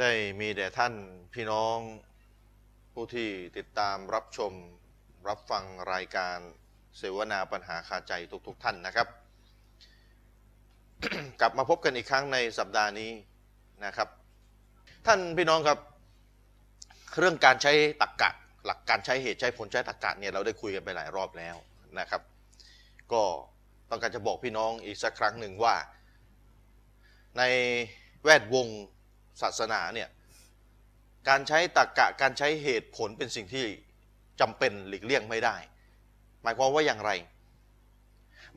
ได้มีแด่ท่านพี่น้องผู้ที่ติดตามรับชมรับฟังรายการเสวนาปัญหาคาใจทุกๆทท่านนะครับ กลับมาพบกันอีกครั้งในสัปดาห์นี้นะครับ ท่านพี่น้องครับเรื่องการใช้ตรรกกะหลักการใช้เหตุใช้ผลใช้ตรรกกะเนี่ยเราได้คุยกันไปหลายรอบแล้วนะครับ ก็ต้องการจะบอกพี่น้องอีกสักครั้งหนึ่งว่า ในแวดวง ศาสนาเนี่ยการใช้ตรรกกะการใช้เหตุผลเป็นสิ่งที่จำเป็นหลีกเลี่ยงไม่ได้ หมายความว่าอย่างไร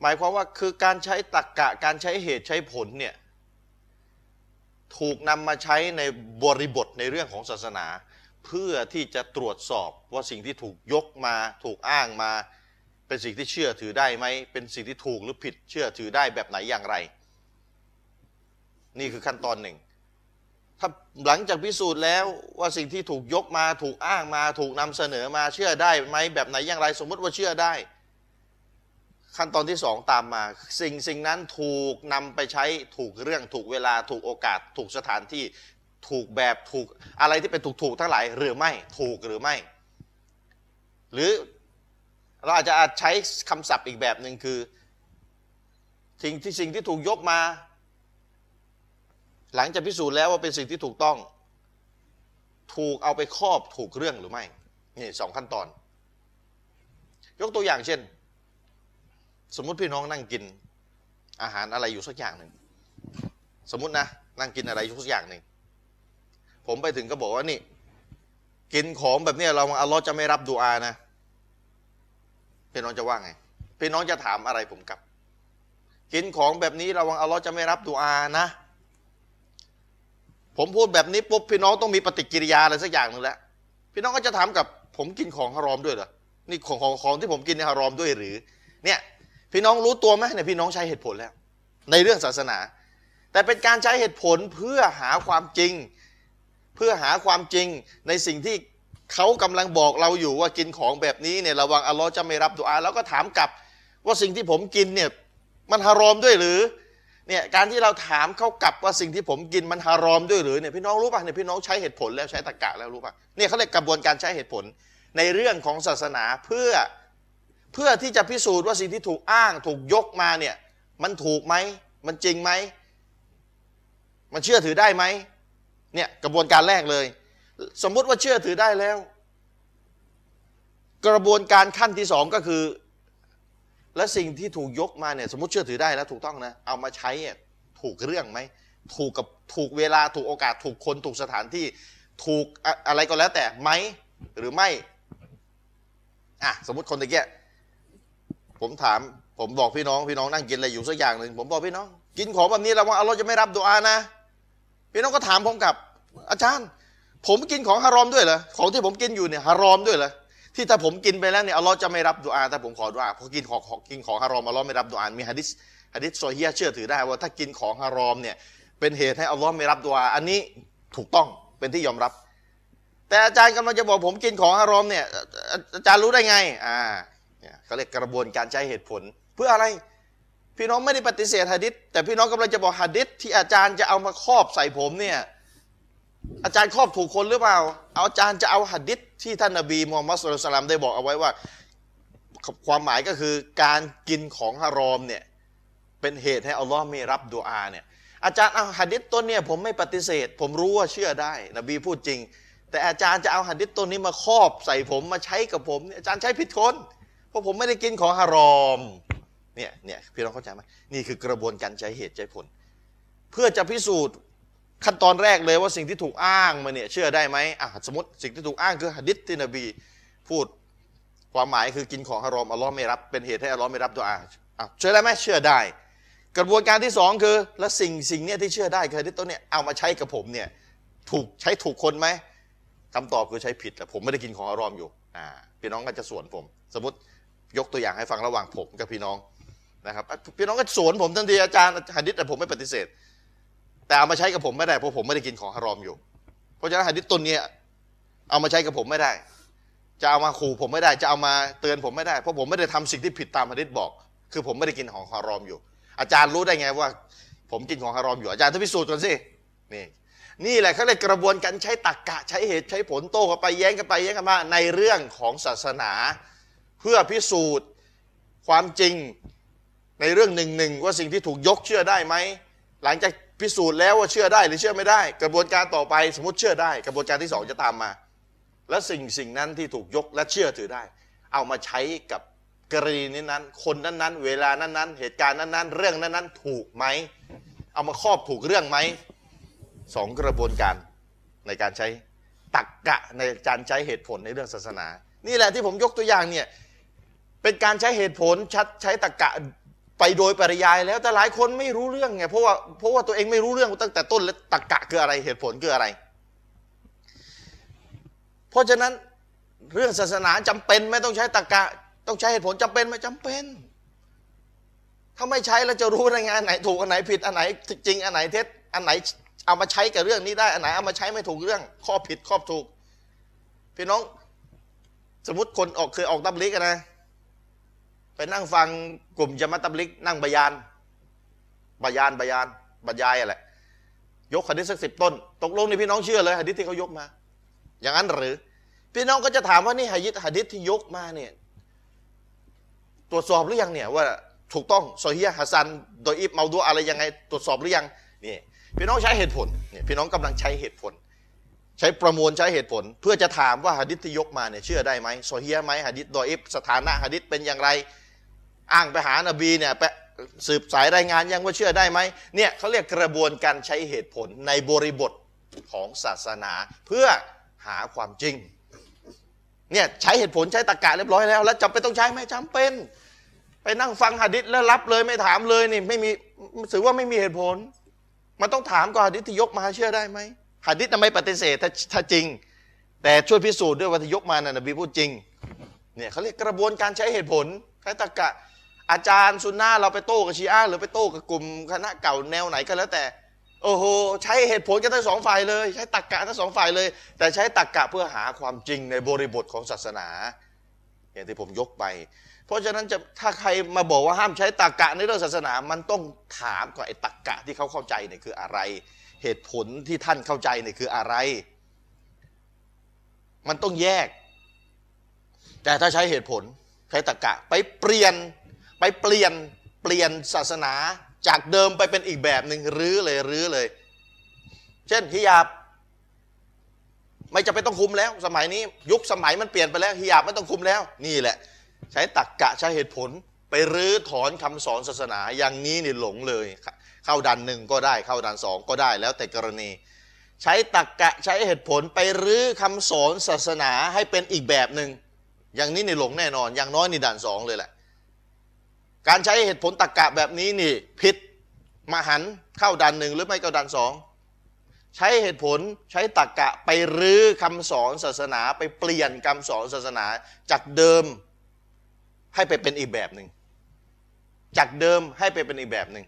หมายความว่าคือการใช้ตรรกกะการใช้เหตุใช้ผลเนี่ยถูกนำมาใช้ในบริบทในเรื่องของศาสนา เพื่อที่จะตรวจสอบว่าสิ่งที่ถูกยกมาถูกอ้างมา เป็นสิ่งที่เชื่อถือได้ไหมเป็นสิ่งที่ถูกหรือผิดเชื่อถือได้แบบไหนอย่างไร นี่คือขั้นตอนหนึ่ง ถ้าหลังจากพิสูจน์แล้วว่าสิ่งที่ถูกยกมาถูกอ้างมา ถูกนำเสนอมาเชื่อได้ไหมแบบไหนอย่างไร สมมติว่าเชื่อได้ ขั้นตอนที่สองตามมา สิ่งสิ่งนั้นถูกนำไปใช้ถูกเรื่องถูกเวลาถูกโอกาส ถูกสถานที่ถูกแบบถูกอะไรที่เป็นถูกถูกทั้งหลายหรือไม่ถูกหรือไม่ หรือเราอาจจะอาจใช้คำศัพท์อีกแบบหนึ่งคือสิ่งที่สิ่งที่ถูกยกมา หลังจากพิสูจน์แล้วว่าเป็นสิ่งที่ถูกต้อง ถูกเอาไปครอบถูกเรื่องหรือไม่นี่สองขั้นตอน ยกตัวอย่างเช่น สมมุติพี่น้องนั่งกิน อาหารอะไรอยู่สักอย่างหนึ่งสมมตินะนั่งกินอะไรอยู่สักอย่างหนึ่งผมไปถึงก็บอกว่านี่ กินของแบบนี้เราอัลลอฮ์จะไม่รับดูอานะพี่น้องจะว่าไงพี่น้องจะถามอะไรผมกับ กินของแบบนี้ระวังอัลลอฮ์จะไม่รับดูอานะ ผมพูดแบบนี้ปุ๊บพี่น้องต้องมีปฏิกิริยาอะไรสักอย่างหนึ่งแล้วพี่น้องก็จะถามกับผมกินของฮารอมด้วยเหรอนี่ของของของที่ผมกินในฮารอมด้วยหรือ เนี่ย พี่น้องรู้ตัวไหมเนี่ยพี่น้องใช้เหตุผลแล้ว ในเรื่องศาสนา แต่เป็นการใช้เหตุผลเพื่อหาความจริง เพื่อหาความจริงในสิ่งที่เขากำลังบอกเราอยู่ว่ากินของแบบนี้เนี่ยระวังอัลลอฮ์จะไม่รับดุอาแล้วก็ถามกลับว่าสิ่งที่ผมกินเนี่ยมันฮารอมด้วยหรือ เนี่ยการที่เราถามเขากลับว่าสิ่งที่ผมกินมันฮารอมด้วยหรือเนี่ยพี่น้องรู้ป่ะเนี่ยพี่น้องใช้เหตุผลแล้วใช้ตรรกะแล้วรู้ป่ะเนี่ยเขาเรียกกระบวนการใช้เหตุผลในเรื่องของศาสนาเพื่อเพื่อที่จะพิสูจน์ว่าสิ่งที่ถูกอ้างถูกยกมาเนี่ยมันถูกไหมมันจริงไหมมันเชื่อถือได้ไหมเนี่ยกระบวนการแรกเลย สมมุติว่าเชื่อถือได้แล้ว กระบวนการขั้นที่สองก็คือ และสิ่งที่ถูกยกมาเนี่ยสมมติเชื่อถือได้แล้วถูกต้องนะเอามาใช้ถูกเรื่องไหมถูกกับถูกเวลาถูกโอกาส ถูกคนถูกสถานที่ถูกอะไรก็แล้วแต่ไหมหรือไม่อะสมมติคนตะเกียผมถาม ผมบอกพี่น้องพี่น้องนั่งกินอะไรอยู่สักอย่างหนึ่งผมบอกพี่น้อง กินของแบบนี้เราว่าอัลลอฮ์จะไม่รับดุอานะ พี่น้องก็ถามผมกับ อาจารย์ ผมกินของฮารอมด้วยเหรอของที่ผมกินอยู่เนี่ยฮารอมด้วยเหรอ ที่ถ้าผมกินไปแล้วเนี่ยอัลลอฮ์จะไม่รับดุอาถ้าผมขอดุอาเพราะกินของกินของฮารอมอัลลอฮ์ไม่รับดุอามีฮะดิษฮะดิษโซเฮียเชื่อถือได้ว่าถ้ากินของฮารอมเนี่ยเป็นเหตุให้อัลลอฮ์ไม่รับดุอาอันนี้ถูกต้องเป็นที่ยอมรับ แต่อาจารย์กำลังจะบอกผมกินของฮารอมเนี่ยอาจารย์รู้ได้ไงอ่าเนี่ยเขาเรียกกระบวนการใช้เหตุผล เพื่ออะไร พี่น้องไม่ได้ปฏิเสธฮะดิษแต่พี่น้องกำลังจะบอกฮะดิษที่อาจารย์จะเอามาครอบใส่ผมเนี่ย อาจารย์ครอบถูกคนหรือเปล่า เอาอาจารย์จะเอาหัดดิษที่ท่านนบีมูฮัมมัดสุลตัลลัมได้บอกเอาไว้ว่า ความหมายก็คือการกินของฮารอมเนี่ยเป็นเหตุให้อัลลอฮ์ไม่รับดูอาเนี่ยอาจารย์เอาหัดดิษต้นเนี่ยผมไม่ปฏิเสธ ผมรู้ว่าเชื่อได้ นบีพูดจริง แต่อาจารย์จะเอาหัดดิษต้นนี้มาครอบใส่ผมมาใช้กับผมอาจารย์ใช้ผิดคนเพราะผมไม่ได้กินของฮารอมเนี่ยเนี่ยพี่น้องเข้าใจไหมนี่คือกระบวนการใช้เหตุใช้ผล เพื่อจะพิสูจน์ ขั้นตอนแรกเลยว่าสิ่งที่ถูกอ้างมาเนี่ยเชื่อได้ไหมอะสมมติสิ่งที่ถูกอ้างคือหะดิษที่นบีพูดความหมายคือกินของฮารอมอัลลอฮ์ไม่รับเป็นเหตุให้อัลลอฮ์ไม่รับตัวอาอะเชื่อได้ไหมเชื่อได้ กระบวนการที่สองคือ แล้วสิ่งสิ่งเนี้ยที่เชื่อได้คือหะดิษตัวเนี้ยเอามาใช้กับผมเนี่ยถูกใช้ถูกคนไหมคำตอบคือใช้ผิดแต่ผมไม่ได้กินของฮารอมอยู่อ่าพี่น้องก็จะสวนผม สมมติยกตัวอย่างให้ฟังระหว่างผมกับพี่น้องนะครับพี่น้องก็สวนผมทันทีอาจารย์หะดิษแต่ผมไม่ปฏิเสธ แต่เอามาใช้กับผมไม่ได้เพราะผมไม่ได้กินของฮารอมอยู่ เพราะฉะนั้นหะดิษต้นเนี้ยเอามาใช้กับผมไม่ได้ จะเอามาขู่ผมไม่ได้ จะเอามาเตือนผมไม่ได้ เพราะผมไม่ได้ทำสิ่งที่ผิดตามหะดิษบอก คือผมไม่ได้กินของฮารอมอยู่ อาจารย์รู้ได้ไงว่า ผมกินของฮารอมอยู่อาจารย์ต้องพิสูจน์ก่อนสินี่นี่แหละเขาเรียกกระบวนการใช้ตรรกกะใช้เหตุใช้ผลโต้กันไปแย้งกันไปแย้งกันมาในเรื่องของศาสนา เพื่อพิสูจน์ความจริงในเรื่องหนึ่งหนึ่งว่าสิ่งที่ถูกยกเชื่อได้ไหมหลังจาก พิสูจน์แล้วว่าเชื่อได้หรือเชื่อไม่ได้ กระบวนการต่อไปสมมติเชื่อได้ กระบวนการที่สองจะตามมา และสิ่งสิ่งนั้นที่ถูกยกและเชื่อถือได้ เอามาใช้กับกรณีนี้นั้น คนนั้นๆ เวลานั้นๆ เหตุการณ์นั้นๆ เรื่องนั้นๆ ถูกไหม เอามาครอบถูกเรื่องไหมสองกระบวนการในการใช้ตักกะในการใช้เหตุผลในเรื่องศาสนา นี่แหละที่ผมยกตัวอย่างเนี่ยเป็นการใช้เหตุผลชัดใช้ตักกะ ไปโดยปริยายแล้วแต่หลายคนไม่รู้เรื่องไงเพราะว่าเพราะว่าตัวเองไม่รู้เรื่องตั้งแต่ต้นแล้วตักกะคืออะไรเหตุผลคืออะไร เพราะฉะนั้นเรื่องศาสนาจำเป็นไม่ต้องใช้ตรรกะ ต้องใช้เหตุผลจำเป็นไหมจำเป็น ถ้าไม่ใช้แล้วจะรู้ได้ไงอันไหนถูกอันไหนผิดอันไหนจริงอันไหนเท็จอันไหนเอามาใช้กับเรื่องนี้ได้อันไหนเอามาใช้ไม่ถูกเรื่อง ข้อผิดข้อถูก พี่น้อง สมมติคนออกเคยออกตับลิกนะ ไปนั่งฟังกลุ่มจามัตตับลิก นั่งบยานบยานบยานบรรยายอะไรยกหะดิษสักสิบต้น ตกลงในพี่น้องเชื่อเลยหะดิษที่เขายกมา อย่างนั้นหรือ พี่น้องก็จะถามว่านี่หะดิษหะดิษที่ยกมาเนี่ยตรวจสอบหรือยังเนี่ยว่าถูกต้องโซเฮียฮัสซันโดยอิบเมาดูอะไรยังไง ตรวจสอบหรือยังนี่พี่น้องใช้เหตุผลเนี่ยพี่น้องกำลังใช้เหตุผล ใช้ประมวลใช้เหตุผล เพื่อจะถามว่าหะดิษที่ยกมาเนี่ยเชื่อได้ไหมโซเฮียไหมหะดิษโดยอิบสถานะหะดิษเป็นอย่างไร อ้างไปหานบีเนี่ยไปสืบสายรายงานยังว่าเชื่อได้ไหมเนี่ยเขาเรียกกระบวนการใช้เหตุผลในบริบทของศาสนาเพื่อหาความจริงเนี่ยใช้เหตุผลใช้ตรรกะเรียบร้อยแล้ว แล้วจำเป็นต้องใช้ไหมจำเป็น ไปนั่งฟังหะดิษแล้วรับเลยไม่ถามเลยนี่ไม่มีถือว่าไม่มีเหตุผล มันต้องถามก่อนหะดิษที่ยกมาเชื่อได้ไหมหะดิษทำไมปฏิเสธถ้าถ้าจริง แต่ช่วยพิสูจน์ด้วยว่าที่ยกมานะ่ะนบีพูดจริงเนี่ยเขาเรียกกระบวนการใช้เหตุผลใช้ตรรกะ อาจารย์ซุนนะเราไปโต้กับชีอะหรือไปโต้กับกลุ่มคณะเก่าแนวไหนก็แล้วแต่ โอ้โห ใช้เหตุผลกันทั้งสองฝ่ายเลย ใช้ตรรกะทั้งสองฝ่ายเลย แต่ใช้ตรรกะเพื่อหาความจริงในบริบทของศาสนา อย่างที่ผมยกไป เพราะฉะนั้นจะถ้าใครมาบอกว่าห้ามใช้ตรรกะในเรื่องศาสนา มันต้องถามก่อนไอ้ตรรกะที่เขาเข้าใจเนี่ยคืออะไร เหตุผลที่ท่านเข้าใจเนี่ยคืออะไร มันต้องแยก แต่ถ้าใช้เหตุผลใช้ตรรกะไปเปลี่ยน ไปเปลี่ยนเปลี่ยนศาสนาจากเดิมไปเป็นอีกแบบหนึ่งรื้อเลยรื้อเลย เช่นฮิยาบ ไม่จะไปต้องคุมแล้ว สมัยนี้ยุคสมัยมันเปลี่ยนไปแล้วฮิยาบไม่ต้องคุมแล้ว นี่แหละ ใช้ตักกะใช้เหตุผล ไปรื้อถอนคำสอนศาสนาอย่างนี้นี่หลงเลย เข้าดันหนึ่งก็ได้เข้าดันสองก็ได้แล้วแต่กรณี ใช้ตักกะใช้เหตุผลไปรื้อคำสอนศาสนาให้เป็นอีกแบบหนึ่งอย่างนี้นี่หลงแน่นอน อย่างน้อยนี่ด่านสองเลยแหละ การใช้เหตุผลตรรกกะแบบนี้นี่ผิดมหันเข้าดันหนึ่งหรือไม่ก็ดันสองใช้เหตุผลใช้ตรรกกะไปรื้อคำสอนศาสนาไปเปลี่ยนคำสอนศาสนาจากเดิมให้ไปเป็นอีกแบบหนึ่งจากเดิมให้ไปเป็นอีกแบบหนึ่ง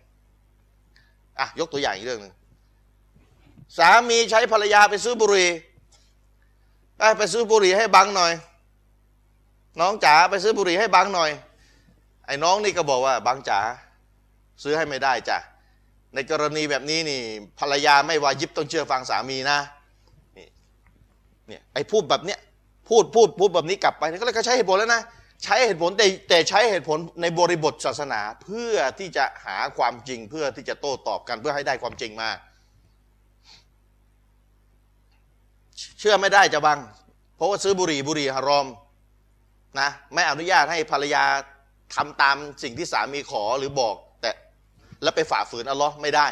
อะยกตัวอย่างอีกเรื่องหนึ่งสามีใช้ภรรยาไปซื้อบุหรี่ไปซื้อบุหรี่ให้บังหน่อย น้องจ๋าไปซื้อบุหรี่ให้บังหน่อย ไอ้น้องนี่ก็บอกว่าบางจ๋าซื้อให้ไม่ได้จ้ะในกรณีแบบนี้นี่ภรรยาไม่วายิบต้องเชื่อฟังสามีนะนี่เนี่ยไอ้พูดแบบเนี้ยพูดพูดพูดแบบนี้กลับไปก็เลยก็ใช้เหตุผลแล้วนะใช้เหตุผลแต่แต่ใช้เหตุผลในบริบทศาสนาเพื่อที่จะหาความจริงเพื่อที่จะโต้ตอบกันเพื่อให้ได้ความจริงมา เชื่อไม่ได้จะบัง เพราะว่าซื้อบุหรี่บุหรี่ฮารอมนะไม่อนุญาตให้ภรรยา ทำตามสิ่งที่สามีขอหรือบอก แต่แล้วไปฝ่าฝืนอัลลอฮ์ไม่ได้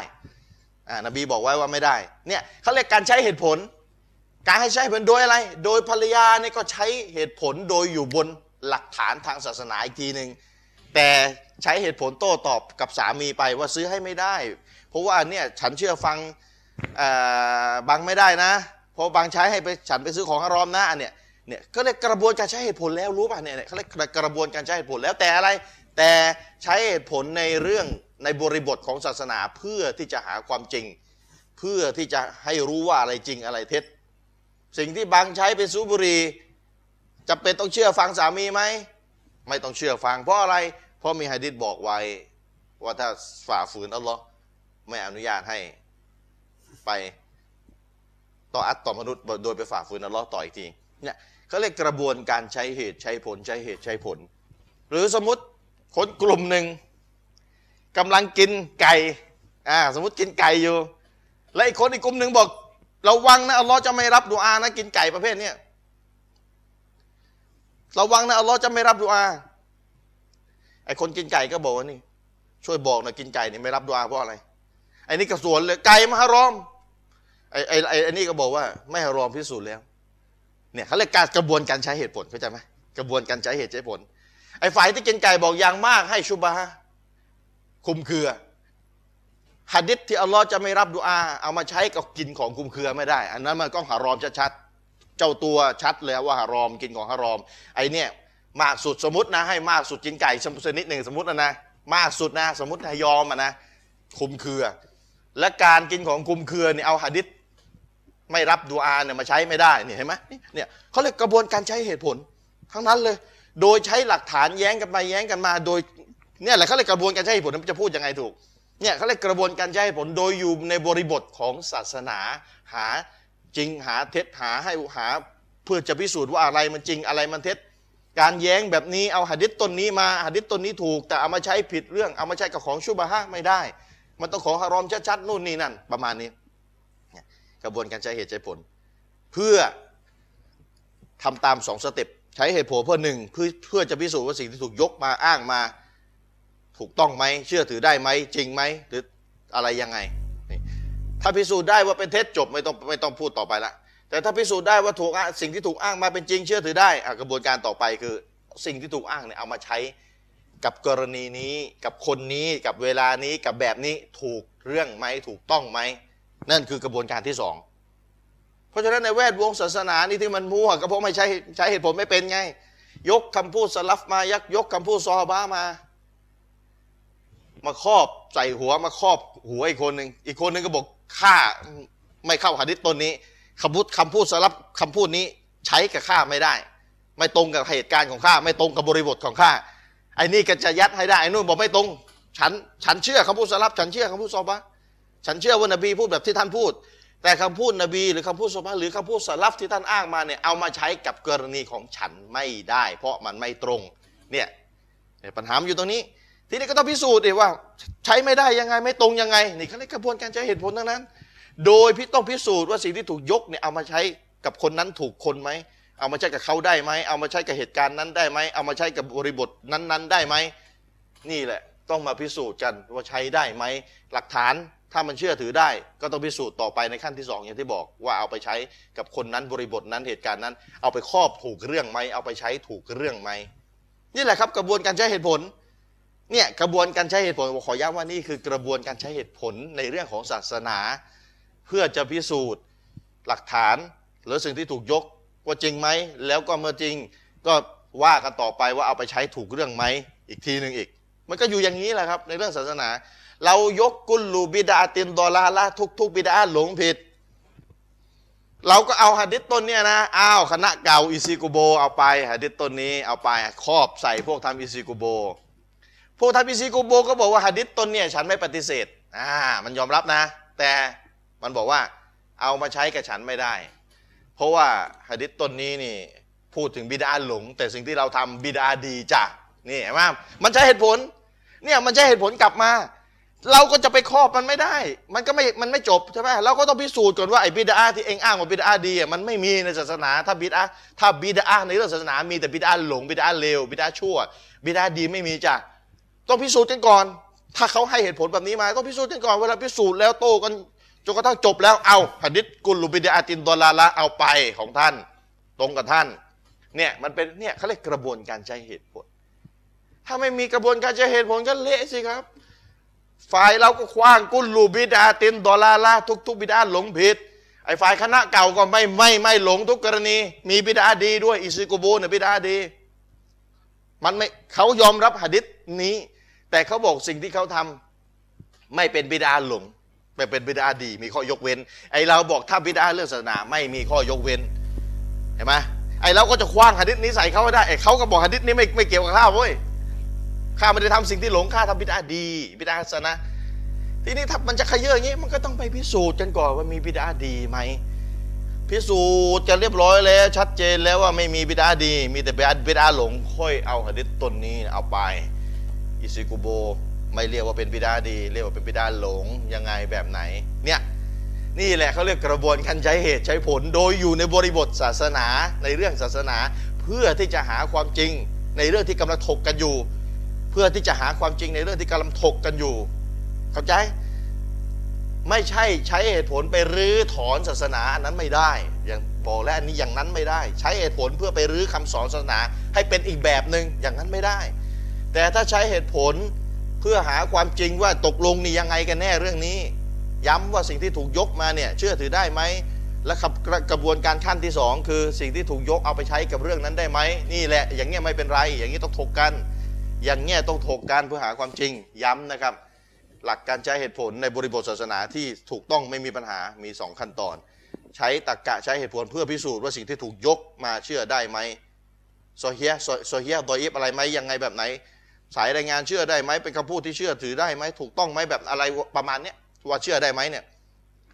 อ่านบีบอกไว้ว่าไม่ได้เนี่ยเขาเรียกการใช้เหตุผล การให้ใช้เหตุผลโดยอะไร โดยภรรยาเนี่ยก็ใช้เหตุผลโดยอยู่บนหลักฐานทางศาสนาอีกทีหนึ่งแต่ใช้เหตุผลโต้ตอบกับสามีไปว่าซื้อให้ไม่ได้ เพราะว่าเนี่ยฉันเชื่อฟังอ่าบังไม่ได้นะ เพราะบังใช้ให้ไปฉันไปซื้อของฮารอมนะอันเนี้ย เนี่ยก็เรียกกระบวนการใช้เหตุผลแล้วรู้ป่ะเนี่ยเขาเรียกกระบวนการใช้เหตุผลแล้วแต่อะไร แต่ใช้เหตุผลในเรื่องในบริบทของศาสนาเพื่อที่จะหาความจริง เพื่อที่จะให้รู้ว่าอะไรจริงอะไรเท็จ สิ่งที่บังใช้เป็นสูบบุรีจะเป็นต้องเชื่อฟังสามีไหมไม่ต้องเชื่อฟังเพราะอะไร เพราะมีฮะดิษบอกไว้ ว่าถ้าฝ่าฝืนอัลลอฮ์ไม่อนุญาตให้ไปต่ออัตต่อมนุษย์โดยไปฝ่าฝืนอัลลอฮ์ต่ออีกทีเนี่ย เขาเรียกกระบวนการใช้เหตุใช้ผลใช้เหตุใช้ผล หรือสมมติคนกลุ่มหนึ่งกำลังกินไก่อ่าสมมติกินไก่อยู่ แล้วอีกคนอีกกลุ่มหนึ่งบอกระวังนะอัลลอฮ์จะไม่รับดุอานะกินไก่ประเภทเนี้ยระวังนะอัลลอฮ์จะไม่รับดุอาไอ้คนกินไก่ก็บอกว่านี่ ช่วยบอกหน่อยกินไก่นี่ไม่รับดุอาเพราะอะไรไอ้นี่กระสวนเลยไก่มาฮารอมไอ้ไอ้ไอ้นี่ก็บอกว่า ไม่ฮารอมพิสูจน์แล้ว เนี่ยเขาเรียกการกระบวนการใช้เหตุผลเข้าใจไหมกระบวนการใช้เหตุใช้ผล ไอ้ฝ่ายที่กินไก่บอกอย่างมากให้ชุบะคุมเครือฮัดดิษที่อัลลอฮ์จะไม่รับดุอา เอามาใช้กับกินของคุมเครือไม่ได้ อันนั้นมันก็ฮารอมชัดๆเจ้าตัวชัดเลยว่าฮารอมกินของฮารอม ไอเนี่ยมากสุดสมมตินะ ให้มากสุดกินไก่ชนิดหนึ่งสมมตินะนะมากสุดนะ สมมติให้ยอมอะนะคุมเครือ และการกินของคุมเครือเนี่ยเอาฮัดดิษ ไม่รับดูอาเนี่ยมาใช้ไม่ได้เนี่ยเห็นไหมเนี่ยเขาเรียกกระบวนการใช้เหตุผล ทั้งนั้นเลย โดยใช้หลักฐานแย้งกันไปแย้งกันมา โดยเนี่ยแหละเขาเรียกกระบวนการใช้เหตุผลมันจะพูดยังไงถูกเนี่ยเขาเรียกกระบวนการใช้เหตุผลโดยอยู่ในบริบทของศาสนา หาจริงหาเท็จหาให้หาเพื่อจะพิสูจน์ว่าอะไรมันจริงอะไรมันเท็จ การแย้งแบบนี้เอาหะดิษต้นนี้มาหะดิษต้นนี้ถูก แต่เอามาใช้ผิดเรื่องเอามาใช้กับของชุบะฮะไม่ได้ มันต้องของฮารอมชัดๆนู่นนี่นั่นประมาณนี้ กระบวนการใช้เหตุใช้ผล เพื่อทำตามสองสเต็ปใช้เหตุผลเพื่อหนึ่งเพื่อเพื่อจะพิสูจน์ว่าสิ่งที่ถูกยกมาอ้างมา ถูกต้องไหมเชื่อถือได้ไหมจริงไหมหรืออะไรยังไง ถ้าพิสูจน์ได้ว่าเป็นเท็จจบไม่ต้องไม่ต้องพูดต่อไปละแต่ถ้าพิสูจน์ได้ว่าถูกสิ่งที่ถูกอ้างมาเป็นจริงเชื่อถือได้กระบวนการต่อไปคือสิ่งที่ถูกอ้างเนี่ยเอามาใช้กับกรณีนี้กับคนนี้กับเวลานี้กับแบบนี้ถูกเรื่องไหมถูกต้องไหม นั่นคือกระบวนการที่สองเพราะฉะนั้นในแวดวงศาสนานี่ที่มันมั่วก็เพราะไม่ใช้ใช้เหตุผลไม่เป็นไง ยกคำพูดสลับมายักยกคำพูดซอบ้ามา มาครอบใส่หัวมาครอบหัวอีกคนหนึ่งอีกคนหนึ่งก็บอกข้าไม่เข้าหะดิษตนนี้คำพูดคำพูดสลับคำพูดนี้ใช้กับข้าไม่ได้ ไม่ตรงกับเหตุการณ์ของข้าไม่ตรงกับบริบทของข้าไอ้นี่ก็จะยัดให้ได้ไอ้นู่นบอกไม่ตรง ฉันฉันเชื่อคำพูดสลับฉันเชื่อคำพูดซอบะ ฉันเชื่อว่านบีพูดแบบที่ท่านพูด แต่คำพูดนบี หรือคำพูดสบะหรือคำพูดสลับที่ท่านอ้างมาเนี่ยเอามาใช้กับกรณีของฉันไม่ได้ เพราะมันไม่ตรงเนี่ยปัญหาอยู่ตรงนี้ ทีนี้ก็ต้องพิสูจน์ดิว่า ใช้ไม่ได้ยังไงไม่ตรงยังไงนี่เขาเรียกกระบวนการใช้เหตุผลทั้งนั้น โดยพี่ต้องพิสูจน์ว่าสิ่งที่ถูกยกเนี่ยเอามาใช้กับคนนั้นถูกคนไหมเอามาใช้กับเขาได้ไหมเอามาใช้กับเหตุการณ์นั้นได้ไหมเอามาใช้กับบริบทนั้น ๆ ได้ไหมนี่แหละ ต้องมาพิสูจน์กันว่าใช้ได้ไหมหลักฐาน ถ้ามันเชื่อถือได้ก็ต้องพิสูจน์ต่อไปในขั้นที่สองอย่างที่บอกว่าเอาไปใช้กับคนนั้นบริบทนั้นเหตุการณ์นั้น เอาไปครอบถูกเรื่องไหมเอาไปใช้ถูกเรื่องไหมนี่แหละครับกระบวนการใช้เหตุผลเนี่ยกระบวนการใช้เหตุผลขอย้ำว่านี่คือกระบวนการใช้เหตุผลในเรื่องของศาสนา เพื่อจะพิสูจน์หลักฐาน หรือสิ่งที่ถูกยกว่าจริงไหมแล้วก็เมื่อจริงก็ว่ากันต่อไปว่าเอาไปใช้ถูกเรื่องไหมอีกทีหนึ่งอีก มันก็อยู่อย่างนี้แหละครับในเรื่องศาสนา เรายกกุลลูบิดาตินดอลาละทุกทุกบิดาหลงผิด เราก็เอาหะดิษต้นเนี้ยนะอ้าวคณะเก่าอิซิกุโบ เอาไปหะดิษต้นนี้เอาไปครอบใส่พวกทำอิซิกุโบ พวกทำอิซิกุโบก็บอกว่าหะดิษต้นเนี้ยฉันไม่ปฏิเสธอ่ามันยอมรับนะ แต่มันบอกว่าเอามาใช้กับฉันไม่ได้ เพราะว่าหะดิษต้นนี้นี่พูดถึงบิดาหลง แต่สิ่งที่เราทำบิดาดีจ้ะนี่เห็นไหมมันใช้เหตุผลเนี่ยมันใช้เหตุผลกลับมา เราก็จะไปครอบมันไม่ได้ มันก็ไม่ มันไม่จบใช่ไหมเราก็ต้องพิสูจน์ก่อนว่าไอ้บิดาที่เองอ้างว่าบิดาดีอะมันไม่มีในศาสนา ถ้าบิดาถ้าบิดาในเรื่องศาสนามีแต่บิดาหลงบิดาเลวบิดาชั่วบิดาดีไม่มีจ้ะต้องพิสูจน์กันก่อน ถ้าเขาให้เหตุผลแบบนี้มาต้องพิสูจน์กันก่อนเวลาพิสูจน์แล้วโตกันจนกระทั่งจบแล้วเอาหะดิษกุลลุบิดาตินดอลาละเอาไปของท่าน ตรงกับท่านเนี่ยมันเป็นเนี่ยเขาเรียกกระบวนการใช้เหตุผล ถ้าไม่มีกระบวนการใช้เหตุผลก็เละสิครับ ฝ่ายเราก็คว้างกุลลูบิดาตินดอลาลาทุกทุกบิดาหลงผิดไอ้ฝ่ายคณะเก่าก็ไม่ไม่ไม่หลงทุกกรณี มีบิดาดีด้วยอิซิกุบูเนี่ยบิดาดี มันไม่เขายอมรับหะดิษนี้ แต่เขาบอกสิ่งที่เขาทำไม่เป็นบิดาหลงไม่เป็นบิดาดี มีข้อยกเว้น ไอ้เราบอกถ้าบิดาเรื่องศาสนาไม่มีข้อยกเว้นเห็นไหมไอ้เราก็จะคว้างหะดิษนี้ใส่เขาได้ไอ้เขาก็บอกหะดิษนี้ไม่ไม่เกี่ยวกับข้าวเว้ย ข้าไม่ได้ทำสิ่งที่หลงข้าทำบิดาดี บิดาศาสนาทีนี้ถ้ามันจะขยเยอะอย่างนี้ มันก็ต้องไปพิสูจน์กันก่อนว่ามีบิดาดีไหมพิสูจน์จะเรียบร้อยแล้ว ชัดเจนแล้วว่าไม่มีบิดาดี มีแต่บิดาบิดาหลง ค่อยเอาหะดิษตนนี้เอาไป อิซิกุโบ ไม่เรียกว่าเป็นบิดาดี เรียกว่าเป็นบิดาหลงยังไงแบบไหน เนี่ยนี่แหละเขาเรียกกระบวนการใช้เหตุใช้ผล โดยอยู่ในบริบทศาสนาในเรื่องศาสนา เพื่อที่จะหาความจริงในเรื่องที่กำลังถกกันอยู่ เพื่อที่จะหาความจริงในเรื่องที่กำลังถกกันอยู่ เข้าใจ ไม่ใช่ใช้เหตุผลไปรื้อถอนศาสนาอันนั้นไม่ได้ อย่างบอกแล้วอันนี้อย่างนั้นไม่ได้ ใช้เหตุผลเพื่อไปรื้อคำสอนศาสนา ให้เป็นอีกแบบหนึ่งอย่างนั้นไม่ได้ แต่ถ้าใช้เหตุผลเพื่อหาความจริงว่าตกลงนี่ยังไงกันแน่เรื่องนี้ ย้ำว่าสิ่งที่ถูกยกมาเนี่ยเชื่อถือได้ไหมและกระบวนการขั้นที่สองคือสิ่งที่ถูกยกเอาไปใช้กับเรื่องนั้นได้ไหมนี่แหละอย่างเงี้ยไม่เป็นไร อย่างนี้ต้องถกกัน อย่างเงี้ยต้องถกกันเพื่อหาความจริงย้ำนะครับ หลักการใช้เหตุผลในบริบทศาสนาที่ถูกต้องไม่มีปัญหามีสองขั้นตอน ใช้ตรรกะใช้เหตุผลเพื่อพิสูจน์ว่าสิ่งที่ถูกยกมาเชื่อได้ไหมโซเฮียโซเฮียดอยิบอะไรไหมยังไงแบบไหน สายรายงานเชื่อได้ไหมเป็นคำพูดที่เชื่อถือได้ไหมถูกต้องไหมแบบอะไรประมาณเนี้ยว่าเชื่อได้ไหมเนี่ย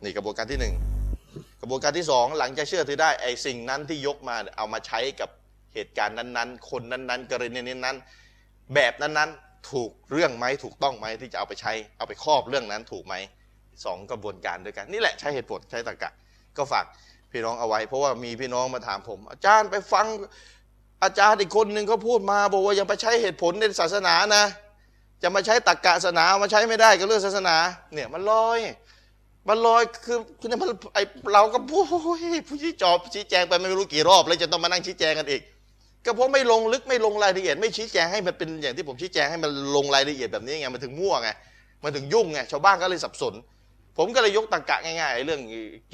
นี่กระบวนการที่หนึ่งกระบวนการที่สองหลังจากเชื่อถือได้ไอ้สิ่งนั้นที่ยกมาเอามาใช้กับเหตุการณ์นั้นๆ คนนั้นๆ กรณีนั้นๆ แบบนั้นๆ ถูกเรื่องไหมถูกต้องไหมที่จะเอาไปใช้เอาไปครอบเรื่องนั้นถูกไหมสองกระบวนการด้วยกัน นี่แหละใช้เหตุผลใช้ตรรกะ ก็ฝากพี่น้องเอาไว้ เพราะว่ามีพี่น้องมาถามผม อาจารย์ไปฟังอาจารย์อีกคนหนึ่งเขาพูดมาบอกว่ายังไปใช้เหตุผลในศาสนานะ จะมาใช้ตรรกะศาสนามาใช้ไม่ได้กับเรื่องศาสนา เนี่ยมันลอยมันลอยคือคือมันไอเราก็พูดผู้ชี้จอบชี้แจงไปไม่รู้กี่รอบ แล้วจะต้องมานั่งชี้แจงกันอีก ก็เพราะไม่ลงลึกไม่ลงรายละเอียดไม่ชี้แจงให้มันเป็นอย่างที่ผมชี้แจงให้มันลงรายละเอียดแบบนี้ไงมันถึงมั่วไงมันถึงยุ่งไงชาวบ้านก็เลยสับสน ผมก็เลยยกตรรกะง่ายๆเรื่อง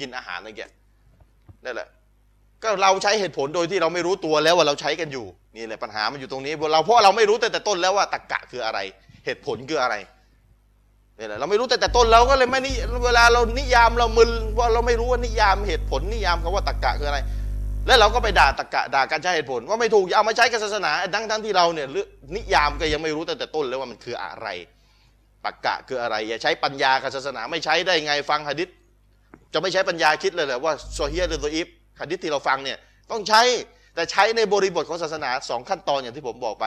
กินอาหารนั่นแกนั่นแหละก็เราใช้เหตุผลโดยที่เราไม่รู้ตัวแล้วว่าเราใช้กันอยู่นี่แหละปัญหามันอยู่ตรงนี้เราเพราะเราไม่รู้แต่แต่ต้นแล้วว่าตรรกะคืออะไร เหตุผลคืออะไรนี่แหละเราไม่รู้แต่แต่ต้นเราก็เลยไม่นิเวลาเรานิยามเรามึนว่าเราไม่รู้ว่านิยามเหตุผลนิยามคำว่าตรรกะคืออะไร แล้วเราก็ไปด่าตรรกะด่าการใช้เหตุผลว่าไม่ถูกเอามาใช้กับศาสนาทั้งทั้งที่เราเนี่ยนิยามก็ยังไม่รู้แต่แต่ต้นแล้วว่ามันคืออะไรตรรกะคืออะไร อย่าใช้ปัญญากับศาสนาไม่ใช้ได้ไงฟังหะดิษจะไม่ใช้ปัญญาคิดเลยเหรอว่าโซเฮียหรือโซอีฟหะดิษที่เราฟังเนี่ยต้องใช้แต่ใช้ในบริบทของศาสนาสองขั้นตอนอย่างที่ผมบอกไป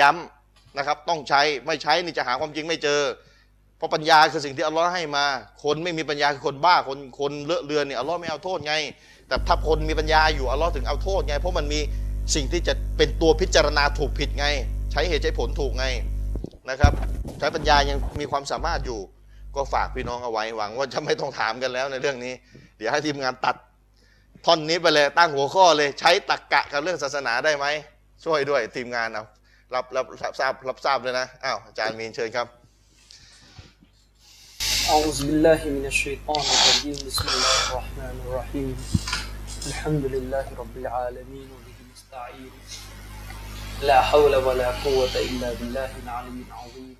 ย้ำนะครับ ต้องใช้ไม่ใช้นี่จะหาความจริงไม่เจอ เพราะปัญญาคือสิ่งที่อัลลอฮ์ให้มา คนไม่มีปัญญาคือคนบ้าคนคนเลอะเลือนเนี่ยอัลลอฮ์ไม่เอาโทษไง แต่ถ้าคนมีปัญญาอยู่อัลลอฮ์ถึงเอาโทษไง เพราะมันมีสิ่งที่จะเป็นตัวพิจารณาถูกผิดไง ใช้เหตุใช้ผลถูกไงนะครับ ใช้ปัญญายังมีความสามารถอยู่ ก็ฝากพี่น้องเอาไว้หวังว่าจะไม่ต้องถามกันแล้วในเรื่องนี้ เดี๋ยวให้ทีมงานตัดท่อนนี้ไปเลยตั้งหัวข้อเลยใช้ตักกะกับเรื่องศาสนาได้ไหมช่วยด้วยทีมงานเอารับรับรับทราบรับทราบเลยนะอ้าวอาจารย์มีนเชิญครับ أعوذ بالله من الشيطان الرجيم. بسم الله الرحمن الرحيم. الحمد لله رب العالمين وبه نستعين. لا حول ولا قوة إلا بالله العلي العظيم.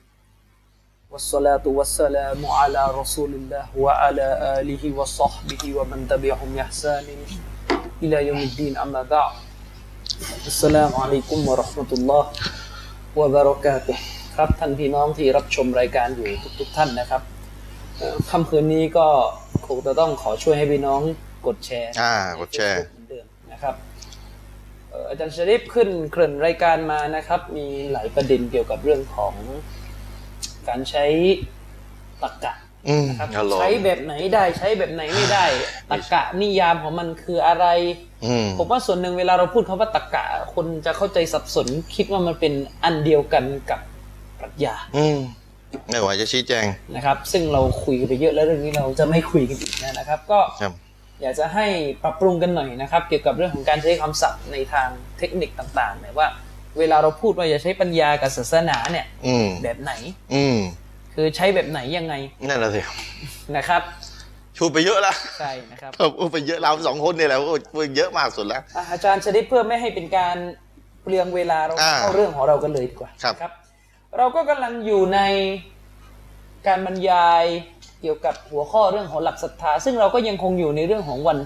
والصلاة والسلام على رسول الله وعلى آله وصحبه ومن تبعهم بإحسان إلى يوم الدين. أما بعد السلام عليكم ورحمة الله وبركاته. ครับท่านพี่น้องที่รับชมรายการอยู่ทุกๆท่านนะครับ ค่ำคืนนี้ก็คงจะต้องขอช่วยให้พี่น้องกดแชร์อ่ากดแชร์ใน Facebook เหมือนเดิมนะครับเอ่ออาจารย์ชริฟขึ้นเกริ่นรายการมานะครับ มีหลายประเด็นเกี่ยวกับเรื่องของการใช้ตรรกะอืมนะครับฮัลโหลใช้แบบไหนได้ใช้แบบไหนไม่ได้ตรรกะนิยามของมันคืออะไรอืมผมว่าส่วนหนึ่งเวลาเราพูดคำว่าตรรกะ คนจะเข้าใจสับสนคิดว่ามันเป็นอันเดียวกันกับปรัชญาอืม ไม่ไหวจะชี้แจงนะครับ ซึ่งเราคุยกันไปเยอะแล้วเรื่องนี้เราจะไม่คุยกันอีกนะครับ ก็ครับอยากจะให้ปรับปรุงกันหน่อยนะครับ เกี่ยวกับเรื่องของการใช้คำศัพท์ในทางเทคนิคต่างๆเนี่ยว่า เวลาเราพูดว่าอย่าใช้ปัญญากับศาสนาเนี่ยอืมแบบไหน อืมคือใช้แบบไหนยังไงนั่นแหละสินะครับพูดไปเยอะแล้วใช่นะครับพูดไปเยอะเราสองคนเนี่ยแหละพูดเยอะมากสุดแล้วอะอาจารย์ชนิดเพื่อไม่ให้เป็นการเปลืองเวลาเราอ่าเข้าเรื่องของเรากันเลยดีกว่าครับ เราก็กำลังอยู่ในการบรรยายเกี่ยวกับหัวข้อเรื่องของหลักศรัทธา ซึ่งเราก็ยังคงอยู่ในเรื่องของวัน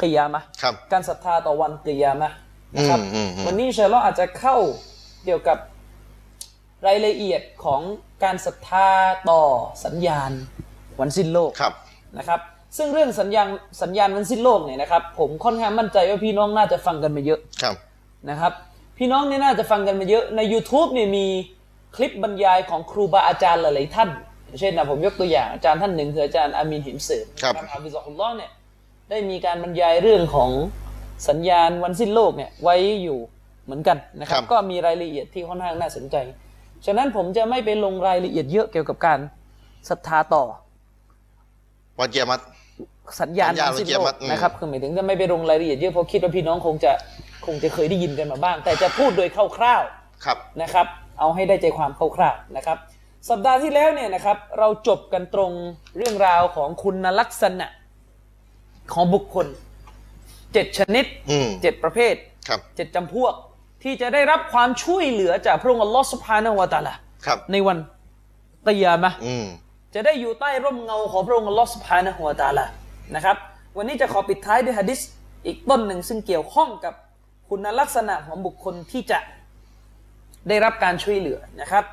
กิยามะห์ครับการศรัทธาต่อวันกิยามะห์นะครับอืมอืมอืมวันนี้อินชาอัลเราะห์อาจจะเข้าเกี่ยวกับรายละเอียดของการศรัทธาต่อสัญญาณวันสิ้นโลกครับนะครับ ซึ่งเรื่องสัญญาณสัญญาณวันสิ้นโลกเนี่ยนะครับ ผมค่อนข้างมั่นใจว่าพี่น้องน่าจะฟังกันมาเยอะครับนะครับ พี่น้องเนี่ยน่าจะฟังกันมาเยอะใน YouTube เนี่ยมี คลิปบรรยายของครูบาอาจารย์หลาย ๆ ท่าน เช่นนะผมยกตัวอย่างอาจารย์ท่านหนึ่งคืออาจารย์อามีนหิมเสริมครับอาบิซอฮุลลอฮ์เนี่ยได้มีการบรรยายเรื่องของสัญญาณวันสิ้นโลกเนี่ยไว้อยู่เหมือนกันนะครับ ก็มีรายละเอียดที่ค่อนข้างน่าสนใจ ฉะนั้นผมจะไม่ไปลงรายละเอียดเยอะเกี่ยวกับการศรัทธาต่อวันเกียรติสัญญาณสัญญาณวันสิ้นเกียรโลติมักดอืมนะครับคือหมายถึงจะไม่ไปลงรายละเอียดเยอะเพราะคิดว่าพี่น้องคงจะคงจะเคยได้ยินกันมาบ้าง แต่จะพูดโดยคร่าวครับๆนะครับ เอาให้ได้ใจความคร่าวๆนะครับ สัปดาห์ที่แล้วเนี่ยนะครับ เราจบกันตรงเรื่องราวของคุณลักษณะของบุคคลเจ็ดชนิดอืมเจ็ดประเภทครับเจ็ดจำพวกที่จะได้รับความช่วยเหลือจากพระองค์อัลลอฮฺสุบฮานะฮูวะตะอาลาครับในวันกิยามะห์อืมจะได้อยู่ใต้ร่มเงาของพระองค์อัลลอฮฺสุบฮานะฮูวะตะอาลานะครับ วันนี้จะขอปิดท้ายด้วยฮะดิษอีกต้นหนึ่งซึ่งเกี่ยวข้องกับคุณลักษณะของบุคคลที่จะ ได้รับการช่วยเหลือนะครับ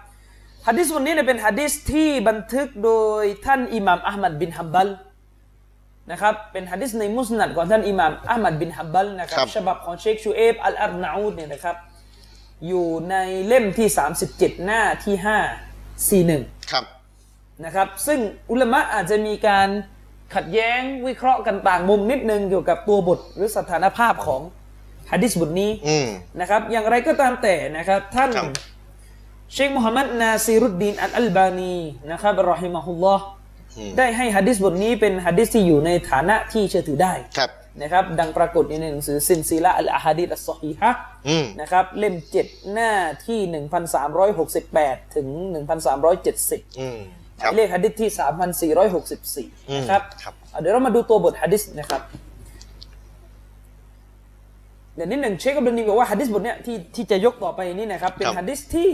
ฮะดิษวันนี้เนี่ยเป็นฮะดิษที่บันทึกโดยท่านอิหม่ามอะหมัดบินฮัมบัลนะครับเป็นฮะดิษในมุสนัดของท่านอิหม่ามอะหมัดบินฮัมบัลนะครับครับฉบับของเชคชุอัยบ์อัลอัรนาอูฏเนี่ยนะครับอยู่ในเล่มที่ 37 หน้าที่ 541ครับนะครับซึ่งอุลามะอาจจะมีการขัดแย้งวิเคราะห์กันต่างมุมนิดนึงเกี่ยวกับตัวบทหรือสถานภาพของ ฮะดิษบทนี้อืมนะครับ อย่างไรก็ตามแต่นะครับ ท่านครับเชคมุฮัมมัดนาซีรุดดีนอัลอัลบานีนะครับรอฮิมะฮุลลอฮ์อืมได้ให้ฮะดิษบทนี้เป็นฮะดิษที่อยู่ในฐานะที่เชื่อถือได้ครับนะครับ ดังปรากฏในหนังสือซินซิละอัลอะฮะดิษอัสซอฮีฮะห์อืมนะครับเล่ม7หน้าที่1368ถึง1370อืมหครัมาบยเลขหะดิษที่3464อืมนะครับครับอะเดี๋ยวเรามาดูตัวบทหะดิษนะครับ เดี๋ยวนิดหนึ่งเชคกับเดนีบอกว่าหะดิษบทเนี้ยที่ที่จะยกต่อไปนี้นะครับ เป็นครับหะดิษที่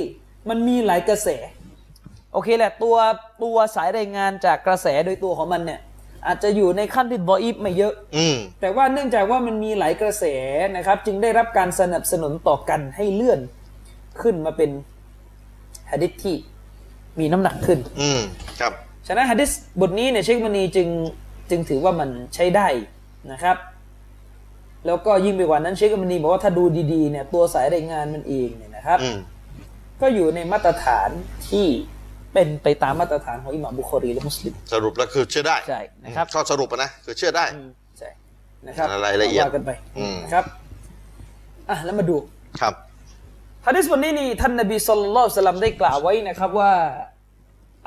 มันมีหลายกระแส โอเคแหละตัวตัวสายรายงานจากกระแสโดยตัวของมันเนี่ย อาจจะอยู่ในขั้นที่บออีฟไม่เยอะอืมแต่ว่าเนื่องจากว่ามันมีหลายกระแสนะครับ จึงได้รับการสนับสนุนต่อกันให้เลื่อนขึ้นมาเป็นหะดิษที่มีน้ำหนักขึ้น อืมครับ ฉะนั้นฮะดิษบทนี้เนี่ยเชคมณีจึงจึงถือว่ามันใช้ได้นะครับ แล้วก็ยิ่งไปกว่านั้นเชคมณีบอกว่าถ้าดูดีๆเนี่ยตัวสายรายงานมันเองเนี่ยนะครับอืมก็อยู่ในมาตรฐานที่เป็นไปตามมาตรฐานของอิหม่ามบุคอรีและมุสลิม สรุปแล้วคือเชื่อได้ใช่นะครับข้อสรุปอะนะคือเชื่อได้อืมใช่นะครับรายละเอียดว่ากันไปอืมนะครับอะแล้วมาดูครับฮะดิษบทนี้นี่ท่านนบีสุลต่านละสลัมได้กล่าวไว้นะครับว่า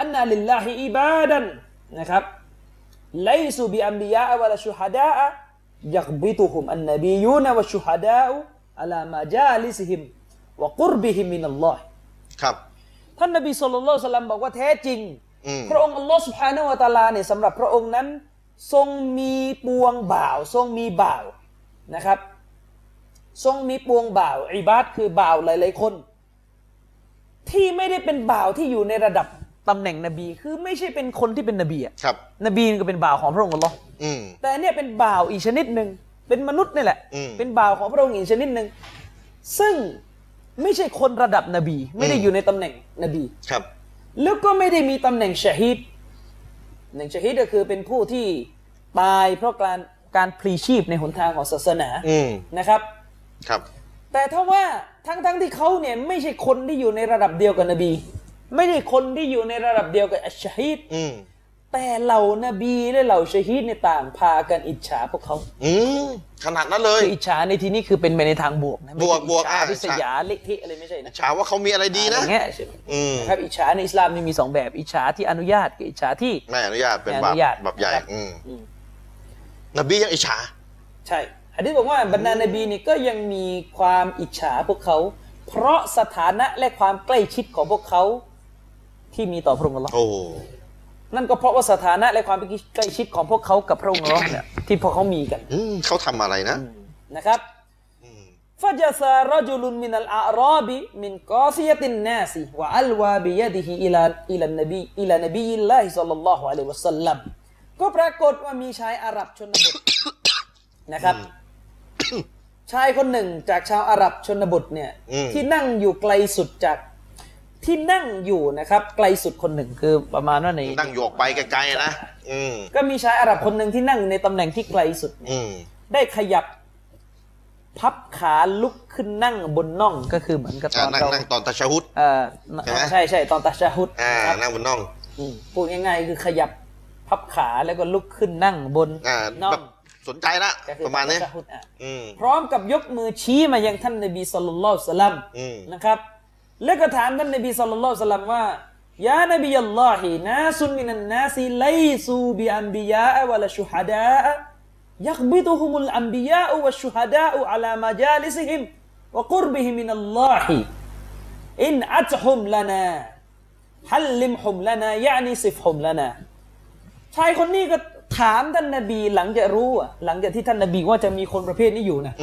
أن لله عباداนะครับليسوا بأنبياء ولا شهداء يغبطهم النبيون والشهداء على مجالسهم وقربهم من اللهครับท่านนบีซ็อลลัลลอฮุอะลัยฮิวะซัลลัมบอกว่าแท้จริง พระองค์อัลลอฮ์ซุบฮานะฮูวะตะอาลาเนี่ยสำหรับพระองค์นั้น ทรงมีปวงบ่าว ทรงมีบ่าวนะครับ ทรงมีปวงบ่าวعباد คือบ่าวหลายๆคน ที่ไม่ได้เป็นบ่าวที่อยู่ในระดับตำแหน่งนบี คือไม่ใช่เป็นคนที่เป็นนบีอะครับนบีก็เป็นบ่าวของพระองค์อัลลอฮ์แต่เนี่ยเป็นบ่าวอีกชนิดหนึ่งเป็นมนุษย์นี่แหละอืมเป็นบ่าวของพระองค์อีกชนิดหนึ่งซึ่งไม่ใช่คนระดับนบี ไม่ได้อืมอยู่ในตำแหน่งนบีครับ แล้วก็ไม่ได้มีตำแหน่งชะฮีดตำแหน่งชะฮีดก็คือเป็นผู้ที่ตายเพราะการการพลีชีพในหนทางของศาสนาอืมนะครับ ครับ แต่ถ้าว่าทั้งทั้งที่เขาเนี่ยไม่ใช่คนที่อยู่ในระดับเดียวกับนบี ไม่ได้คนที่อยู่ในระดับเดียวกับอัชชะฮีดอืม แต่เหล่านบีและเหล่าชะฮีดในยต่างพากันอิจฉาพวกเขา อืมขนาดนั้นเลยคืออิจฉาในที่นี้คือเป็นไปในทางบวกนะไม่บวกใช่บวกอิจฉาอ่าริษยาเละเทะอะไรไม่ใช่นะฉาว่าเขามีอะไรดีนะอย่างเงี้ยใช่ไหมอืมนะครับอิจฉาในอิสลามนี่มีสองแบบอิจฉาที่อนุญาตกับอิจฉาที่ไม่อนุญาตเป็นไม่บาอปนุญาตบาปใหญ่นะครับอืมอืมนบียังอิจฉา ใช่ฮะดิษบอกว่าบรรดานบีนี่ก็ยังมีความอิจฉาพวกเขา เพราะสถานะและความใกล้ชิดของพวกเขาที่มีต่อพระองค์อัลลอฮ์โอ้ นั่นก็เพราะว่าสถานะและความใกล้ชิดของพวกเขากับพระองค์เนี่ยที่พวกเขามีกันเขาทำอะไรนะนะครับฟาจซาร์จุลุนมินัลอาราบีมินกอซียตินนาซีวะอัลวาบิยดิฮิอิลาإلى النبي إلى نبي الله صلى الله عليه وسلمก็ปรากฏว่ามีชายอาหรับชนบทนะครับชายคนหนึ่งจากชาวอาหรับชนบทเนี่ยที่นั่งอยู่ไกลสุดจาก ที่นั่งอยู่นะครับ ไกลสุดคนหนึ่งคือประมาณว่าในนั่งโยกไปไกลๆนะอืมก็มีชายอาหรับคนหนึ่งที่นั่งในตำแหน่งที่ไกลสุดเนี่ยอืมได้ขยับพับขาลุกขึ้นนั่งบนน่องก็คือเหมือนกับตอ่าอนนั่งเรานั่งตอนตะชะฮุดเอ่อใช่ไหมใช่ใช่ตอนตาชาฮุดอ่าครับนั่งบนน่องอืมพูดง่ายๆคือขยับพับขาแล้วก็ลุกขึ้นนั่งบนอ่าน่อแบงบสนใจละก็คือประมาณนี้ตชฮุดอะอืมพร้อมกับยกมือชี้มายังท่านนบีสุลต่านละสลัมอืมนะครับ แล้วก็ถามท่านนบีสุลต่านสลัมว่ายานบีอัลลอฮีนาซุนมินันนาซีไลซูบิอัมบิยาอวะลชูฮัดายักบิตุฮุมุลอัมบิยาอวะชูฮัดาอัลามาจาลิซิฮิมوقربهم من الله انعتهم لنا حلهم لنا يعني صفهم لناชายคนนี้ก็ถามท่านนบีหลังจากรู้หลังจากที่ท่านนบีว่าจะมีคนประเภทนี้อยู่นะ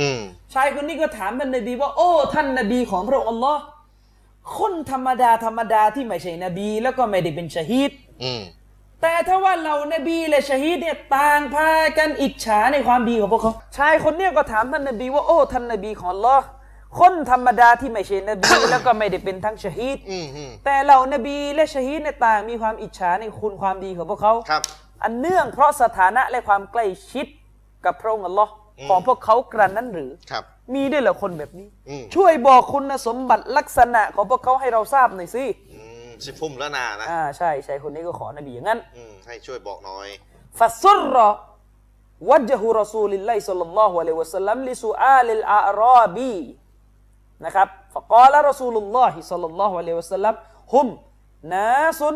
ชายคนนี้ก็ถามท่านนบีว่า โอ้ ท่านนบีของพระองค์อัลลอฮ์ คนธรรมดาธรรมดาที่ไม่ใช่นบี แล้วก็ไม่ได้เป็นชะฮีดอืมแต่ถ้าว่าเหล่านบีและชะฮีดเนี่ยต่างพากันอิจฉาในความดีของพวกเขาชายคนเนี้ยก็ถามท่านนบีว่าโอ้ท่านนบีของอัลลอฮ์คนธรรมดาที่ไม่ใช่นบี แล้วก็ไม่ได้เป็นทั้งชะฮีดอืมอืมแต่เหล่านบีและชะฮีดเนี่ยต่างมีความอิจฉาในคุณความดีของพวกเขาครับอันเนื่องเพราะสถานะและความใกล้ชิดกับพระองค์อัลลอฮ์ ของพวกเขากระนั้นหรือครับมีได้เหรอคนแบบนี้ ช่วยบอกคุณสมบัติลักษณะของพวกเขาให้เราทราบหน่อยสิสิฟุ่มแล้วนานะอ่าใช่ใช่คนนี้ก็ขอนบีอย่างนั้นให้ช่วยบอกหน่อยفسر وجه رسول الله صلى الله عليه وسلم لسؤال الأعرابيนะครับفقال رسول الله صلى الله عليه وسلم هم ناس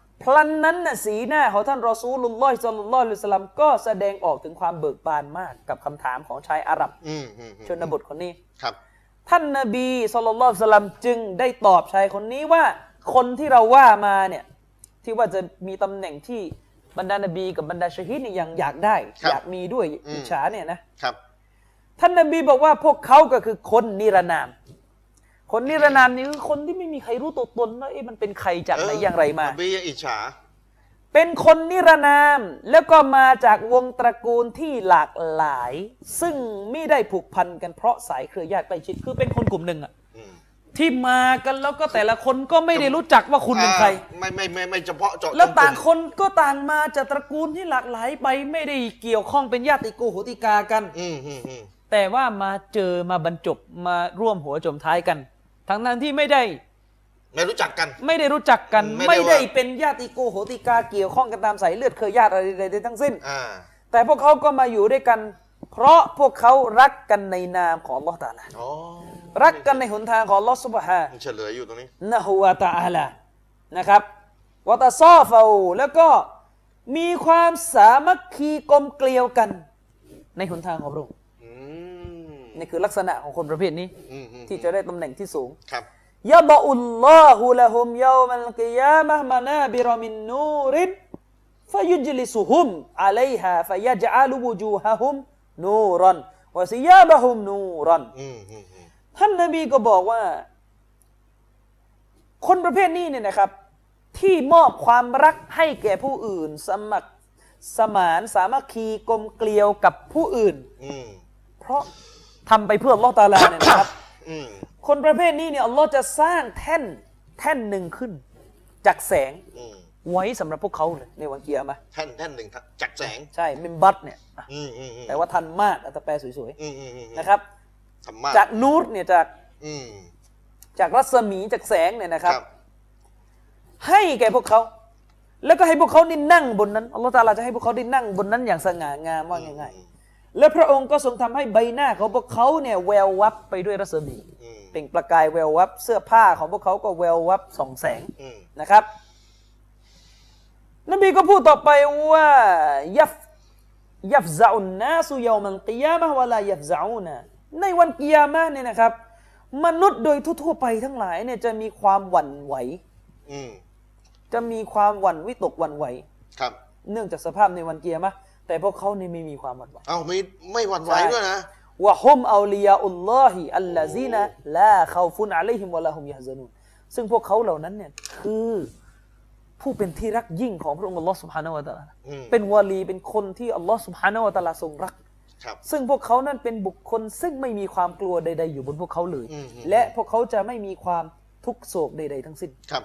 พลันนั้นน่ะสีหน้าของท่านรอซูลุลลอฮิศ็อลลัลลอฮุอะลัยฮิวะสัลลัมก็แสดงออกถึงความเบิกบานมากกับคำถามของชายอาหรับอืมอืมอืมชนบทคนนี้ครับ ท่านนบีศ็อลลัลลอฮุอะลัยฮิวะสัลลัมจึงได้ตอบชายคนนี้ว่า คนที่เราว่ามาเนี่ยที่ว่าจะมีตำแหน่งที่บรรดานบีกับบรรดาชะฮีดเนี่ยยังอยากได้ครับอยากมีด้วยอืมอิจฉาเนี่ยนะครับ ท่านนบีบอกว่าพวกเขาก็คือคนนิรนาม คนนิรนามนี่คือคนที่ไม่มีใครรู้ตัวตนว่าเอ๊ะมันเป็นใครจากไหนอย่างไรมานบีอิจฉา เป็นคนนิรนามแล้วก็มาจากวงตระกูลที่หลากหลาย ซึ่งไม่ได้ผูกพันกันเพราะสายเครือญาติใกล้ชิดคือเป็นคนกลุ่มหนึ่งอะอืมที่มากันแล้วก็แต่ละคนก็ไม่ได้รู้จักว่าคุณเป็นใครอ่าไม่ไม่ไม่ไม่เฉพาะเจาะจงแล้วต่างกลุ่มคนก็ต่างมาจากตระกูลที่หลากหลายไปไม่ได้เกี่ยวข้องเป็นญาติโกโหติกากันอืมอืมอืมแต่ว่ามาเจอมาบรรจบมาร่วมหัวจมท้ายกัน ทั้งนั้นที่ไม่ได้ไม่รู้จักกัน ไม่ได้รู้จักกัน ไม่ได้ไม่ได้ว่าเป็นญาติโกโหติกาเกี่ยวข้องกันตามสายเลือดเคยญาติอะไรใดๆทั้งสิ้นอ่าแต่พวกเขาก็มาอยู่ด้วยกัน เพราะพวกเขารักกันในนามของลอตาลาอ๋อรักกันในหนทางของลอสุบฮามันเฉลยอยู่ตรงนี้นะฮูวาตาอาลานะครับวะตาซอฟาแล้วก็มีความสามัคคีกลมเกลียวกัน ในหนทางของพระองค์อืม นี่คือลักษณะของคนประเภทนี้อืมอืมที่จะได้ตำแหน่งที่สูงครับยะบะอุลลอฮุละฮุมยามัลกิยามะฮ์มานาบิรมินนูรินฟยุจลิสุฮุมอะลัยฮาฟยะจอะลุวุจูฮะฮุมนูรันวะซิยาบะฮุมนูรันอืมอืมอืมท่านนบีก็บอกว่า คนประเภทนี้เนี่ยนะครับ ที่มอบความรักให้แก่ผู้อื่น สมัครสมานสามัคคีกลมเกลียวกับผู้อื่นอืมเพราะ ทำไปเพื่ออัลลอฮ์ตาอาลาเนี่ยนะครับอืมคนประเภทนี้เนี่ยอัลลอฮ์จะสร้างแท่นแท่นหนึ่งขึ้น จากแสงอืมไว้สำหรับพวกเขาเลยในวันเกียร์มาแท่นแท่นหนึ่งจักแสงใช่มิมบัตเนี่ยอะอืมอืมอืมแต่ว่าทันมากอัตแปลสวยอืมอืมอืมๆนะครับธรรมะจากนูรเนี่ยจากอืมจากรัศมีจากแสงเนี่ยนะคครับรับ ให้แก่พวกเขา แล้วก็ให้พวกเขาได้นั่งบนนั้นอัลลอฮฺตาลาจะให้พวกเขาได้นั่งบนนั้นอย่างสง่างามว่าง่ายอืม และพระองค์ก็ทรงทำให้ใบหน้าของพวกเขาเนี่ยแวววับไปด้วยรัศมีอืมเปล่งประกายแวววับเสื้อผ้าของพวกเขาก็แวววับส่องแสงอืมนะครับนบีก็พูดต่อไปว่ายัฟยัฟซาอุนนาสุยามันกิยามะฮ์วะลายัฟซาอูนะในวันกิยามะห์เนี่ยนะครับ มนุษย์โดยทั่วๆไปทั้งหลายเนี่ยจะมีความหวั่นไหวอืมจะมีความหวั่นวิตกหวั่นไหวครับ เนื่องจากสภาพในวันกิยามะห์ แต่พวกเขานี่ไม่มีความหวั่นไหวเอาไม่ไม่หวั่นไหวใช่ด้วยนะวะฮุมอัลลียาอุลลอฮิอัลลาซีนะลาคาฟุนอะลัยฮิมวะลาฮุมยะฮซานูนซึ่งพวกเขาเหล่านั้นเนี่ยคือผู้เป็นที่รักยิ่งของพระองค์อัลลอฮ์สุบฮานะฮูวะตะอาลาอืมเป็นวาลีเป็นคนที่อัลลอฮ์สุบฮานะฮูวะตะอาลาทรงรักครับซึ่งพวกเขานั้นเป็นบุคคลซึ่งไม่มีความกลัวใด ๆ อยู่บนพวกเขาเลยอืมอืมและพวกเขาจะไม่มีความทุกโศกใด ๆ ทั้งสิ้นครับ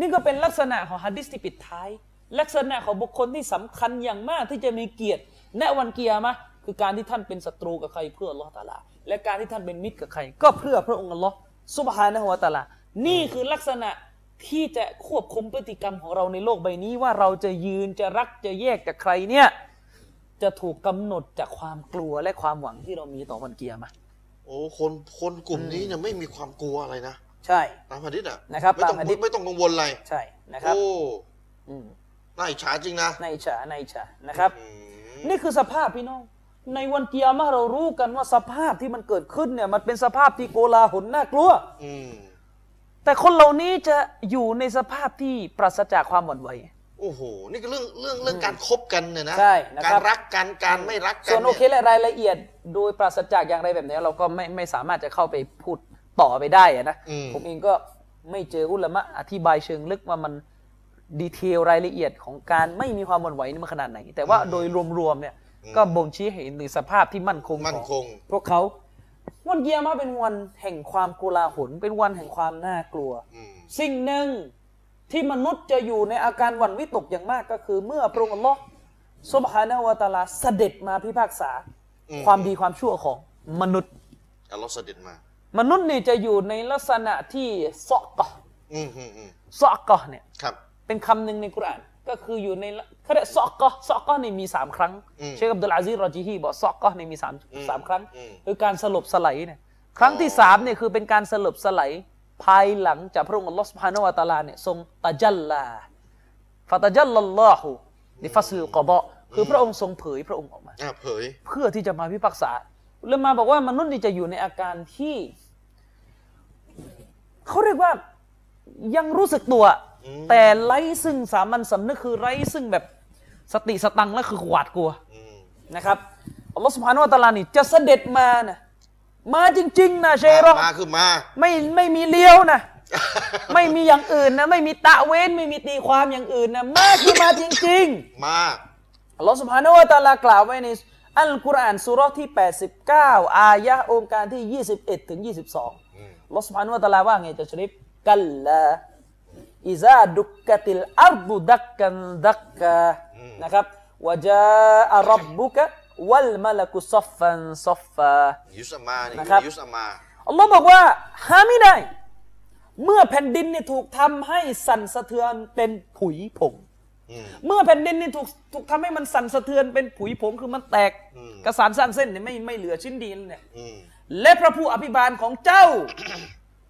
นี่ก็เป็นลักษณะของฮะดิษที่ปิดท้าย ลักษณะของบุคคลที่สำคัญอย่างมากที่จะมีเกียรติในวันกิยามะห์คือการที่ท่านเป็นศัตรูกับใครเพื่ออัลลอฮ์ตะอาลา และการที่ท่านเป็นมิตรกับใคร ก็เพื่อพระองค์อัลลอฮ์ซุบฮานะฮูวะตะอาลา นี่คือลักษณะที่จะควบคุมพฤติกรรมของเราในโลกใบนี้ว่าเราจะยืนจะรักจะแยกจากใครเนี่ยจะถูกกำหนดจากความกลัวและความหวังที่เรามีต่อวันกิยามะห์โอ้คนคนกลุ่มนี้เนี่ยไม่มีความกลัวอะไรนะ ใช่ตามหะดิษอะนะครับไม่ต้องตามหะดีษไม่ต้องกังวลอะไรใช่นะครับโอ้อืม น่าอิจฉาจริงนะในฉาในฉานะครับอืมนี่คือสภาพพี่น้อง ในวันกิยามะห์เรารู้กันว่าสภาพที่มันเกิดขึ้นเนี่ย มันเป็นสภาพที่โกลาหลน่ากลัวอืมแต่คนเหล่านี้จะอยู่ในสภาพที่ปราศจากความหวั่นไหวโอ้โห นี่ก็เรื่องเรื่องเรื่องการคบกันเนี่ยนะ ใช่นะการครับรักกัน การไม่รักกัส่วนโอเคเนี่ยและรายละเอียด โดยปราศจากอย่างไรแบบนี้ เราก็ไม่ไม่สามารถจะเข้าไปพูดต่อไปได้อะนะอืมผมเองก็ไม่เจออุลามะอธิบายเชิงลึกว่ามัน ดีเทลรายละเอียดของการไม่มีความหวั่นไหวนี่มันขนาดไหน แต่ว่าโดยรวมๆเนี่ย ก็บ่งชี้ให้เห็นถึงสภาพที่มั่นคงมั่นของคง พวกเขาวันเกียร์มาเป็นวันแห่งความโกลาหลเป็นวันแห่งความน่ากลัวอืมสิ่งหนึ่งที่มนุษย์จะอยู่ในอาการหวั่นวิตกอย่างมากก็คือ เมื่อพระองค์อัลลอฮ์ซุบฮานะฮูวะตะอาลาเสด็จมาพิพากษา ความดีความชั่วของมนุษย์อัลลอฮ์เสด็จมา มนุษย์นี่จะอยู่ในลักษณะที่ซอกกะห์อืมอืมอืมซอกกะห์เนี่ยครับ เป็นคำหนึ่งในกุรอานก็คืออยู่ในละเขาเรียกซอกกะห์ซอกกะห์นี่มีสามครั้งอืมเชคอับดุลอาซีรอจิฮีบอกซอกกะห์นี่มีสามอืมสามครั้งอืมคือการสลบสลายเนี่ยครั้งที่สามเนี่ยคือเป็นการสลบสลายภายหลังจากพระองค์อัลลอฮ์สุบฮานาวะตะอาลาเนี่ยทรงตะจัลลาฟาตะจัลลัลลอฮุลิฟัสลิลกอฎอคือพระองค์ทรงเผยพระองค์ออกมาอ่าเผยเพื่อที่จะมาพิพากษาเลยมาบอกว่ามนุษย์นี่จะอยู่ในอาการที่เขาเรียกว่ายังรู้สึกตัวอืมแต่ไร้ซึ่งสามัญสำนึกคือไร้ซึ่งแบบสติสตังค์และคือหวาดกลัวอืมนะครับอัลลอฮฺสุบฮานุวะตะอาลานี่จะเสด็จมานะมาจริง ๆ นะเชยรอมามาคือมา ไม่ไม่มีเลี้ยวนะ ไม่มีอย่างอื่นนะ ไม่มีตะเว้น ไม่มีตีความอย่างอื่นนะ มาคือมาจริง ๆ มาอัลลอฮฺสุบฮานะฮูวะตะอาลากล่าวไว้ในอัลกุรอานสุเราะห์ที่ 89 อายะห์องค์การที่ 21 ถึง 22อืมอัลลอฮฺสุบฮานะฮูวะตะอาลาว่าไงจะชริฟكلا إذا دكت الأرض دكا دكا นะครับ وجاء ربك والملك صفا صفاยุสมานี่นะครับยุสมาอัลลอฮ์บอกว่าหาไม่ได้ เมื่อแผ่นดินเนี่ยถูกทำให้สั่นสะเทือนเป็นผุยผงอืมเมื่อแผ่นดินนี่ถูกถูกทำให้มันสั่นสะเทือนเป็นผุยผงคือมันแตกอืมกระสานซ่านเซ็นเนี่ยไม่ไม่เหลือชิ้นดีแล้วเนี่ยอืมและพระผู้อภิบาลของเจ้า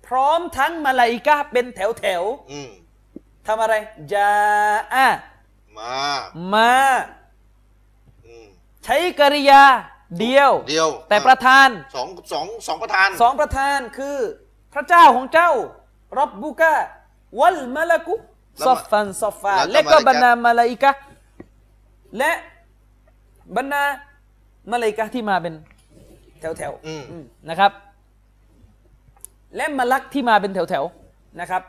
พร้อมทั้งมาลาอิกะฮ์เป็นแถวแถวอืมๆ ทำอะไรจาอะมามาอืมใช้กริยาเดียว เดียว แต่ประธานสองสองสองประธานสองประธานคือ พระเจ้าของเจ้ารับบุกะวัลมะละกุซอฟฟันซอฟฟาและก็บรรดามาลาอิกะฮ์และบรรดามาลาอิกะฮ์ที่มาเป็นแถวแถวๆอืมอืมนะครับ และมาลักที่มาเป็นแถวแถวๆนะครับ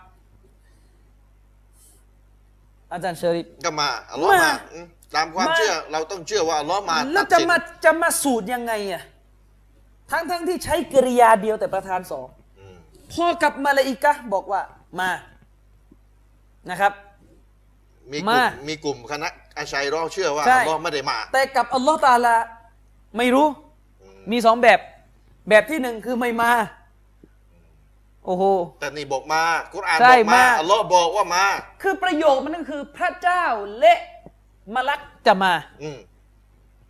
อาจารย์เชอริฟก็มาอัลลอฮ์มามาอืมตามความมาเชื่อเราต้องเชื่อว่าอัลลอฮ์มาแล้วตัจะดสินมาจะมาสูตรยังไงอะทั้งทั้งที่ใช้กริยาเดียวแต่ประธานสองอืมพอกับมาลาอิกะห์บอกว่ามานะครับ มีกมาลุ่มมีกลุ่มคณะอาชัยรอเชื่อว่าใช่อัลลอฮ์ไม่ได้มา แต่กับอัลลอฮ์ตาอาลาไม่รู้ มีสองแบบ แบบที่หนึ่งคือไม่มา โอ้โห แต่นี่บอกมากุรอานใช่บอกมามา อัลลอฮ์บอกว่ามาคือประโยคมันนั่นคือพระเจ้าและมาลักจะมา อืม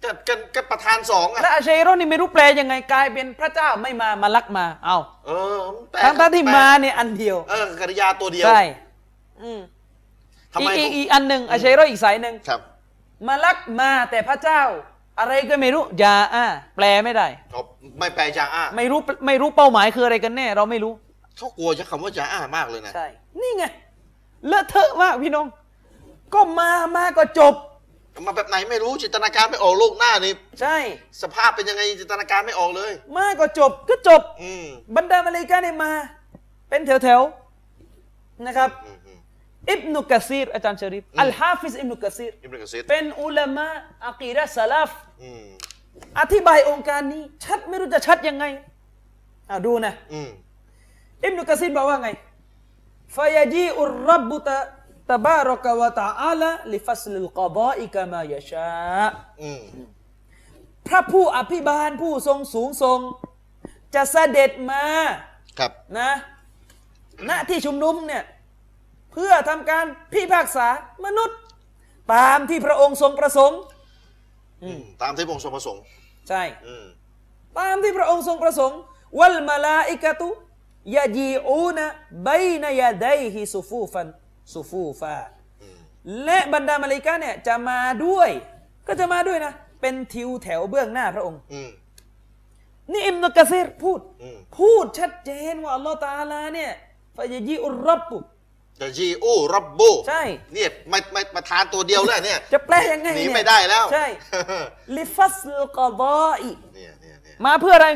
กันกันกันประธานสองอะและอาชัยรอห์นี่ไม่รู้แปลยังไงกลายเป็นพระเจ้าไม่มามาลักมา เอาเออแปลทั้งทั้งที่แปลมาเนี่ยอันเดียวเออกริยาตัวเดียวใช่อืมทำไมอีกอีกอีกอันหนึ่งอาชัยรอห์อีกสายหนึ่งครับมาลักมาแต่พระเจ้า อะไรก็ไม่รู้ยาอ่าแปลไม่ได้เขาไม่แปลจาอ้า ไม่รู้ไม่รู้เป้าหมายคืออะไรกันแน่ เราไม่รู้ เขากลัวใช้คำว่าจาอ้ามากเลยนะ ใช่ นี่ไงเลอะเทอะมากพี่น้องก็มามาก็จบ มาแบบไหนไม่รู้จินตนาการไม่ออกโลกหน้านี่ใช่ สภาพเป็นยังไงจินตนาการไม่ออกเลย มาก็จบก็จบอืมบรรดามาเลกาเนี่ยมา เป็นแถวๆนะครับอืมอืมอิบนุกะซีรอาจารย์ชะริฟอัลฮาฟิซอิบนุกะซีรอิบนุกะซีรเป็นอุลามะอะกีดะห์สลัฟอืมอธิบายโองการนี้ ชัดไม่รู้จะชัดยังไงอะดูนะ อืม อิบนุกะซีรบอกว่าไงفيجيء الرب تبارك وتعالى لفصل القضاء كما يشاءอืมพระผู้อภิบาลผู้ทรงสูงทรง จะเสด็จมาครับนะณที่ชุมนุมเนี่ย เพื่อทำการพิพากษามนุษย์ ตามที่พระองค์ทรงประสงค์อืมตามที่พระองค์ทรงประสงค์ ใช่อืมตามที่พระองค์ทรงประสงค์ วัลมาลาอิกะตุ ยาจีอูนะบัยนยาไดฮิสุฟูฟันสุฟูฟาอืมและบรรดามาลาอิกะเนี่ยจะมาด้วย ก็จะมาด้วยนะ เป็นทิวแถวเบื้องหน้าพระองค์อืมนี่อิมนุกะซีรพูดอืมพูดชัดเจนว่าอัลลอฮฺตะอาลาเนี่ยฟายาจีอุรรับบุจะจีอูรับบูใช่เนี่ยไม่ไม่ประธานตัวเดียวแล้วเนี่ย จะแปลยังไงหนีเนี่ยไม่ได้แล้ว ใช่ลิฟัสลกอฎออีเนี่ยเนี่ยเนี่ยมาเพื่ออะไร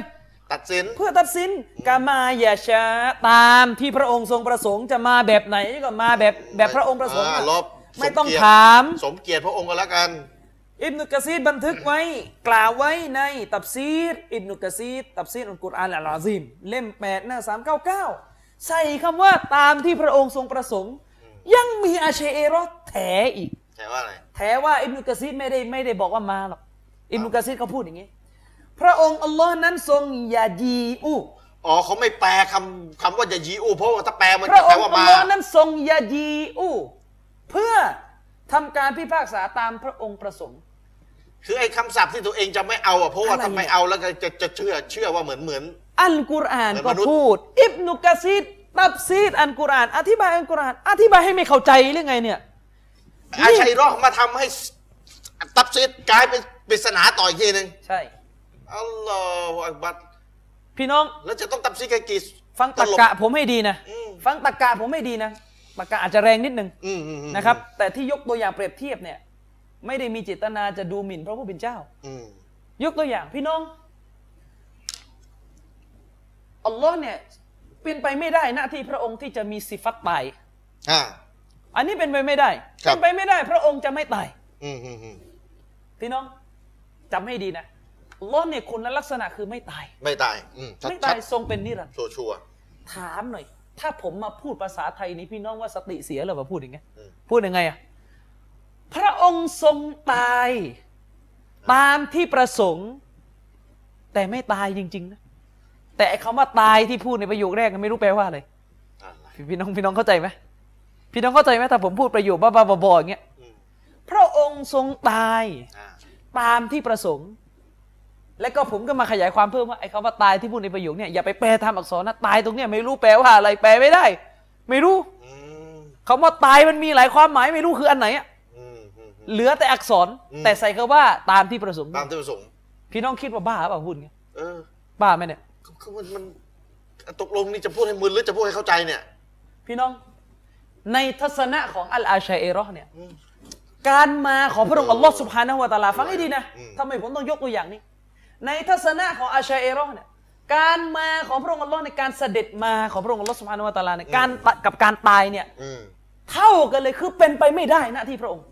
ตัดสิน เพื่อตัดสินกามายาชาตามที่พระองค์ทรงประสงค์จะมาแบบไหนก็มาแบบแบบพระองค์ประสงค์อ่าอะลบไม่ต้องสเกียรถาม สมเกียรติพระองค์ก็แล้วกัน อิบนุกะซีรบันทึกไว้กล่าวไว้ในตับซีรอิบนุกะซีรตับซีรอัลกุรอานอัลอาซิมเล่ม8หน้า399 ใส่คำว่าตามที่พระองค์ทรงประสงค์ ยังมีอาเชเอรอแถอีกใช่ว่าอะไร แถว่าอิบนุกะซีรไม่ได้ไม่ได้บอกว่ามาหรอกอิบนุกะซีรเขาพูดอย่างนี้ พระองค์อัลลอฮ์นั้นทรงยาจีอูอ๋อเขาไม่แปลคำคำว่าจะยีอูเพราะว่าถ้าแปลมันพจะระแปอลงค์ว่าอัลมาลอฮ์นั้นทรงยาจีอูเพื่อทำการพิพากษาตามพระองค์ประสงค์ คือไอ้คำศัพท์ที่ตัวเองจะไม่เอาอะเพราะว่าอะไร ถ้าไม่เอาแล้วก็จะจะเชื่อเชื่อว่าเหมือนเหมือน อัลกุรอานเหมืก็อนมนุษย์ พูด อิบนุกะซีดตับซีดอัลกุรอาน อธิบายอัลกุรอานอธิบายให้ไม่เข้าใจหรือไงเนี่ย อาชัยรอห์มาทำให้ตับซิดกลายเป็นปริศนาต่ออีกทีหนึ่งใช่ อัลลอฮฺอักบัรพี่น้อง แล้วจะต้องตับซิดกันกี่ฟังตะลบกะผมให้ดีนะอืมฟังตะกะผมให้ดีนะตะกะอาจจะแรงนิดนึงอืมอืมอืมนะครับ แต่ที่ยกตัวอย่างเปรียบเทียบเนี่ย ไม่ได้มีเจตนาจะดูหมิ่นพระผู้เป็นเจ้าอืมยกตัวอย่างพี่น้องอัลลอฮ์เนี่ยเป็นไปไม่ได้หน้าที่พระองค์ที่จะมีสิฟัตตายอ่าอันนี้เป็นไปไม่ได้ครับเป็นไปไม่ได้ พระองค์จะไม่ตายอืมอืมอืมพี่น้องจำให้ดีนะ อัลลอฮ์เนี่ยคุณลักษณะคือไม่ตาย ไม่ตายอืมชัดไม่ชัตาดยทรงเป็นนิรันดร์ชัวชัวร์ถามหน่อย ถ้าผมมาพูดภาษาไทยนี้พี่น้องว่าสติเสียหรือเปล่าพูดอย่างไงอืมพูดยังไงอะพระองค์ทรงตาย ตามที่ประสงค์ แต่ไม่ตายจริงๆนะแต่ไอ้คำว่าตายที่พูดในประโยคแรกน่ะไม่รู้แปลว่าอะไรอะไรพี่พี่น้องพี่น้องเข้าใจไหมพี่น้องเข้าใจไหมถ้าผมพูดประโยคบ้าๆบอๆอย่างเงี้ยอืมพระองค์ทรงตายอ่าตามที่ประสงค์ และก็ผมก็มาขยายความเพิ่มว่าไอ้คำว่าตายที่พูดในประโยคเนี่ยอย่าไปแปลตามอักษรนะตายตรงเนี้ยไม่รู้แปลว่าอะไรแปลไม่ได้ ไม่รู้อืมคำว่าตายมันมีหลายความหมายไม่รู้คืออันไหนอะอืมอืมอืมเหลือแต่อักษรอืมแต่ใส่คำว่าตามที่ประสงค์ตามที่ประสงค์พี่น้องคิดว่าบ้าเปล่าพูดไงเออบ้าไหมเนี่ยคือคือมันมันตกลงนี่จะพูดให้มึนหรือจะพูดให้เข้าใจเนี่ย พี่น้อง ในทัศนะของอัลอาชัยเอรอห์เนี่ยอืมการมาของพระองค์อัลลอฮ์สุบฮานะฮูวะตะอาลาฟังให้ดีนะอืมทำไมผมต้องยกตัวอย่างนี้ ในทัศนะของอาชัยเอรอห์เนี่ยการมาของพระองค์อัลลอฮ์ในการเสด็จมาของพระองค์อัลลอฮ์สุบฮานะฮูวะตะอาลาเนี่ยการตะกับการตายเนี่ยอืมเท่ากันเลยคือเป็นไปไม่ได้หน้าที่พระองค์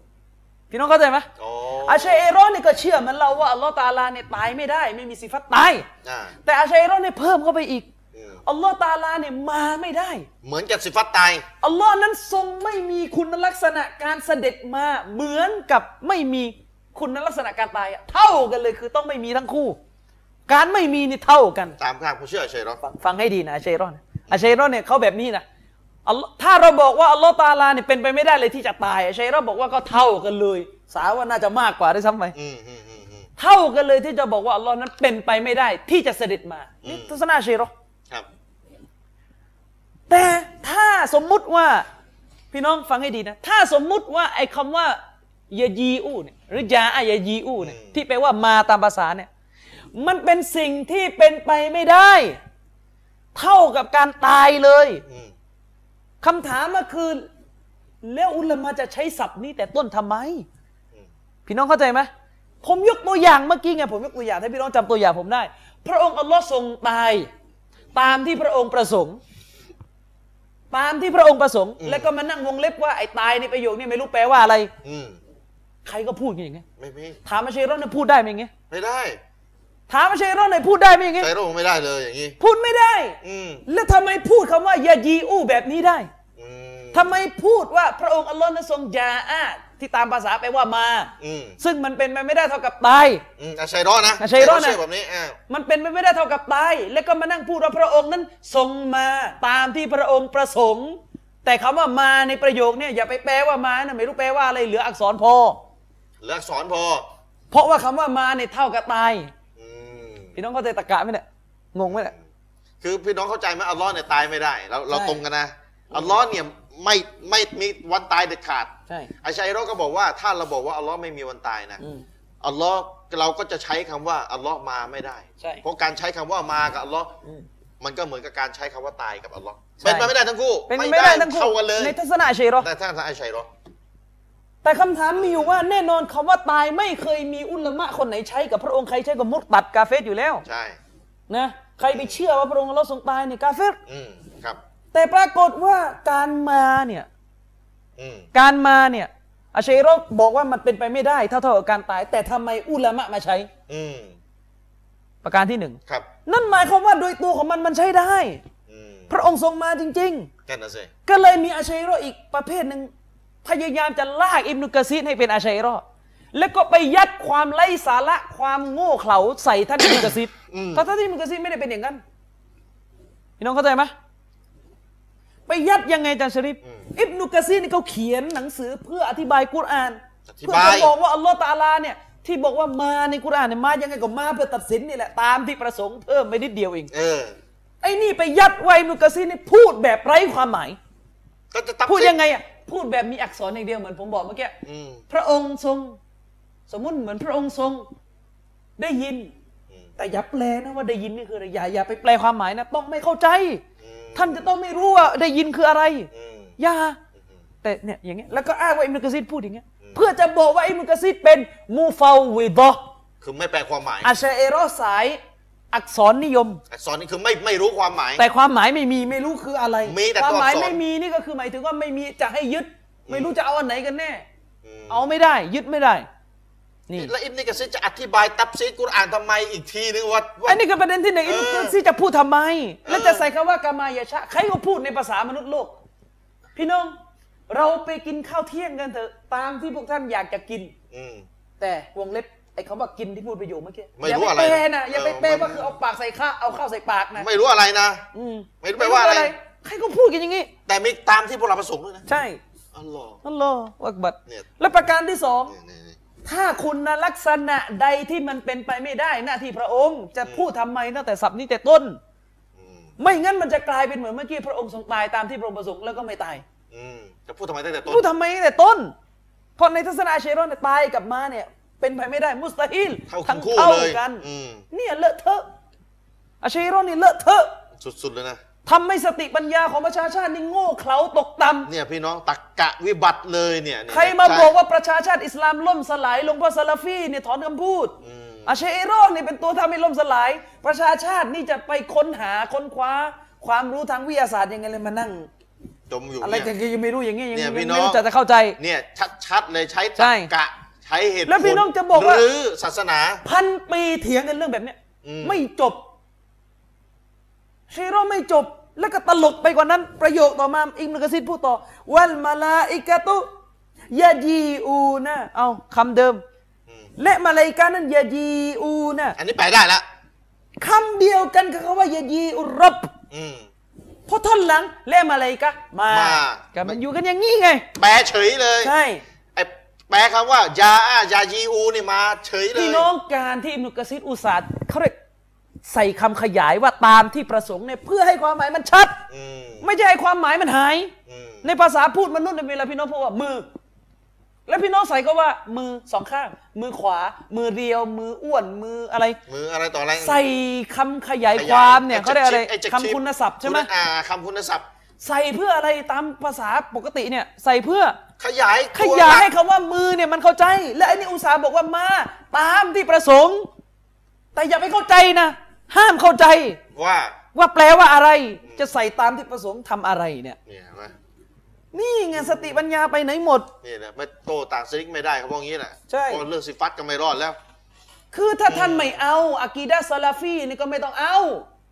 พี่น้องเข้าใจไหมอ๋ออาชัยเอรอห์เนี่ยก็เชื่อเหมือนเราว่าอัลลอฮ์ตะอาลาเนี่ยตายไม่ได้ ไม่มีสิฟัตตายอ่าแต่อาชัยเอรอห์เนี่ยเพิ่มเข้าไปอีกอืมอัลลอฮ์ตะอาลาเนี่ยมาไม่ได้ เหมือนกับสิฟัตตายอัลลอฮ์นั้นทรงไม่มีคุณลักษณะการเสด็จมาเหมือนกับไม่มี คุณลักษณะการตายอะเท่ากันเลยคือต้องไม่มีทั้งคู่ การไม่มีนี่เท่ากัน ตามทางผู้เชื่อเฉยหรอฟังฟังให้ดีนะอาชัยรอนอาชัยรอนเนี่ยเขาแบบนี้นะอัลลอฮ์ถ้าเราบอกว่าอัลลอฮ์ตะอาลาเนี่ยเป็นไปไม่ได้เลยที่จะตายอาชัยรอนบอกว่าก็เท่ากันเลย สาว่าน่าจะมากกว่าด้วยซ้ำไปอืมอืมอืมอืม เท่ากันเลยที่จะบอกว่าอัลลอฮ์นั้นเป็นไปไม่ได้ที่จะเสด็จมานี่ทัศนะเชโรอครับ แต่ถ้าสมมุติว่าพี่น้องฟังให้ดีนะ ถ้าสมมุติว่าไอ้คำว่า ยายีอูเนี่ยหรือยาอายายีอูเนี่ยอืมที่แปลว่ามาตามภาษาเนี่ยมันเป็นสิ่งที่เป็นไปไม่ได้ เท่ากับการตายเลยอืมคำถามก็คือ แล้วอุลามะจะใช้ศัพท์นี้แต่ต้นทำไมอืมพี่น้องเข้าใจไหมผมยกตัวอย่างเมื่อกี้ไงผมยกตัวอย่างให้พี่น้องจำตัวอย่างผมได้ พระองค์อัลลอฮ์ทรงตาย ตามที่พระองค์ประสงค์ตามที่พระองค์ประสงค์ แล้วก็มานั่งวงเล็บว่าไอ้ตายในประโยคนี้ไม่รู้แปลว่าอะไรอืม ใครก็พูดอย่างเงี้ยไม่มีถามมาเชยรอนเนี่ยพูดได้ไหมอย่างเงี้ยไม่ได้ถามมาเชยรอนเนี่ยพูดได้ไหมอย่างเงี้ยใช้โรคไม่ได้เลยอย่างนี้พูดไม่ได้ อืมแล้วทำไมพูดคำว่ายายีอูแบบนี้ได้อืมทำไมพูดว่าพระองค์อัลลอฮ์นั้นทรงยาอาที่ตามภาษาแปลว่ามา อืมซึ่งมันเป็นไปไม่ได้เท่ากับตาย อืมอะชัยร้อนนะอะชัยร้อนนะเชื่อแบบนี้อ่ามันเป็นไปไม่ได้เท่ากับตาย แล้วก็มานั่งพูดว่าพระองค์นั้นทรงมาตามที่พระองค์ประสงค์ แต่คำว่ามาในประโยคเนี่ยอย่าไปแปลว่ามานะไม่รู้แปลว่าอะไรเหลืออักษรพอ เหลืออักษรพอ เพราะว่าคำว่ามาเนี่ยเท่ากับตาย อืมพี่น้องเข้าใจตะกะไหมเนี่ยงงไหมเนี่ย คือพี่น้องเข้าใจไหมอัลลอฮ์เนี่ยตายไม่ได้ เราเราใช่ ตรงกันนะอัลลอฮ์เนี่ยไม่ไม่มีวันตายเด็ดขาดใช่อาชัยเราก็บอกว่าถ้าเราบอกว่าอัลลอฮ์ไม่มีวันตายนะอืม อัลลอฮ์เราก็จะใช้คำว่าอัลลอฮ์มาไม่ได้ ใช่ เพราะการใช้คำว่ามากับอัลลอฮ์อืม มันก็เหมือนกับการใช้คำว่าตายกับอัลลอฮ์ใช่ เป็นไปไม่ได้ทั้งคู่เป็นไปไม่ได้ทั้งคู่เท่ากันเลยในทัศนะเชยรอแต่ถ้าทางอาชัยเรา แต่คำถามมีอยู่ว่าแน่นอนคำว่าตายไม่เคยมีอุลามะคนไหนใช้กับพระองค์ใครใช้กับมุตตัดกาเฟสอยู่แล้วใช่นะใครไปเชื่อว่าพระองค์อัลลอฮ์ทรงตายเนี่ยกาเฟสอืมครับ แต่ปรากฏว่าการมาเนี่ยอืมการมาเนี่ยอาชัยรอบอกว่ามันเป็นไปไม่ได้เท่าเท่ากับการตาย แต่ทำไมอุลามะมาใช้ อืมประการที่หนึ่งครับนั่นหมายความว่าโดยตัวของมันมันใช้ได้อืมพระองค์ทรงมาจริงกันนะสิๆก็เลยมีอาชัยรออีกประเภทหนึ่ง พยายามจะลากอิบนุกะซีรให้เป็นอาชัยรอแล้วก็ไปยัดความไร้สาระความโง่เขลาใส่ท่านอิบนุกะซีรถ้าท่านอิบนุกะซีรไม่ได้เป็นอย่างนั้นพี่น้องเข้าใจไหมไปยัดยังไงอาจารย์ชริฟอิบนุกะซีรนี่เขาเขียนหนังสือเพื่ออธิบายกุรอานอธิเพื่อบายจะบอกว่าอัลลอฮ์ตะอาลาเนี่ยที่บอกว่ามาในกุรอานเนี่ยมายังไงก็มาเพื่อตัดสินนี่แหละตามที่ประสงค์เพิ่มไปนิดเดียวเองเออไอ้นี่ไปยัดไว้อิบนุกะซีรนี่พูดแบบไร้ความหมาย ก็จะตัดพูดสินยังไงอะ พูดแบบมีอักษรอย่างเดียวเหมือนผมบอกเมื่อกี้อืมพระองค์ทรง สมมุติเหมือนพระองค์ทรงได้ยินอืมแต่อย่าแปลนะว่าได้ยินนี่คืออะไรอย่าอย่าไปแปลความหมายนะ ต้องไม่เข้าใจอืมท่านจะต้องไม่รู้ว่าได้ยินคืออะไรอืมอย่าอืมแต่เนี่ยอย่างเงี้ยแล้วก็อ้างว่าอิมนุกะซีรพูดอย่างเงี้ยเพื่อจะบอกว่าอิมนุกะซีรเป็นมูฟาวิดะห์คือไม่แปลความหมายอาชาเอรอสาย อักษรนิยม อักษรนี่คือไม่ไม่รู้ความหมาย แต่ความหมายไม่มีไม่รู้คืออะไรมีแต่ความหมายตัวอักษร ไม่มีนี่ก็คือหมายถึงว่าไม่มีจะให้ยึด ไม่รู้จะเอาอันไหนกันแน่อืมเอาไม่ได้ ยึดไม่ได้ นี่ แล้วอิบนิกะซีรจะอธิบายตับซีดกุรอานทำไมอีกทีนึงว่าว่า อันนี้คือประเด็นที่หนึ่งเอออิบนุกะซีรจะพูดทำไม แล้วเออจะใส่คำว่ากามายะชะ ใครก็พูดในภาษามนุษย์โลก พี่น้อง เราไปกินข้าวเที่ยงกันเถอะตามที่พวกท่านอยากจะกิน อืมแต่วงเล็บไอ้คำว่ากินที่พูดประโยคเมื่อกี้ไม่อย่ารู้ไปอะไรแปลนะอย่าไปแปลเออมันว่าคือเอาปากใส่ข้าวเอาข้าวใส่ปากนะไม่รู้อะไรนะอืมไม่รู้แปลว่าอะไรใครก็พูดกันอย่างนี้ แต่มีตามที่พวกเราประสงค์ด้วยนะใช่อัลลอฮ์อัลลอฮฺอักบัดเนี่ยและประการที่สองนี่นี่นี่ถ้าคุณลักษณะใดที่มันเป็นไปไม่ได้หน้าที่พระองค์ จะพูดทำไมตั้งแต่สับนี้แต่ต้นอืมไม่งั้นมันจะกลายเป็นเหมือนเมื่อกี้พระองค์ทรงตายตามที่พระองค์ประสงค์แล้วก็ไม่ตายอืมจะพูดทำไมตั้งแต่ต้นพูดทำไมตั้งแต่ต้นเพราะในทัศนะเชรอนเนี่ยตายกับมาเนี่ย เป็นไปไม่ได้มุสตาฮิลเท่าทั้งคู่เท่าเลยกันอืมเนี่ยเลอะเทอะอาเชรอนนี่เลอะเทอะสุดๆเลยนะทำให้สติปัญญาของประชาชาตินี่โง่เขลาตกต่ำเนี่ยพี่น้องตักกะวิบัติเลยเนี่ยเนี่ยใครมาช่บอกว่าประชาชาติอิสลามล่มสลายลงเพราะซาลาฟีเนี่ยถอนคำพูดอืมอาเชเอรอนนี่เป็นตัวทำให้ล่มสลาย ประชาชาตินี่จะไปค้นหาค้นคว้า ความรู้ทางวิทยาศาสตร์ยังไงเลยมานั่งจมอยู่อะไรเนี่ยกันยังไม่รู้อย่างงี้ยังเนี่ยยังพี่ไม่น้องรู้จะจะเข้าใจเนี่ยชัดๆเลยใช้ใช่ตักกะใช้เหตุผลแล้วพี่น้องจะบอกว่า หรือศาสนา พันปีเถียงกันเรื่องแบบเนี้ยอืม ไม่จบเชโรอนไม่จบ แล้วก็ตลกไปกว่านั้น ประโยคต่อมาอิมนุกะซิดพูดต่อ วัลมาลาอิกะตุยาจีอูนะเอาคำเดิม และมาลาอิกานั้นยาจีอูนะอันนี้แปลได้ละคำเดียวกันกับคำว่ายาจีอุรับอืม เพราะท่อนหลังและมาลาอิกะมามาก็มันอยู่กันอย่างนี้ไง แปลเฉยเลย ใช่ไอ้ แปลคำว่ายาอายายีอูนี่มาเฉยเลยพี่น้องการที่อิบนุกะซีรอุตสาห์เขาเรียกใส่คำขยายว่าตามที่ประสงค์เนี่ยเพื่อให้ความหมายมันชัด อืมไม่ใช่ให้ความหมายมันหาย อืมในภาษาพูดมนุษย์เนี่ยเวลาพี่น้องพูดว่ามือ แล้วพี่น้องใส่ก็ว่ามือสองข้าง มือขวา มือเรียว มืออ้วนมืออะไร มืออะไรต่ออะไรใส่คำขยายความเนี่ยขเขาเรียกอะไรไจ็ดคำคุณศัพท์ใช่ไหมณอ่าคำคุณศัพท์ ใส่เพื่ออะไรตามภาษาปกติเนี่ย ใส่เพื่อขยายขตัวยายให้หลักคำว่ามือเนี่ยมันเข้าใจ และไอ้นี่อุตสาห์บอกว่ามาตามที่ประสงค์ แต่อย่าไปเข้าใจนะ ห้ามเข้าใจว่าว่าแปลว่าอะไร จะใส่ตามที่ประสงค์ทำอะไรเนี่ยเนี่ยเห็นไหมนี่ไงสติปัญญาไปไหนหมดนี่นะไม่โตต่างสลิกไม่ได้เขาบอกงี้แหละใช่เพราะเรื่องสิฟัตก็ไม่รอดแล้ว คือถ้าท่านไม่เอาอากีดะห์ซาลาฟีนี่ก็ไม่ต้องเอา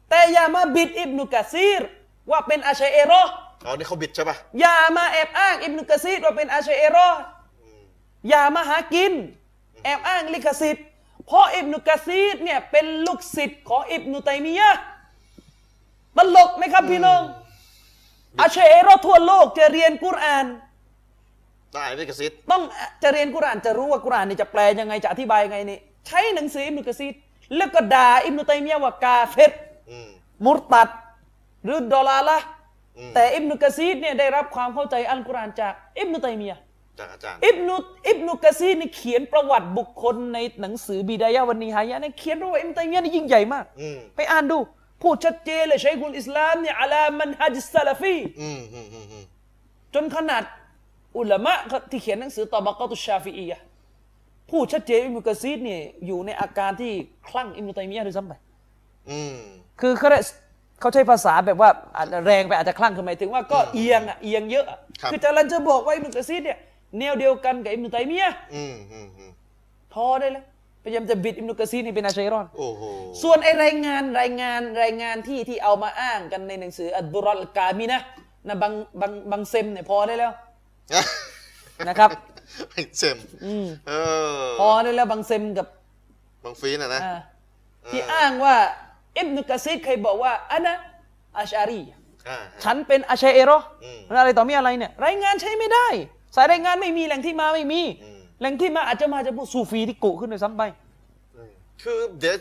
แต่อย่ามาบิดอิบนุกะซีร ว่าเป็นอาชัยเอโรอห์อ๋อนี่เขาบิดใช่ปะอย่ามาแอบอ้างอิบนุกะซีรว่าเป็นอาชัยเอโรอห์อย่ามาหากิน แอบอ้างลิขสิทธิ์เพราะอิบนุกะซีรเนี่ยเป็นลูกศิษย์ของอิบนุตัยมียะห์ตลกไหมครับพี่น้องอาชัยเอโรอห์ทั่วโลกจะเรียนกุรอานได้ไม่กระซิบต้องจะเรียนกุรอานจะรู้ว่ากุรอานนี่จะแปลยังไงจะอธิบายยังไงนี่ใช้หนังสืออิบนุกะซีรแล้วก็ด่าอิบนุตัยมียะห์ว่ากาเฟรอืมมุรตัด หรือดอลาละห์อืมแต่อิบนุกะซีรเนี่ยได้รับความเข้าใจอัลกุรอานจากอิบนุตัยมียะห์จากอาจารย์อิบนุอิบนุกะซีรนี่เขียนประวัติบุคคลในหนังสือบิดายะห์วันนีฮายะห์เนี่ยเขียนประวัติอิบนุตัยมียะห์นี่ยิ่งใหญ่มากอืมไปอ่านดู พูดชัดเจนเลยใช้คุณอิสลามเนี่ยอาลามันฮัจซาลาฟีอืมอืมอืมอืมจนขนาดอุลามะที่เขียนหนังสือตอบะกอตุชชาฟีอียะห์พูดชัดเจนอิบนุกะซีรเนี่ยอยู่ในอาการที่คลั่งอิบนุตัยมียะห์ด้วยซ้ำไปอืมคือเขาได้ เขาใช้ภาษาแบบว่าอาจจะแรงไปอาจจะคลั่งคือหมายถึงว่าก็เอียงอะเอียงเยอะอะครับคือจะรันจะบอกว่าอิบนุกะซีรเนี่ยแนวเดียวกันกับอิบนุตัยมียะห์อืมอืมอืมพอได้แล้วพยายามจะบิดอิบนุกะซีรนี่เป็นอาชัยรอน โอ้โหส่วนไอรายงานรายงานรายงานที่ที่เอามาอ้างกันในหนังสืออัดดุรัลกามีนะนะบางบางบางเซมเนี่ยพอได้แล้วนะครับ ไม่เซมอืมเออพอได้แล้วบางเซมกับบางฟีนอะนะอ่าที่อ้างว่า อิบนุกะซีรเคยบอกว่าอันนะอัชอารีอ่าฉันเป็นอาชัยเอโรออืมอะไรต่อมีอะไรเนี่ย รายงานใช้ไม่ได้ สายรายงานไม่มีแหล่งที่มาไม่มีอืมแหล่งที่มาอาจจะมาจากพวกซูฟีที่กุขึ้นด้วยซ้ำไป คือเดี๋ยว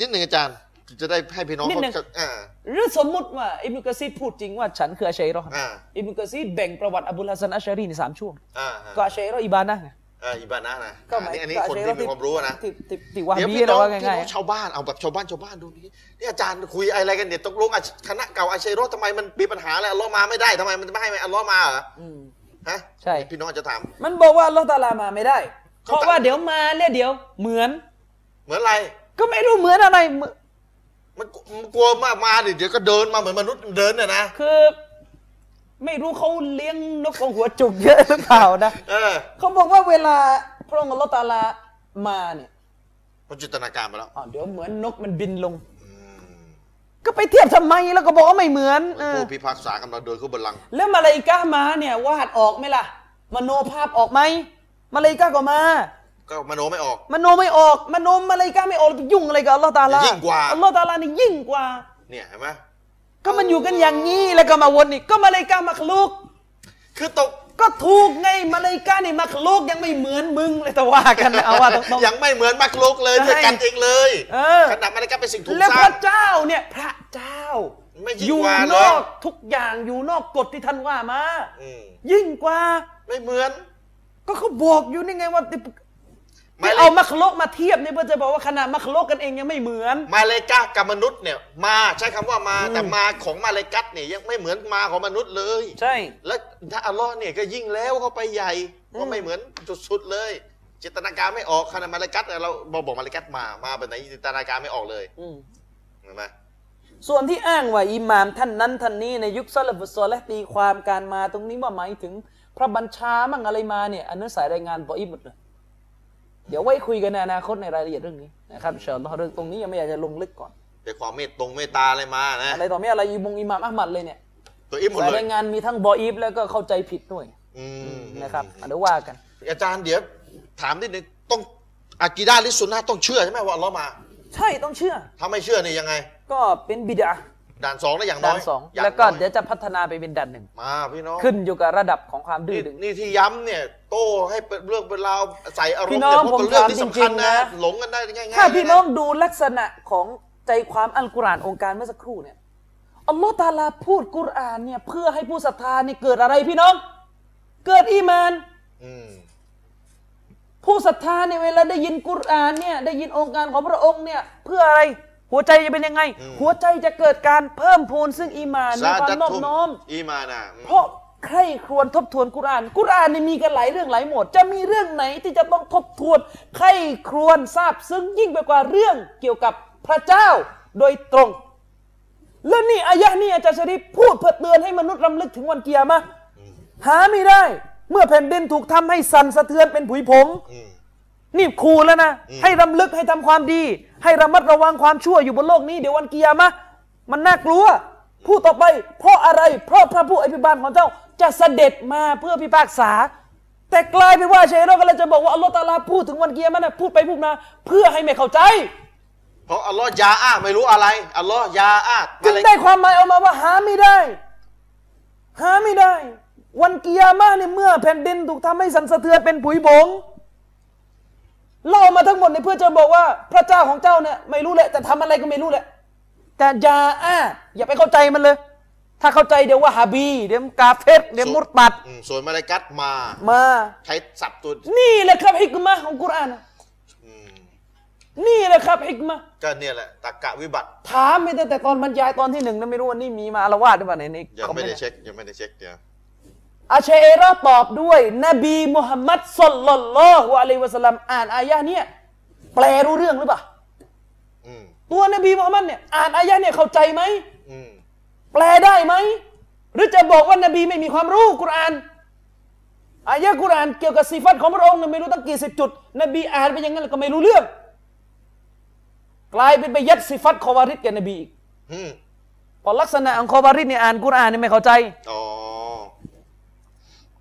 นิดหนึ่งอาจารย์จะได้ให้พี่น้องนิดหนึ่งเขาอ่าหรือสมมุติว่าอิบนุกะซีรพูดจริงว่าฉันคืออาชัยเอโรออ่าอิบนุกะซีรแบ่งประวัติอบุลฮัสซันอัชชารีในสามช่วงอ่าก็อาชัยเอโรออิบานะห์ไง อ่าอิบานะนะก็หมายอันนี้ก็อันนี้คนชัยที่เอโรมีความรู้นะที่ที่ที่วาฮาเดี๋ยวบีพี่เราน้องว่าพี่ง่ายน้องชาวบ้านเอาแบบชาวบ้านชาวบ้านดูนี่นี่อาจารย์คุยอะไรกันเนี่ยตกลงอะคณะเก่าอาชัยรอดทำไมมันมีปัญหาอะไรอัลเลอฮ์มาไม่ได้ทำไมมันไม่ให้อัลเลอฮ์มาเหรอๆอืม ฮะใช่ พี่น้องอาจจะถาม มันบอกว่าอัลลอฮ์ตะอาลามาไม่ได้ เพเขาราะตัดว่าเดี๋ยวมาแล้วเดี๋ยวเหมือน เหมือนอะไร ก็ไม่รู้เหมือนอะไรเหมือนมันมันกลัวมากมาดิเดี๋ยวก็เดินมาเหมือนมนุษย์เดินเนี่ยนะ คือ ไม่รู้เขาเลี้ยงนกของหัวจุกเยอะหรือเปล่านะเออเขาบอกว่าเวลาพระองค์อัลลอฮ์ตะอาลามาเนี่ยมันจินตนาการไปแล้วอ๋อเดี๋ยวเหมือนนกมันบินลงอืมก็ไปเทียบทำไมแล้วก็บอกว่าไม่เหมือนเออผู้พิพากษากำลังเดินขึ้นบัลลังก์แล้วมาลาอิกะห์มาเนี่ยวาดออกไหมล่ะมโนภาพออกไหมมาลาอิกะห์ก็มาก็มโนไม่ออก มโนไม่ออก มโนมาลาอิกะห์ไม่ออกแล้วไปยุ่งอะไรกับอัลลอฮ์ตะอาลายิ่งกว่าอัลลอฮ์ตะอาลานี่ยิ่งกว่า เนี่ยเห็นไหม ก็มันอยู่กันอย่างนี้แล้วก็มาวนอีกก็มาลาอิกะห์มักลุก คือตกก็ถูกไงมาลาอิกะห์นี่มักลุกยังไม่เหมือนมึงเลยแต่ว่ากันนะเอาว่าตรงยังไม่เหมือนมักลุกเลยใช่ด้วยกันเองเลยเออ ขนาดมันก็เป็นสิ่งถูกๆและสพร้าง ระเจ้าเนี่ยพระเจ้าไม่ยิ่งอยู่กว่านเลยอกทุกอย่างอยู่นอกกฎที่ท่านว่ามาอืมยิ่งกว่า ไม่เหมือน ก็เขาบอกอยู่นี่ไงว่า ที่ไม่ที่เลยเอามักโลกมาเทียบเนี่ยเพื่อจะบอกว่าขนาดมักโลกกันเองยังไม่เหมือน มาเลกากับมนุษย์เนี่ยมาใช้คำว่ามาแต่มาของมาเลกัตเนี่ยยังไม่เหมือนมาของมนุษย์เลย ใช่ แล้วถ้าอัลลอฮ์เนี่ยก็ยิ่งแล้วเข้าไปใหญ่ก็ไม่เหมือนสุดๆเลย จินตนาการไม่ออกขนาดมาเลกัตเนี่ยเราบอกบอกมาเลกัตมามาแบบไหนจินตนาการไม่ออกเลยอืมเห็นไหมส่วนที่อ้างว่าอิหม่ามท่านนั้นท่านนี้ในยุคซาลฟุสซอและตีความการมาตรงนี้ว่าหมายถึงพระบัญชามั่งอะไรมาเนี่ยอันนั้นสายรายงานบออีหมดเลย เดี๋ยวไว้คุยกันในอนาคตในรายละเอียดเรื่องนี้นะครับอินชาอัลลอฮ์เรื่องตรงนี้ยังไม่อยากจะลงลึกก่อนแต่ความเมตตรงเมตตาอะไรมานะอะไรต่อไม่อะไรอิมงอิหม่ามอัลมัดเลยเนี่ยตัวอิมหมดสายเลยรายงานมีทั้งบออีฟแล้วก็เข้าใจผิดด้วยอืมนะครับเดี๋ยวว่ากัน อาจารย์เดี๋ยวถามนิดนึงต้องอากีดาลิสซุนนะห์ต้องเชื่อใช่ไหมว่าอัลลอฮ์มา ใช่ต้องเชื่อ ถ้าไม่เชื่อนี่ยังไง ก็เป็นบิดา ด่านสองแล้วอย่างน้ด่าอนยสองย่างแล้วก็น้อยเดี๋ยวจะพัฒนาไปเป็นด่านหนึ่งมาพี่น้องขึ้นอยู่กับระดับของความดื้นี่อดึง นี่ที่ย้ำเนี่ย โต้ให้เป็นเรื่องเป็นราวใส่อารมพี่ณ์น้องเนี่ยเพราะเป็นเรื่องที่ผมถามสำคัญจริงๆนะ นะ หลงกันได้ง่ายๆถ้าพี่เลยะน้องดูลักษณะของใจความอัลกุรอานองค์การเมื่อสักครู่เนี่ยอัลลอฮ์ตะอาลาพูดกุรอานเนี่ยเพื่อให้ผู้ศรัทธานี่เกิดอะไรพี่น้อง เกิดอีมาน อืมผู้ศรัทธาเนี่ยเวลาได้ยินกุรอานเนี่ยได้ยินองค์การของพระองค์เนี่ยเพื่ออะไร หัวใจจะเป็นยังไง หัวใจจะเกิดการเพิ่มพูนซึ่งอีมานมีความนอบน้อมอีมานะอืมเพราะใครครวญทบทวนกุรอาน กุรอานนี่มีกันหลายเรื่องหลายหมวด จะมีเรื่องไหนที่จะต้องทบทวนใครครวญทราบซึ้งยิ่งไปกว่าเรื่องเกี่ยวกับพระเจ้าโดยตรง แล้วนี่อายะห์นี่อาจารย์ชริฟพูดเพื่อเตือนให้มนุษย์รำลึกถึงวันเกียร์มาหาไม่ได้ เมื่อแผ่นดินถูกทำให้สั่นสะเทือนเป็นผุยผงอืม นี่คูแล้วนะอืมให้รำลึกให้ทำความดี ให้ระมัดระวังความชั่วอยู่บนโลกนี้เดี๋ยววันกิยามะห์มันน่ากลัวพูดต่อไป เพราะอะไร เพราะพระผู้อภิบาลของเจ้าจะเสด็จมาเพื่อพิพากษา แต่กลายเป็นว่าชัยเราก็เลยจะบอกว่าอัลลอฮฺตะอาลาพูดถึงวันกิยามะห์นะพูดไปพูดมา เพื่อให้ไม่เข้าใจ เพราะอัลลอฮ์ยาอาไม่รู้อะไรอัลลอฮ์ยาอาจึงได้ความหมายออกมาว่าหาไม่ได้ หาไม่ได้ วันกิยามะห์เนี่ยเมื่อแผ่นดินถูกทำให้สั่นสะเทือนเป็นผุยผง เล่ามาทั้งหมดเนี่ยเพื่อจะบอกว่า พระเจ้าของเจ้าเนี่ยไม่รู้แหละแต่ทำอะไรก็ไม่รู้แหละ แต่อยาอ่าอย่าไปเข้าใจมันเลย ถ้าเข้าใจเดี๋ยวว่าฮาบี เดี๋ยวกาเฟตเดี๋ยวมุตตัดอืมส่วนมาลากัตมา มาใช้ศัพท์ตัวนี่แหละครับฮิกมะห์ของกุรอานอืมนี่แหละครับฮิกมะห์ก็เนี่ยแหละตรรกะวิบัติ ถามไม่ได้แต่ตอนบรรยายตอนที่หนึ่งนะไม่รู้ว่านี่มีมาอาละวาดหรือเปล่าในนี้ยังไม่ได้เช็คยังไม่ได้เช็คเดี๋ยว อาเชเอราตอบด้วย นบีมุฮัมมัดสลลัลลอฮุอะลัยฮิวะสัลลัมอ่านอายะห์เนี่ยแปลรู้เรื่องหรือเปล่าอืมตัวนบีมุฮัมมัดเนี่ยอ่านอายะห์เนี่ยเข้าใจไหมอืมแปลได้ไหมหรือจะบอกว่านบีไม่มีความรู้กุรอานอายะห์กุรอานเกี่ยวกับสิฟัตของพระองค์เนี่ยไม่รู้ตั้งกี่สิบจุด นบีอ่านไปอย่างนั้นแล้วก็ไม่รู้เรื่อง กลายเป็นไปยัดสิฟัตคอวาริดแก่นบีอีกอืมเพอลักษณะของคอวาริดเนี่ยอ่านกุรอานเนี่ยไม่เข้าใจอ๋อ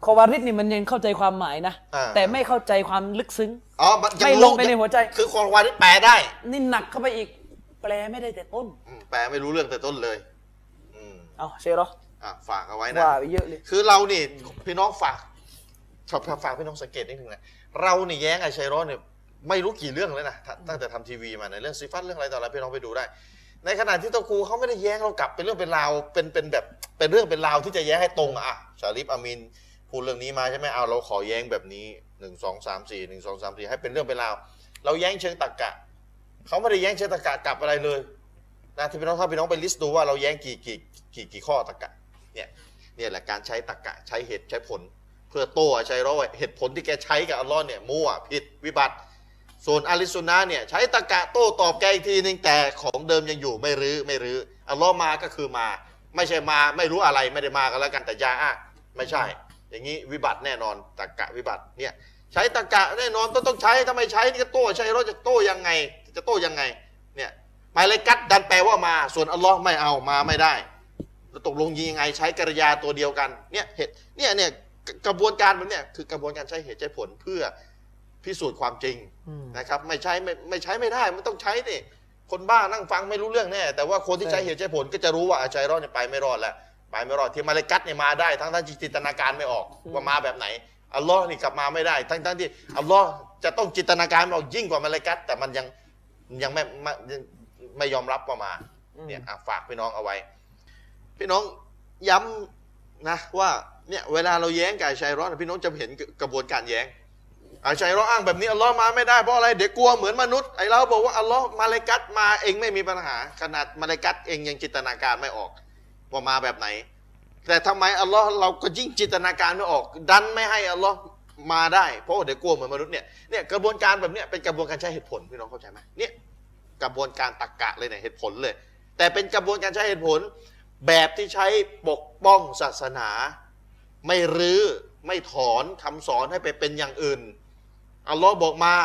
คอวาริดนี่มันยังเข้าใจความหมายนะ อ่า แต่ไม่เข้าใจความลึกซึ้ง อ๋อมันยังไม่ลงไปในหัวใจ คือคนวานี่แปลได้นี่หนักเข้าไปอีก แปลไม่ได้แต่ต้น อืมแปลไม่รู้เรื่องแต่ต้นเลย อืมเอาเชโรออะฝากเอาไว้นะ ว่าไปเยอะเลย คือเรานี่พี่น้องฝากฝากฝากพี่น้องสังเกตนิดนึงนะเรานี่แย้งไอ้ชัยร้อนเนี่ยไม่รู้กี่เรื่องเลยนะตั้งตั้งแต่ทำทีวีมาในยเรื่องซีฟัตเรื่องอะไรต่ออะไรพี่น้องไปดูได้ ในขณะที่ตะครูเขาไม่ได้แย้งเรากลับเป็นเรื่องเป็นราวเป็นเป็นแบบเป็นเรื่องเป็นราวที่จะแย้งให้ตรงอะอะชาลิฟอามิน พูดเรื่องนี้มาใช่ไหมเอาเราขอแย้งแบบนี้หนึ่งสองสามสี่หนึ่งสองสามสี่ให้เป็นเรื่องเป็นราว เราแย้งเชิงตรรกะเขาไม่ได้แย้งเชิงตรรกะกลับอะไรเลยนะที่พี่น้องถ้าพี่น้องไป list ดูว่าเราแย้งกี่กี่กี่กี่ข้อตรรกะเนี่ยเนี่ยแหละการใช้ตรรกะใช้เหตุใช้ผล เพื่อโต้ใช้ร้อยเหตุผลที่แกใช้กับอัลลอฮ์เนี่ยมั่วผิดวิบัติ ส่วนอาลิสุนนะห์เนี่ยใช้ตรรกะโต้ตอบแกอีกทีหนึงแต่ของเดิมยังอยู่ไม่รื้อไม่รื้ออัลลอฮ์มาก็คือมา ไม่ใช่มาไม่รู้อะไรไม่ได้มากันแล้วกันแต่ยาอะไม่ใช่ อย่างนี้วิบัติแน่นอนตรรกะวิบัติเนี่ยใช้ตรรกะแน่นอนต้องต้องใช้ถ้าไม่ใช้นี่ก็โต้ใช้ร้อยจะโต้ยังไง จะโต้ยังไงเนี่ยหมายเลขกัดดันแปลว่ามา ส่วนอัลลอฮ์ไม่เอามาไม่ได้แล้วตกลงยังไงใช้กริยาตัวเดียวกันเนี่ยเหตุเนี่ยเนี่ยกกระบวนการแบบเนี่ยคือกระบวนการใช้เหตุใช้ผลเพื่อพิสูจน์ความจริงอืมนะครับ ไม่ใช้ไม่ไม่ใช้ไม่ได้มันต้องใช้นี่คนบ้านั่งฟังไม่รู้เรื่องแน่แต่ว่าคนที่ใช้เหตุใช้ผลก็จะรู้ว่าอาใจรอดเนี่ยไปไม่รอดแล้ว ไปไม่รอดที่มาเลกัตเนี่ยมาได้ ทั้งทั้งที่จินตนาการไม่ออกว่ามาแบบไหนอัลลอฮ์นี่กลับมาไม่ได้ ทั้งทั้งที่อัลลอฮ์จะต้องจินตนาการไม่ออกยิ่งกว่ามาเลกัตแต่มันยังยังไม่ไม่ไม่ยอมรับว่ามาเนี่ยอะฝากพี่น้องเอาไว้ พี่น้องย้ำนะว่าเนี่ยเวลาเราแย้งกับไอ้ชัยร้อนพี่น้องจะเห็นกระบวนการแย้งไอ้ชัยร้อนอ้างแบบนี้อัลลอฮ์มาไม่ได้เพราะอะไรเดี๋ยวกลัวเหมือนมนุษย์ไอ้เราบอกว่าอัลลอฮ์มาเลกัตมาเองไม่มีปัญหาขนาดมาเลกัตเองยังจินตนาการไม่ออก ว่ามาแบบไหน แต่ทำไมอัลลอฮ์เราก็ยิ่งจินตนาการไม่ออก ดันไม่ให้อัลลอฮ์มาได้เพราะเดี๋ยวกลัวเหมือนมนุษย์เนี่ยเนี่ยกระบวนการแบบเนี้ยเป็นกระบวนการใช้เหตุผลพี่น้องเข้าใจไหมเนี่ยกระบวนการตรรกะเลยเนี่ยเหตุผลเลย แต่เป็นกระบวนการใช้เหตุผล แบบที่ใช้ปกป้องศาสนา ไม่รื้อไม่ถอนคำสอนให้ไปเป็นอย่างอื่นอัลลอฮ์บอกมา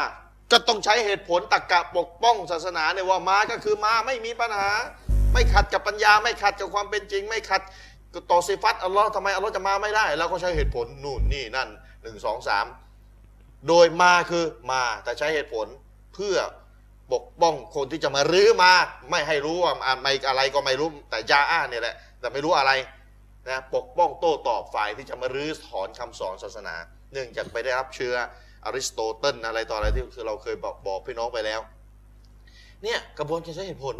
ก็ต้องใช้เหตุผลตรรกะปกป้องศาสนาเนี่ยว่ามาก็คือมาไม่มีปัญหา ไม่ขัดกับปัญญา ไม่ขัดกับความเป็นจริง ไม่ขัดต่อสิฟัตอัลลอฮ์ทำไมอัลลอฮ์จะมาไม่ได้แล้วก็ใช้เหตุผลนู่นนี่นั่นหนึ่งสองสามโดยมาคือมาแต่ใช้เหตุผลเพื่อปกป้องคนที่จะมารื้อมา ไม่ให้รู้ว่าอะไม่อะไรก็ไม่รู้แต่ยาอ้าเนี่ยแหละแต่ไม่รู้อะไรนะปกป้องโต้ตอบฝ่ายที่จะมารื้อถอนคำสอนศาสนา เนื่องจากไปได้รับเชื้ออริสโตเติลอะไรต่ออะไรที่คือเราเคยบอกบอกพี่น้องไปแล้ว เนี่ยกระบวนการใช้เหตุผล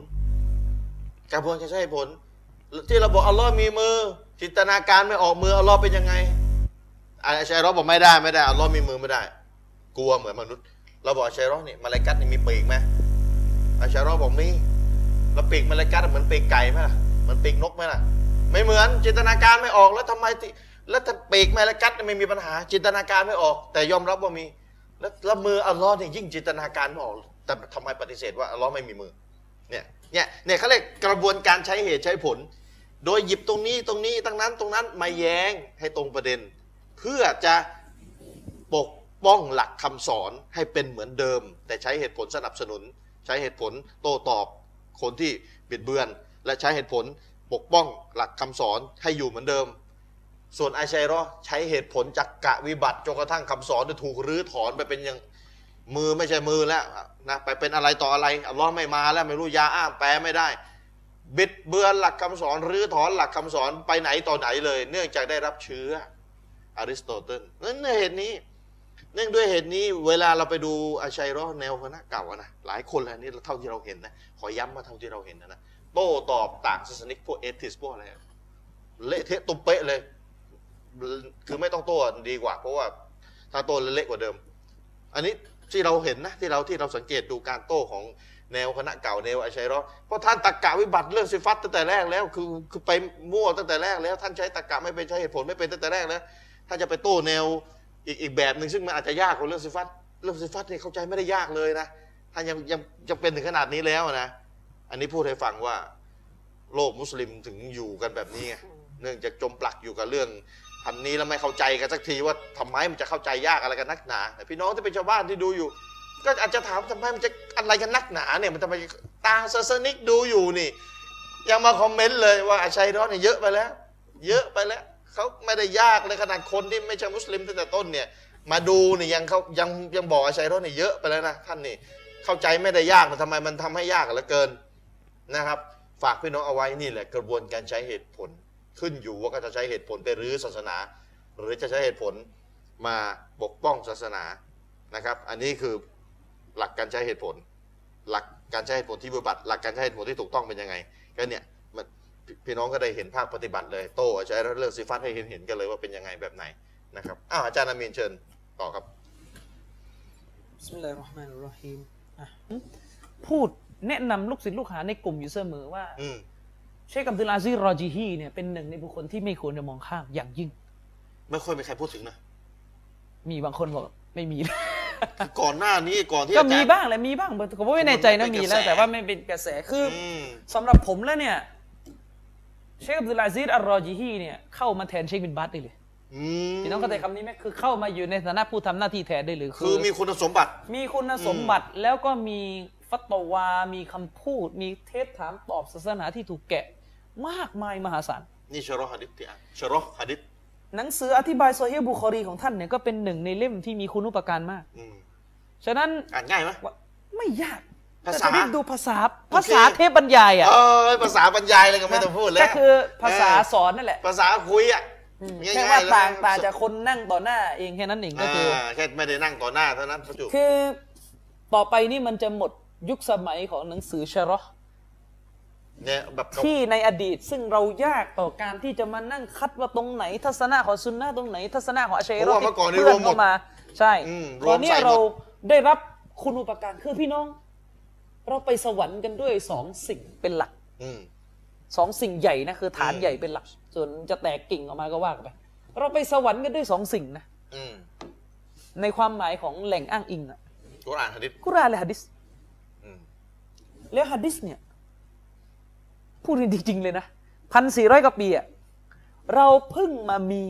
กระบวนการใช้ผล ที่เราบอกอัลลอฮ์มีมือ จินตนาการไม่ออกมืออัลลอฮ์เป็นยังไงอาชัยรอบอกไม่ได้ไม่ได้อัลลอฮ์มีมือไม่ได้ กลัวเหมือนมนุษย์ เราบอกอาชัยรอนี่มาลายกัตนี่มีปีกไหมอาชัยรอบอกมีแล้วปีกมาลายกัตเหมือนปีกไก่ไหมล่ะเหมือนปีกนกไหมล่ะ ไม่เหมือนจินตนาการไม่ออกแล้วทำไมที่แล้วถ้าปีกมาลายกัตไม่มีปัญหา จินตนาการไม่ออก แต่ยอมรับว่ามีแล้วแล้วมืออัลลอฮ์เนี่ยยิ่งจินตนาการไม่ออกแต่ทำไมปฏิเสธว่าอัลลอฮ์ไม่มีมือ เนี่ยเนี่ยเนี่ยเขาเรียกกระบวนการใช้เหตุใช้ผล โดยหยิบตรงนี้ตรงนี้ตรงนั้นตรงนั้นมาแย้งให้ตรงประเด็น เพื่อจะปกป้องหลักคำสอนให้เป็นเหมือนเดิม แต่ใช้เหตุผลสนับสนุน ใช้เหตุผลโต้ตอบคนที่บิดเบือน และใช้เหตุผลปกป้องหลักคำสอนให้อยู่เหมือนเดิม ส่วนไอชัยรอใช้เหตุผลจักกะวิบัติจนกระทั่งคำสอนถูกรื้อถอนไปเป็นอย่าง มือไม่ใช่มือแล้วนะไปเป็นอะไรต่ออะไรอัลลอฮ์ไม่มาแล้วไม่รู้ยาอ้ามแปลไม่ได้ บิดเบือนหลักคำสอนรื้อถอนหลักคำสอนไปไหนต่อไหนเลย เนื่องจากได้รับเชื้ออริสโตเติลนั่นเหตุนี้ เนื่องด้วยเหตุนี้ เวลาเราไปดูอาชัยรอแนวคณะเก่านะหลายคนแล้วนี่เท่าที่เราเห็นนะขอย้ำมาเท่าที่เราเห็นนะนะโต้ตอบต่างศาสนิกพวกเอทิสพวกอะไรเละเทะตุ้มเป๊ะเลย คือไม่ต้องโต้ดีกว่า เพราะว่าถ้าโต้เละกว่าเดิม อันนี้ ที่เราเห็นนะที่เราที่เราสังเกตดูการโต้ของแนวคณะเก่าแนวอาชัยรอเพราะท่านตะกะวิบัติเรื่องสิฟัตตั้งแต่แรกแล้วคือคือไปมั่วตั้งแต่แรกแล้ว ท่านใช้ตะกะไม่เป็นใช้เหตุผลไม่เป็นตั้งแต่แรกแล้วถ้าจะไปโต้แนวอีกอีกแบบหนึ่งซึ่งมันอาจจะยากกว่าเรื่องสิฟัตเรื่องสิฟัตเนี่ยเข้าใจไม่ได้ยากเลยนะท่านยังยังยังเป็นถึงขนาดนี้แล้วนะอันนี้พูดให้ฟังว่า โลกมุสลิมถึงอยู่กันแบบนี้ไงเนื่องจากจมปลักอยู่กับเรื่อง พันนี้แล้วไม่เข้าใจกันสักทีว่าทำไมมันจะเข้าใจยากอะไรกันนักหนาแต่พี่น้องที่เป็นชาวบ้านที่ดูอยู่ ก็อาจจะถามทำไมมันจะอะไรกันนักหนาเนี่ยมันทำไมตาศาสนิกดูอยู่นี่ ยังมาคอมเมนต์เลยว่าอาชัยร้อนเนี่ยเยอะไปแล้ว เยอะไปแล้วเขาไม่ได้ยากเลยขนาดคนที่ไม่ใช่มุสลิมตั้งแต่ต้นเนี่ยมาดูเนี่ยยังเขายังยังบอกอาชัยร้อนเนี่ยเยอะไปแล้วนะท่านนี่เข้าใจไม่ได้ยากแต่ทำไมมันทำให้ยากเหลือเกินนะครับ ฝากพี่น้องเอาไว้นี่แหละกระบวนการใช้เหตุผล ขึ้นอยู่ว่าก็จะใช้เหตุผลไปรื้อศาสนา หรือจะใช้เหตุผลมาปกป้องศาสนานะครับ อันนี้คือหลักการใช้เหตุผล หลักการใช้เหตุผลที่ปฏิบัติ หลักการใช้เหตุผลที่ถูกต้องเป็นยังไงก็เนี่ยพี่น้องก็ได้เห็นภาคปฏิบัติเลยโตใช้เรื่องซีฟัตให้เห็นเกันเลยว่าเป็นยังไงแบบไหนนะครับอ้าวอาจารย์อามีนเชิญต่อครับبسم الله الرحمن الرحيمพูดแนะนำลูกศิษย์ลูกหาในกลุ่มอยู่เสมอว่า เชคอับดุลอาซีซรอจีฮีเนี่ยเป็นหนึ่งในบุคคลที่ไม่ควรจะมองข้ามอย่างยิ่ง ไม่ค่อยมีใครพูดถึงนะ มีบางคนบอกไม่มีคือก่อนหน้านี้ก่อนที่ก็อาจารย์มีบ้างแหละมีบ้างผมก็ไม่แน่ใจนะมันเป็นมีแล้วกระแสแต่ว่าไม่เป็นกระแสคืออืมสำหรับผมแล้วเนี่ย เชคอับดุลอาซีซอัลรอจีฮีเนี่ยเข้ามาแทนเชคบินบาสได้เลยอืมพี่น้องเข้าใจคำนี้ไหมคือเข้ามาอยู่ในฐานะผู้ทำหน้าที่แทนได้เลยคือมีคุณสมบัติ มีคุณสมบัติแล้วก็มีฟัตวา มีคำพูด มีเทปถามตอบศาสนาที่ถูกแกะ มากมายมหาศาลนี่ชะรอฮะดิษที่อ่านชะรอฮะดิษหนังสืออธิบายโซเฮียบุคอรีของท่านเนี่ยก็เป็นหนึ่งในเล่มที่มีคุณอุปการมากอืมฉะนั้นอ่านง่ายไหมว่าไม่ยากภาษาแต่จะได้ดูภาษาโอเคภาษาเทพบรรยายอะเออภาษาบรรยายอะไรก็ไม่ต้องพูดแล้วก็คือภาษาเออสอนนั่นแหละ ภาษาคุยอะมง่ายๆแค่ว่าเลยต่างต่างจากคนนั่งต่อหน้าเองแค่นั้นเองก็คือออ่าแค่ไม่ได้นั่งต่อหน้าเท่านั้นประจุคือต่อไปนี่มันจะหมดยุคสมัยของหนังสือชะรอห์ เนี่ยแบบเก่าที่ในอดีตซึ่งเรายากต่อการที่จะมานั่งคัดว่าตรงไหน ทัศนะของซุนนะห์ตรงไหน ทัศนะของอาชัยเพรอราะว่าเมื่อก่อนนี่เพื่รวมหมดเข้ามาใช่อืมรตวอมนเนี้ใส่ยหมด เราได้รับคุณอุปการคือพี่น้อง เราไปสวรรค์กันด้วยสองสิ่งเป็นหลัก อืม สองสิ่งใหญ่นะคือฐานอืม ใหญ่เป็นหลัก ส่วนจะแตกกิ่งออกมาก็ว่ากันไป เราไปสวรรค์กันด้วยสองสิ่งนะอืมในความหมายของแหล่งอ้างอิงอะกุรอานหะดิษกุรอานและฮะดิษอืม แล้วฮะดิษเนี่ย พูดจริงๆเลยนะพันสี่ร้อยกว่าปีอะเราเพิ่งมามี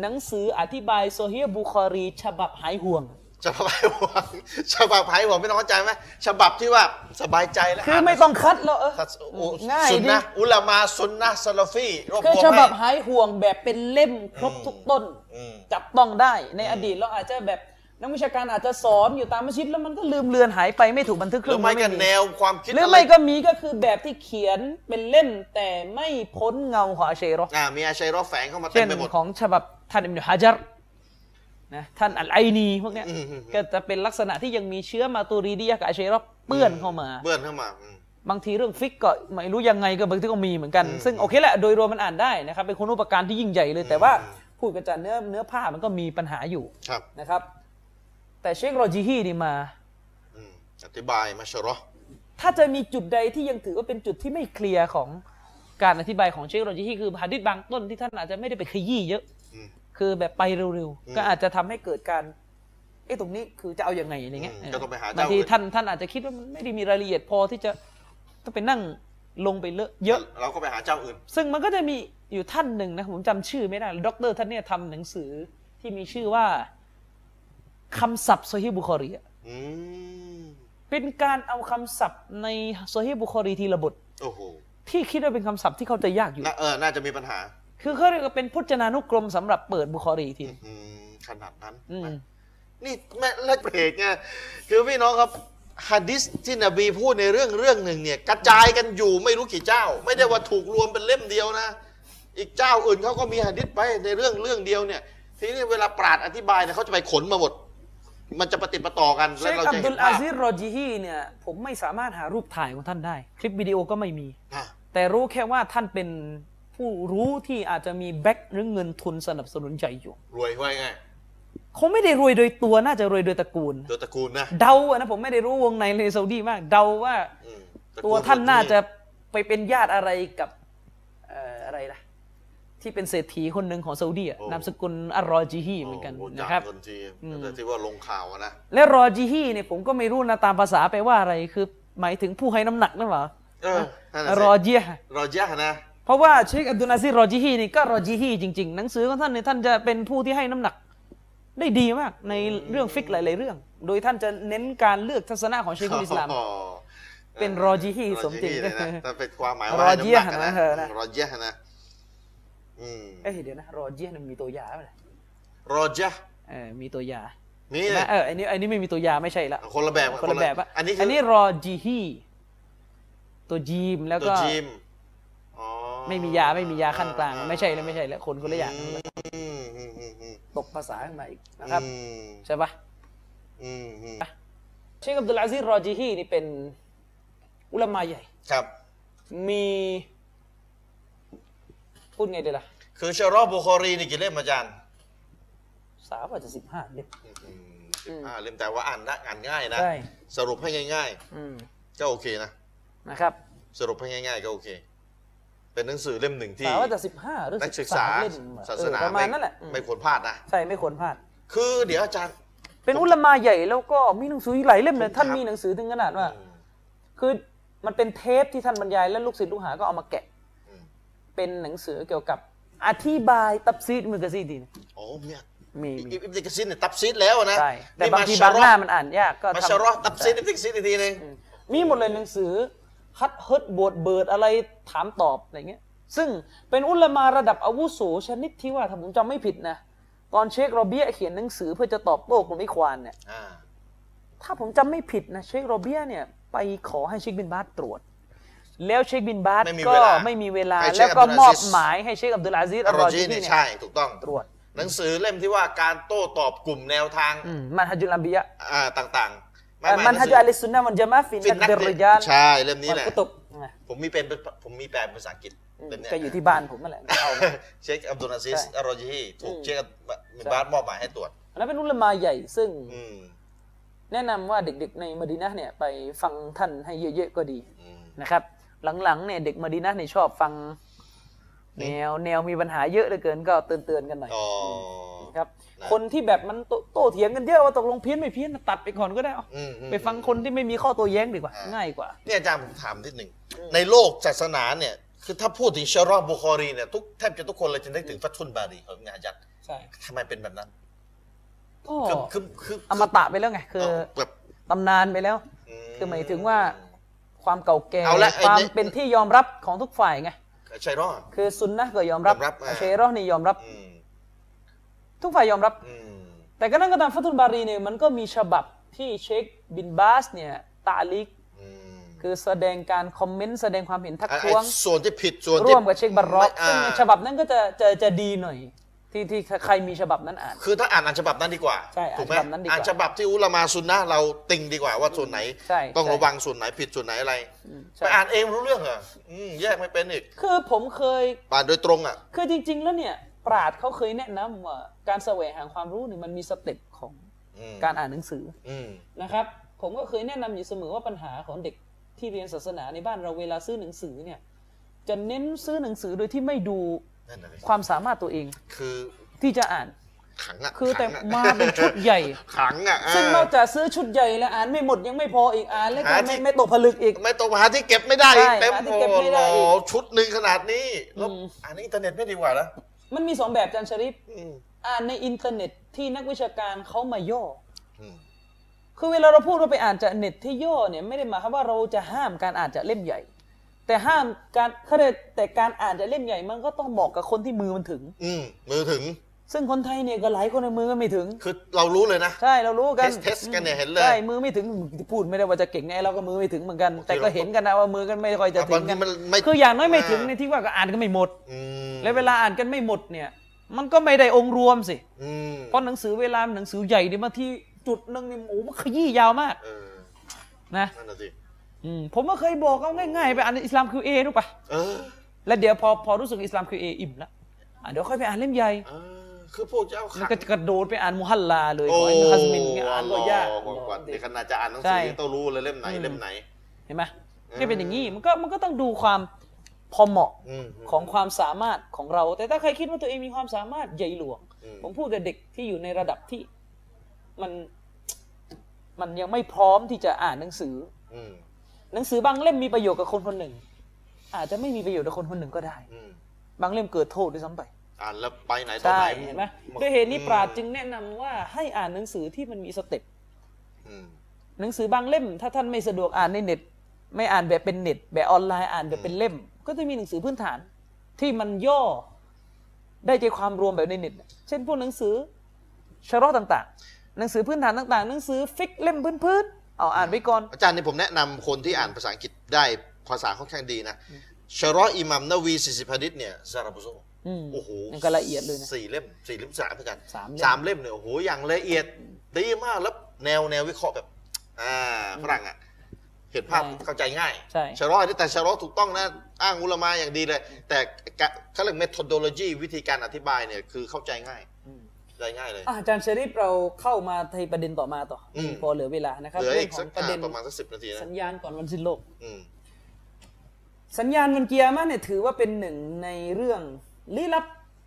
หนังสืออธิบายโซเฮียบุคอรี ฉบับหายห่วง ฉบับไผ่หวังฉบับไผ่หวังไม่ต้องเข้าใจไหมฉบับที่ว่าสบายใจแล้วคือไม่ต้องคัดแล้วเออทัศอุง่ายสุนดินะอุลามาสุนนะซาลาฟีรวบคือรวมฉบับให้หายห่วงแบบเป็นเล่มครบทุกต้นอืมจับต้องได้ในอดีตเราอาจจะแบบ นักวิชาการอาจจะสอนอยู่ตามมัสยิดแล้วมันก็ลืมเลือนหายไปไม่ถูกบันทึกหเครืรื่อไม่ก็แนวความคิดหรือไม่ก็มีก็คือแบบที่เขียนเป็นเล่มแต่ไม่พ้นเงาของอาเชรออ่ามีอาชัยรอแฝงเข้ามาเต็มไปหมดของฉบับท่านอิบนุฮะจัรนะท่านอัลไอนีพวกเนี้ยก็จะเป็นลักษณะที่ยังมีเชื้อมาตูรีดียะกับอาเชรอเปื้อนเข้ามาเปื้อนเข้ามาบางทีเรื่องฟิกก็ไม่รู้ยังไงก็บางทีก็มีเหมือนกัน ซึ่งโอเคแหละโดยรวมมันอ่านได้นะครับเป็นคุณอุปการที่ยิ่งใหญ่เลย แต่ว่าพูดกันจากเนื้อเนื้อผ้ามันก็มีปัญหาอยู่นะครับ แต่เชคโรจิฮีนี่มาอืมอธิบายมาชะรอถ้าจะมีจุดใดที่ยังถือว่าเป็นจุดที่ไม่เคลียร์ของการอธิบายของเชครอจีฮีคือฮะดิษบางต้นที่ท่านอาจจะไม่ได้ไปขยี้เยอะอืมคือแบบไปเร็วอืมๆก็อาจจะทำให้เกิดการเอ๊ะตรงนี้คือจะเอาอย่างไงอะไรเงี้ยอืมก็ต้องไปหาเจ้าบางทีอื่นท่านท่านอาจจะคิดว่ามันไม่ได้มีรายละเอียดพอที่จะต้องไปนั่งลงไปเลอะเยอะ เราก็ไปหาเจ้าอื่น ซึ่งมันก็จะมีอยู่ท่านหนึ่งนะผมจำชื่อไม่ได้ด็อกเตอร์ท่านเนี่ยทำหนังสือที่มีชื่อว่า คำศัพท์โซฮีบุคอรีอะอืมเป็นการเอาคำศัพท์ในโซฮีบุคอรีทีละบทโอ้โหที่คิดว่าเป็นคำศัพท์ที่เข้าใจยากอยู่น่าเออน่าจะมีปัญหา คือเขาเรียกว่าเป็นพจนานุกรมสำหรับเปิดบุคอรีทีอืมขนาดนั้นอืมนี่แม่ละเบรกไงคือพี่น้องครับฮะดิษที่นบีพูดในเรื่องเรื่องหนึ่งเนี่ย กระจายกันอยู่ไม่รู้กี่เจ้า ไม่ได้ว่าถูกรวมเป็นเล่มเดียวนะ อีกเจ้าอื่นเขาก็มีฮะดิษไปในเรื่องเรื่องเดียวเนี่ย ทีนี้เวลาปราดอธิบายเนี่ยเขาจะไปขนมาหมด มันจะปฏิดประต่อกันเชแล้วคเราอับจะดุเห็นลอาภาพซิรรอจิฮีเนี่ยผมไม่สามารถหารูปถ่ายของท่านได้ คลิปวิดีโอก็ไม่มี อะแต่รู้แค่ว่าท่านเป็นผู้รู้ที่อาจจะมีแบ็คหรือเงินทุนสนับสนุนใจอยู่รวยไว้ไงคงไม่ได้รวยโดยตัวน่าจะรวยโดยตระกูลโดยตระกูลนะเดาอะนะผมไม่ได้รู้วงในในซาอุดีมาก เดาว่าอืมระกูลตัวท่านน่าจะไปเป็นญาติอะไรกับเอ่ออะไรล่ะ ที่เป็นเศรษฐีคนหนึ่งของซาอุดีอะนามสกุลอัลรอจิฮีเหมือนกันโอ้โหนะครับจากคนจีนอืมแต่ที่ว่าลงข่าวอะนะและรอจิฮีเนี่ยผมก็ไม่รู้นะตามภาษาแปลว่าอะไรคือ หมายถึงผู้ให้น้ำหนักนั่นเหรอเออนั่นน่ะสิรอเจียรอเยอะนะเพราะว่าเชคอับดุลอาซิรรอจิฮีนี่ก็รอจิฮีจริงๆ หนังสือของท่านเนี่ยท่านจะเป็นผู้ที่ให้น้ำหนัก ได้ดีมากในเรื่องฟิกหลาย ๆ เรื่อง โดยท่านจะเน้นการเลือกทัศนะของเชคุลอิสลามอ๋อเป็นรอจิฮีสมจริงออออเลยนะแต่เป็นความหมายรอเจียให้น้ำหนักนะเออนะรอเจียนะอืม เอ้ยเดี๋ยวนะรอเจียมันมีตัวยาไหมรอเจียเออมีตัวยามีนะเอออันนี้อันนี้ไม่มีตัวยาไม่ใช่ละคนละแบบคนละแบบอะอันนี้คือันนี้รอจิฮีตัวจีมแล้วตัวก็จิมอ๋อไม่มียาไม่มียาขั้นกลาง ไม่ใช่แล้วไม่ใช่แล้วคนคนละอย่างอืมอืมอืมอืมตกภาษาขึ้นมาอีกนะครับอืมใช่ปะอืมอืมเชคอับดุลอาซิรรอจิฮีนี่เป็นอุลามาใหญ่ครับ มี พูดไงดีล่ะ คือชารอบุคอรีนี่กี่เล่มอาจารย์สาวอาจจะสิบห้าเล่มอืมสิบห้าเล่มแต่ว่าอ่านนะอ่านง่ายนะ ใช่ สรุปให้ง่าย อืมๆ ก็โอเคนะ นะครับสรุปให้ง่าย ๆ ก็โอเค เป็นหนังสือเล่มหนึ่งที่ สาวอาจจะสิบห้าหรือนักสิศึบกษาสามเล่มศาสนาเออประมาณนั้นแหละอืมไม่ควรพลาดนะ ใช่ไม่ควรพลาด คือเดี๋ยวอาจารย์ เป็นอุลามาใหญ่แล้วก็มีหนังสืออีกหลายเล่มเลยผมท่านถาม มีหนังสือถึงขนาดว่าอืมคือมันเป็นเทปที่ท่านบรรยายแล้วลูกศิษย์ลูกหาก็เอามาแกะอืม เป็นหนังสือเกี่ยวกับอธิบายตับซีดมือกะซีดีนโอ้เนี่ยมีอิมีบอิบติกซินเนี่ยตับซีดแล้วนะใช่แต่นี่บางทีมบางหน้าชะรอมันอ่านยากก็มาทำชะรอตับซีดอิบติกซินอีกทีหนึงมีหมดเลยหนังสือฮัดเฮิดบทเบิดอะไรถามตอบอะไรเงี้ย ซึ่งเป็นอุลามาระดับอาวุโสชนิดที่ว่าถ้าผมจำไม่ผิดนะตอนเชคโรเบียเขียนหนังสือเพื่อจะตอบโต้กลุ่มอิควานเนี่ยอ่าถ้าผมจำไม่ผิดนะเชคโรเบียเนี่ยไปขอให้เชคบินบาสตรวจ แล้วเชคบินบาสไม่มีก็เวลาไม่มีเวลา ให้เชคแล้วก็อับดุลมอาอบซิสหมายให้เชคอับดุลอาซิสอัอัลลรรออจีจีเนี่ยเนี่ยใช่ถูกต้อง ตรวจหนังสือเล่มที่ว่าการโต้ตอบกลุ่มแนวทางอืมมันฮัจุลอัมบียะอ่าต่างๆเอ่อมันฮัจุอัลิสซุนนะมันจะมาฟินฟินนันักกเดเดริยานใช่เล่มนี้วัแหละกุตุบนะผมมีเป็นผมมีแปลเป็นภาษาอังกฤษอืมเล่มเนี้ยก็อยู่ที่บ้านผมนั่นแหละเอามาเชคอับดุลอาซิสใช่อัลรอจีถูกอืม เชคอับบาสมอบหมายให้ตรวจ อันนั้นเป็นอุลามาใหญ่ซึ่ง อืมแนะนำว่าเด็กๆในมะดีนะห์เนี่ยไปฟังท่านให้เยอะๆก็ดีอืมนะครับ หลังๆเนี่ยเด็กมะดีนะห์เนี่ยชอบฟัง แนวแนวมีปัญหาเยอะเหลือเกินก็เตือนๆกันหน่อยอ๋อครับนะคนที่แบบมันโตโต้เถียงกันเยอะว่าตกลงเพี้ยนไม่เพี้ยนตัดไปก่อนก็ได้เอาอืมอืมไปฟังคนที่ไม่มีข้อโตัวแย้งดีกว่าอ่า ง่ายกว่าเนี่ยอาจารย์ผมถามนิดหนึ่งในโลกศาสนาเนี่ยคือถ้าพูดถึงชารอบุคอรีเนี่ยทุกแทบจะทุกคนเลยจะนึกถึงฟัตทุนบารีของงานยัดใช่ทำไมเป็นแบบนั้นก็คือคือคืออมตะไปแล้วไงคือเแบบตำนานไปแล้ว คือหมายถึงว่า ความเก่าแก่เอาละไอ้ความเนี่ยเป็นที่ยอมรับของทุกฝ่ายไงใช่รอด คือซุนนะห์ก็ยอมรับยอมรับอ่า เชโรห์นี่ยอมรับ อืมทุกฝ่ายยอมรับ อืมแต่ก็นั่นก็ตามฟัตุลบารีเนี่ยมันก็มีฉบับที่เชคบินบาสเนี่ยตาลิกอืมคือแสดงการคอมเมนต์แสดงความเห็นทักไอ้ท้วง ไอ้ส่วนที่ผิดส่วนที่ร่วมกับเชคบารอกไม่ซึ่งอ่าฉบับนั้นก็จะจะจะดีหน่อย ที่ที่ใครมีฉบับนั้นอ่าน คือถ้าอ่านอ่านฉบับนั้นดีกว่าใช่อ่านถูกไหมฉบับนั้นดีกว่าอ่านฉบับที่อุลามาซุนนะห์เราติงดีกว่าว่าส่วนไหน ใช่ต้องใช่ระวังส่วนไหนผิดส่วนไหนอะไรใช่ ไปอ่านเองรู้เรื่องเหรออืมแยกไม่เป็นอีกคือผมเคย อ่านโดยตรงอะ คือจริง ๆ แล้วเนี่ย ปราดเขาเคยแนะนำว่าการแสวงหาความรู้เนี่ยมันมีสเต็ปของอืมการอ่านหนังสืออืมนะครับ ผมก็เคยแนะนำอยู่เสมอว่าปัญหาของเด็กที่เรียนศาสนาในบ้านเราเวลาซื้อหนังสือเนี่ย จะเน้นซื้อหนังสือโดยที่ไม่ดู นั่นน่ะสิความสามารถตัวเองคือที่จะอ่าน ขังอะคือแต่ขังะมาเป็นชุดใหญ่ ขังอะเออ ซึ่งนอกจากซื้อชุดใหญ่แล้วอ่านไม่หมดยังไม่พออีกอ่านแล้วก็หาไม่ที่ไม่ตกผลึกอีก ไม่ต้องหาที่เก็บไม่ได้อีกใช่เต็มหาที่โอ้เก็บไม่ได้โหอีกชุดหนึ่งขนาดนี้แล้วอืม อ่านในอินเทอร์เน็ตไม่ดีกว่าเหรอมันมีสองแบบอาจารย์ชะริฟอืมอ่านในอินเทอร์เน็ตที่นักวิชาการเขามาย่อ อืมคือเวลาเราพูดว่าไปอ่านจากเน็ตที่ย่อเนี่ยไม่ได้หมายความว่าเราจะห้ามการอ่านจากเล่มใหญ่ แต่ห้ามการเขาเรียกแต่การอ่านจากเล่มใหญ่มันก็ต้องบอกกับคนที่มือมันถึง อืมมือถึง ซึ่งคนไทยเนี่ยก็หลายคนในมือก็ไม่ถึง คือเรารู้เลยนะใช่เรารู้กันเทสเทสกันเนี่ยเห็นเลยใช่มือไม่ถึงพูดไม่ได้ว่าจะเก่งไงเราก็มือไม่ถึงเหมือนกัน แต่ก็เห็นกันนะว่ามือกันไม่ค่อยจะถึงกันบางทีมันไม่คืออย่างน้อยไม่ถึงอ่าในที่ว่าก็อ่านกันไม่หมด อืมและเวลาอ่านกันไม่หมดเนี่ย มันก็ไม่ได้องค์รวมสิ อืมเพราะหนังสือเวลาหนังสือใหญ่เนี่ยบางที่จุดหนึงเนี่ยโอ้โหมันขยี้ยาวมากเออนะ นั่นน่ะสิ อืมผมก็เคยบอกเอาง่ายๆไปอ่านอิสลามคือเอรู้ปะเออแล้วเดี๋ยวพอพอรู้สึกอิสลามคือเออิ่มแล้วอะเดี๋ยวค่อยไปอ่านเล่มใหญ่เออคือพวกเจ้ามัขันงก็จะกระโดดไปอ่านมุฮัลลาเลยโอ้ขออิบนุฮัซมินเนี่ยอ่านก็ยากกว่ากว่าในขณะจะอ่านหนังใช่สือยังต้องรู้เลยเล่มไหนอืมเล่มไหนเห็นไหมอืมนี่เป็นอย่างนี้มันก็มันก็ต้องดูความพอเหมาะอืมของความสามารถของเรา แต่ถ้าใครคิดว่าตัวเองมีความสามารถใหญ่หลวงอืมผมพูดแต่เด็กที่อยู่ในระดับที่มันมันยังไม่พร้อมที่จะอ่านหนังสืออืม หนังสือบางเล่มมีประโยชน์กับคนคนหนึ่ง อาจจะไม่มีประโยชน์กับคนคนหนึ่งก็ได้ อืมบางเล่มเกิดโทษด้วยซ้ำไป อ่านแล้วไปไหนตอนใช่ไหนเห็นไหมด้วยเหตุนี้ปราดจึงแนะนำว่าให้อ่านหนังสือที่มันมีสเต็ปอืม หนังสือบางเล่ม ถ้าท่านไม่สะดวกอ่านในเน็ต ไม่อ่านแบบเป็นเน็ต แบบออนไลน์อ่านแบบเป็นเล่ม ก็จะมีหนังสือพื้นฐาน ที่มันย่อได้ใจความรวมแบบในเน็ตเช่นพวกหนังสือشرحต่าง ๆ หนังสือพื้นฐานต่าง ๆ หนังสือฟิกฮ์เล่มพื้นๆ เอาอ่านไว้ก่อน อาจารย์นี่ผมแนะนำคนที่อ่านภาษาอังกฤษได้ภาษาค่อนข้างดีนะشرح อิหม่ามนาวีสี่สิบฮะดิษเนี่ยซาราบุโซอืมโอ้โหมันก็ละเอียดเลยนะสี่เล่มสี่เล่มสามเหมือนกันสามเล่มสามเล่มเนี่ยโอ้โหอย่างละเอียดดีมากแล้วแนวแนววิเคราะห์แบบ อ่าฝรั่งอะเห็นภาพใช่เข้าใจง่ายใช่ชะรอนี่แต่ชะรอถูกต้องนะ อ้างอุลามาอย่างดีเลย แต่กะเขาเรียก methodology วิธีการอธิบายเนี่ยคือเข้าใจง่าย เข้าใจง่ายเลยอะอาจารย์ชริปเราเข้ามาในประเด็นต่อมาต่ออมพอเหลือเวลานะครับเหลือเรื่อีองกขสัอกงประเด็นอ่าประมาณสักสิบนาทีนะสัญญาณก่อนวันสิ้นโลกอืมสัญญาณวันเกียร์มาเนี่ยถือว่าเป็นหนึ่งในเรื่องลี้ลับ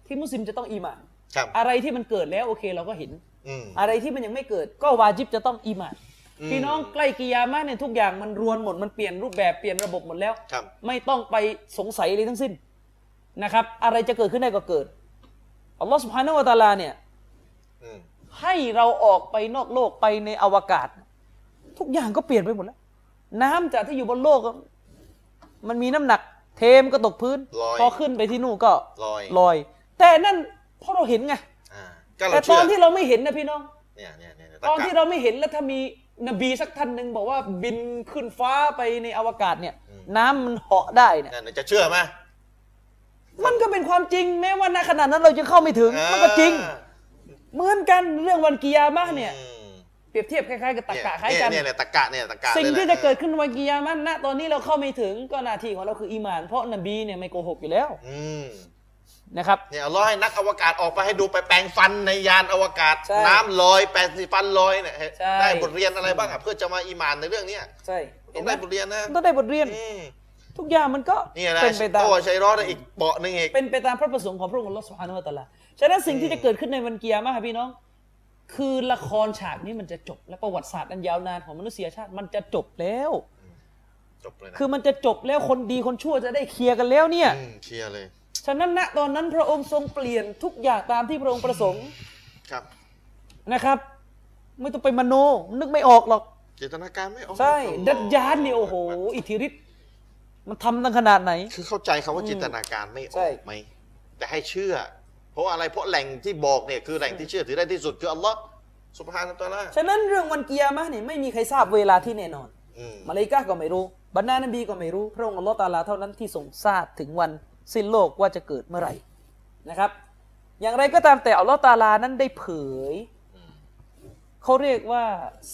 ที่มุสลิมจะต้องอีหมานครับอะไรที่มันเกิดแล้วโอเคเราก็เห็นอืมอะไรที่มันยังไม่เกิด ก็วาจิบจะต้องอีหมานอืมพี่น้องใกล้กิยามะเนี่ยทุกอย่างมันรวนหมดมันเปลี่ยนรูปแบบเปลี่ยนระบบหมดแล้วครับไม่ต้องไปสงสัยเลยทั้งสิ้นนะครับ อะไรจะเกิดขึ้นได้ก็เกิดอัลลอฮฺสุบฮานาวะตะอาลาเนี่ยอืม ให้เราออกไปนอกโลกไปในอวกาศ ทุกอย่างก็เปลี่ยนไปหมดแล้ว น้ำจากที่อยู่บนโลกอะมันมีน้ำหนัก เทมก็ตกพื้นลอยพอขึ้นไปที่นู่นก็ลอยลอย แต่นั่นเพราะเราเห็นไงอ่าก็เราแต่ตเชื่ออนที่เราไม่เห็นนะพี่น้องเนี่ยเนี่ยเนี่ยตอนที่เราไม่เห็นแล้วถ้ามีนบีสักท่านหนึ่งบอกว่าบินขึ้นฟ้าไปในอวกาศเนี่ย น้ำมันเหาะได้เนี่ยเนี่ยจะเชื่อไหมมันก็เป็นความจริงแม้ว่าณขณะนั้นเราจะเข้าไม่ถึง มันก็จริงอ่า เหมือนกันเรื่องวันกิยามะห์เนี่ยอืมเปรียบเทียบคล้ายๆกับตะกะคล้ายเนี่ยกันเนี่ยเนี่ยตะกะเนี่ยตะกะสิ่งลยที่นจะเกิดขึ้นวันกิยามะห์ณตอนนี้เราเข้าไม่ถึงก็หน้าที่ของเราคืออีหมาน เพราะนบีเนี่ยไม่โกหกอยู่แล้วอืมนะครับเนี่ยอัลลอฮ์ให้นักอวกาศออกไปให้ดูไปแปลงฟันในยานอวกาศใช่น้ำลอยแปลงสีฟันลอยเนี่ยใช่ได้บทเรียนอะไรบ้างอะเพื่อจะมาอีหมานในเรื่องเนี้ยใช่ต้เห็อนงไหมได้บทเรียนนะต้องได้บทเรียนอืมทุกอย่างมันก็เนี่ยนะเป็นไปตามโต้ชัยรอดได้อีกเบาะหนึ่งอีกเป็นไปตามพระประสงค์ของพระองค์อัลลอฮฺสุบฮานุวะตะอาลา ฉะนั้นสิ่งที่จะเกิดขึ้นในวันกิยามะห์ครับพี่น้อง คือละครฉากนี้มันจะจบ และประวัติศาสตร์อันยาวนานของมนุษยชาติมันจะจบแล้วจบเลยนะคือมันจะจบแล้วคนดีคนชั่วจะได้เคลียร์กันแล้วเนี่ยมเคลียร์เลย ฉะนั้นณตอนนั้นพระองค์ทรงเปลี่ยนทุกอย่างตามที่พระองค์ประสงค์ครับนะครับ ไม่ต้องไปมโนนึกไม่ออกหรอกจินตนาการไม่ออกใช่ดัจญาลเนี่ยโอ้โหอิทธิฤทธิ์มันทำตั้งขนาดไหน คือเข้าใจคำว่าจินตนาการไม่อใช่อกไหมแต่ให้เชื่อ เพราะว่าอะไรเพราะแหล่งที่บอกเนี่ยคือแหล่งที่เชื่อถือได้ที่สุดคืออัลลอฮ์สุภาพนัตตาลาฉะนั้นเรื่องวันกิยามะห์เนี่ยไม่มีใครทราบเวลาที่แน่นอนอืมมาเลาอิกะฮ์ก็ไม่รู้บรรดานบีก็ไม่รู้พระองค์อัลลอฮ์ตะอาลาเท่านั้นที่ทรงทราบถึงวันสิ้นโลกว่าจะเกิดเมื่อไหร่นะครับ อย่างไรก็ตามแต่อัลลอฮ์ตะอาลานั้นได้เผยเขาเรียกว่า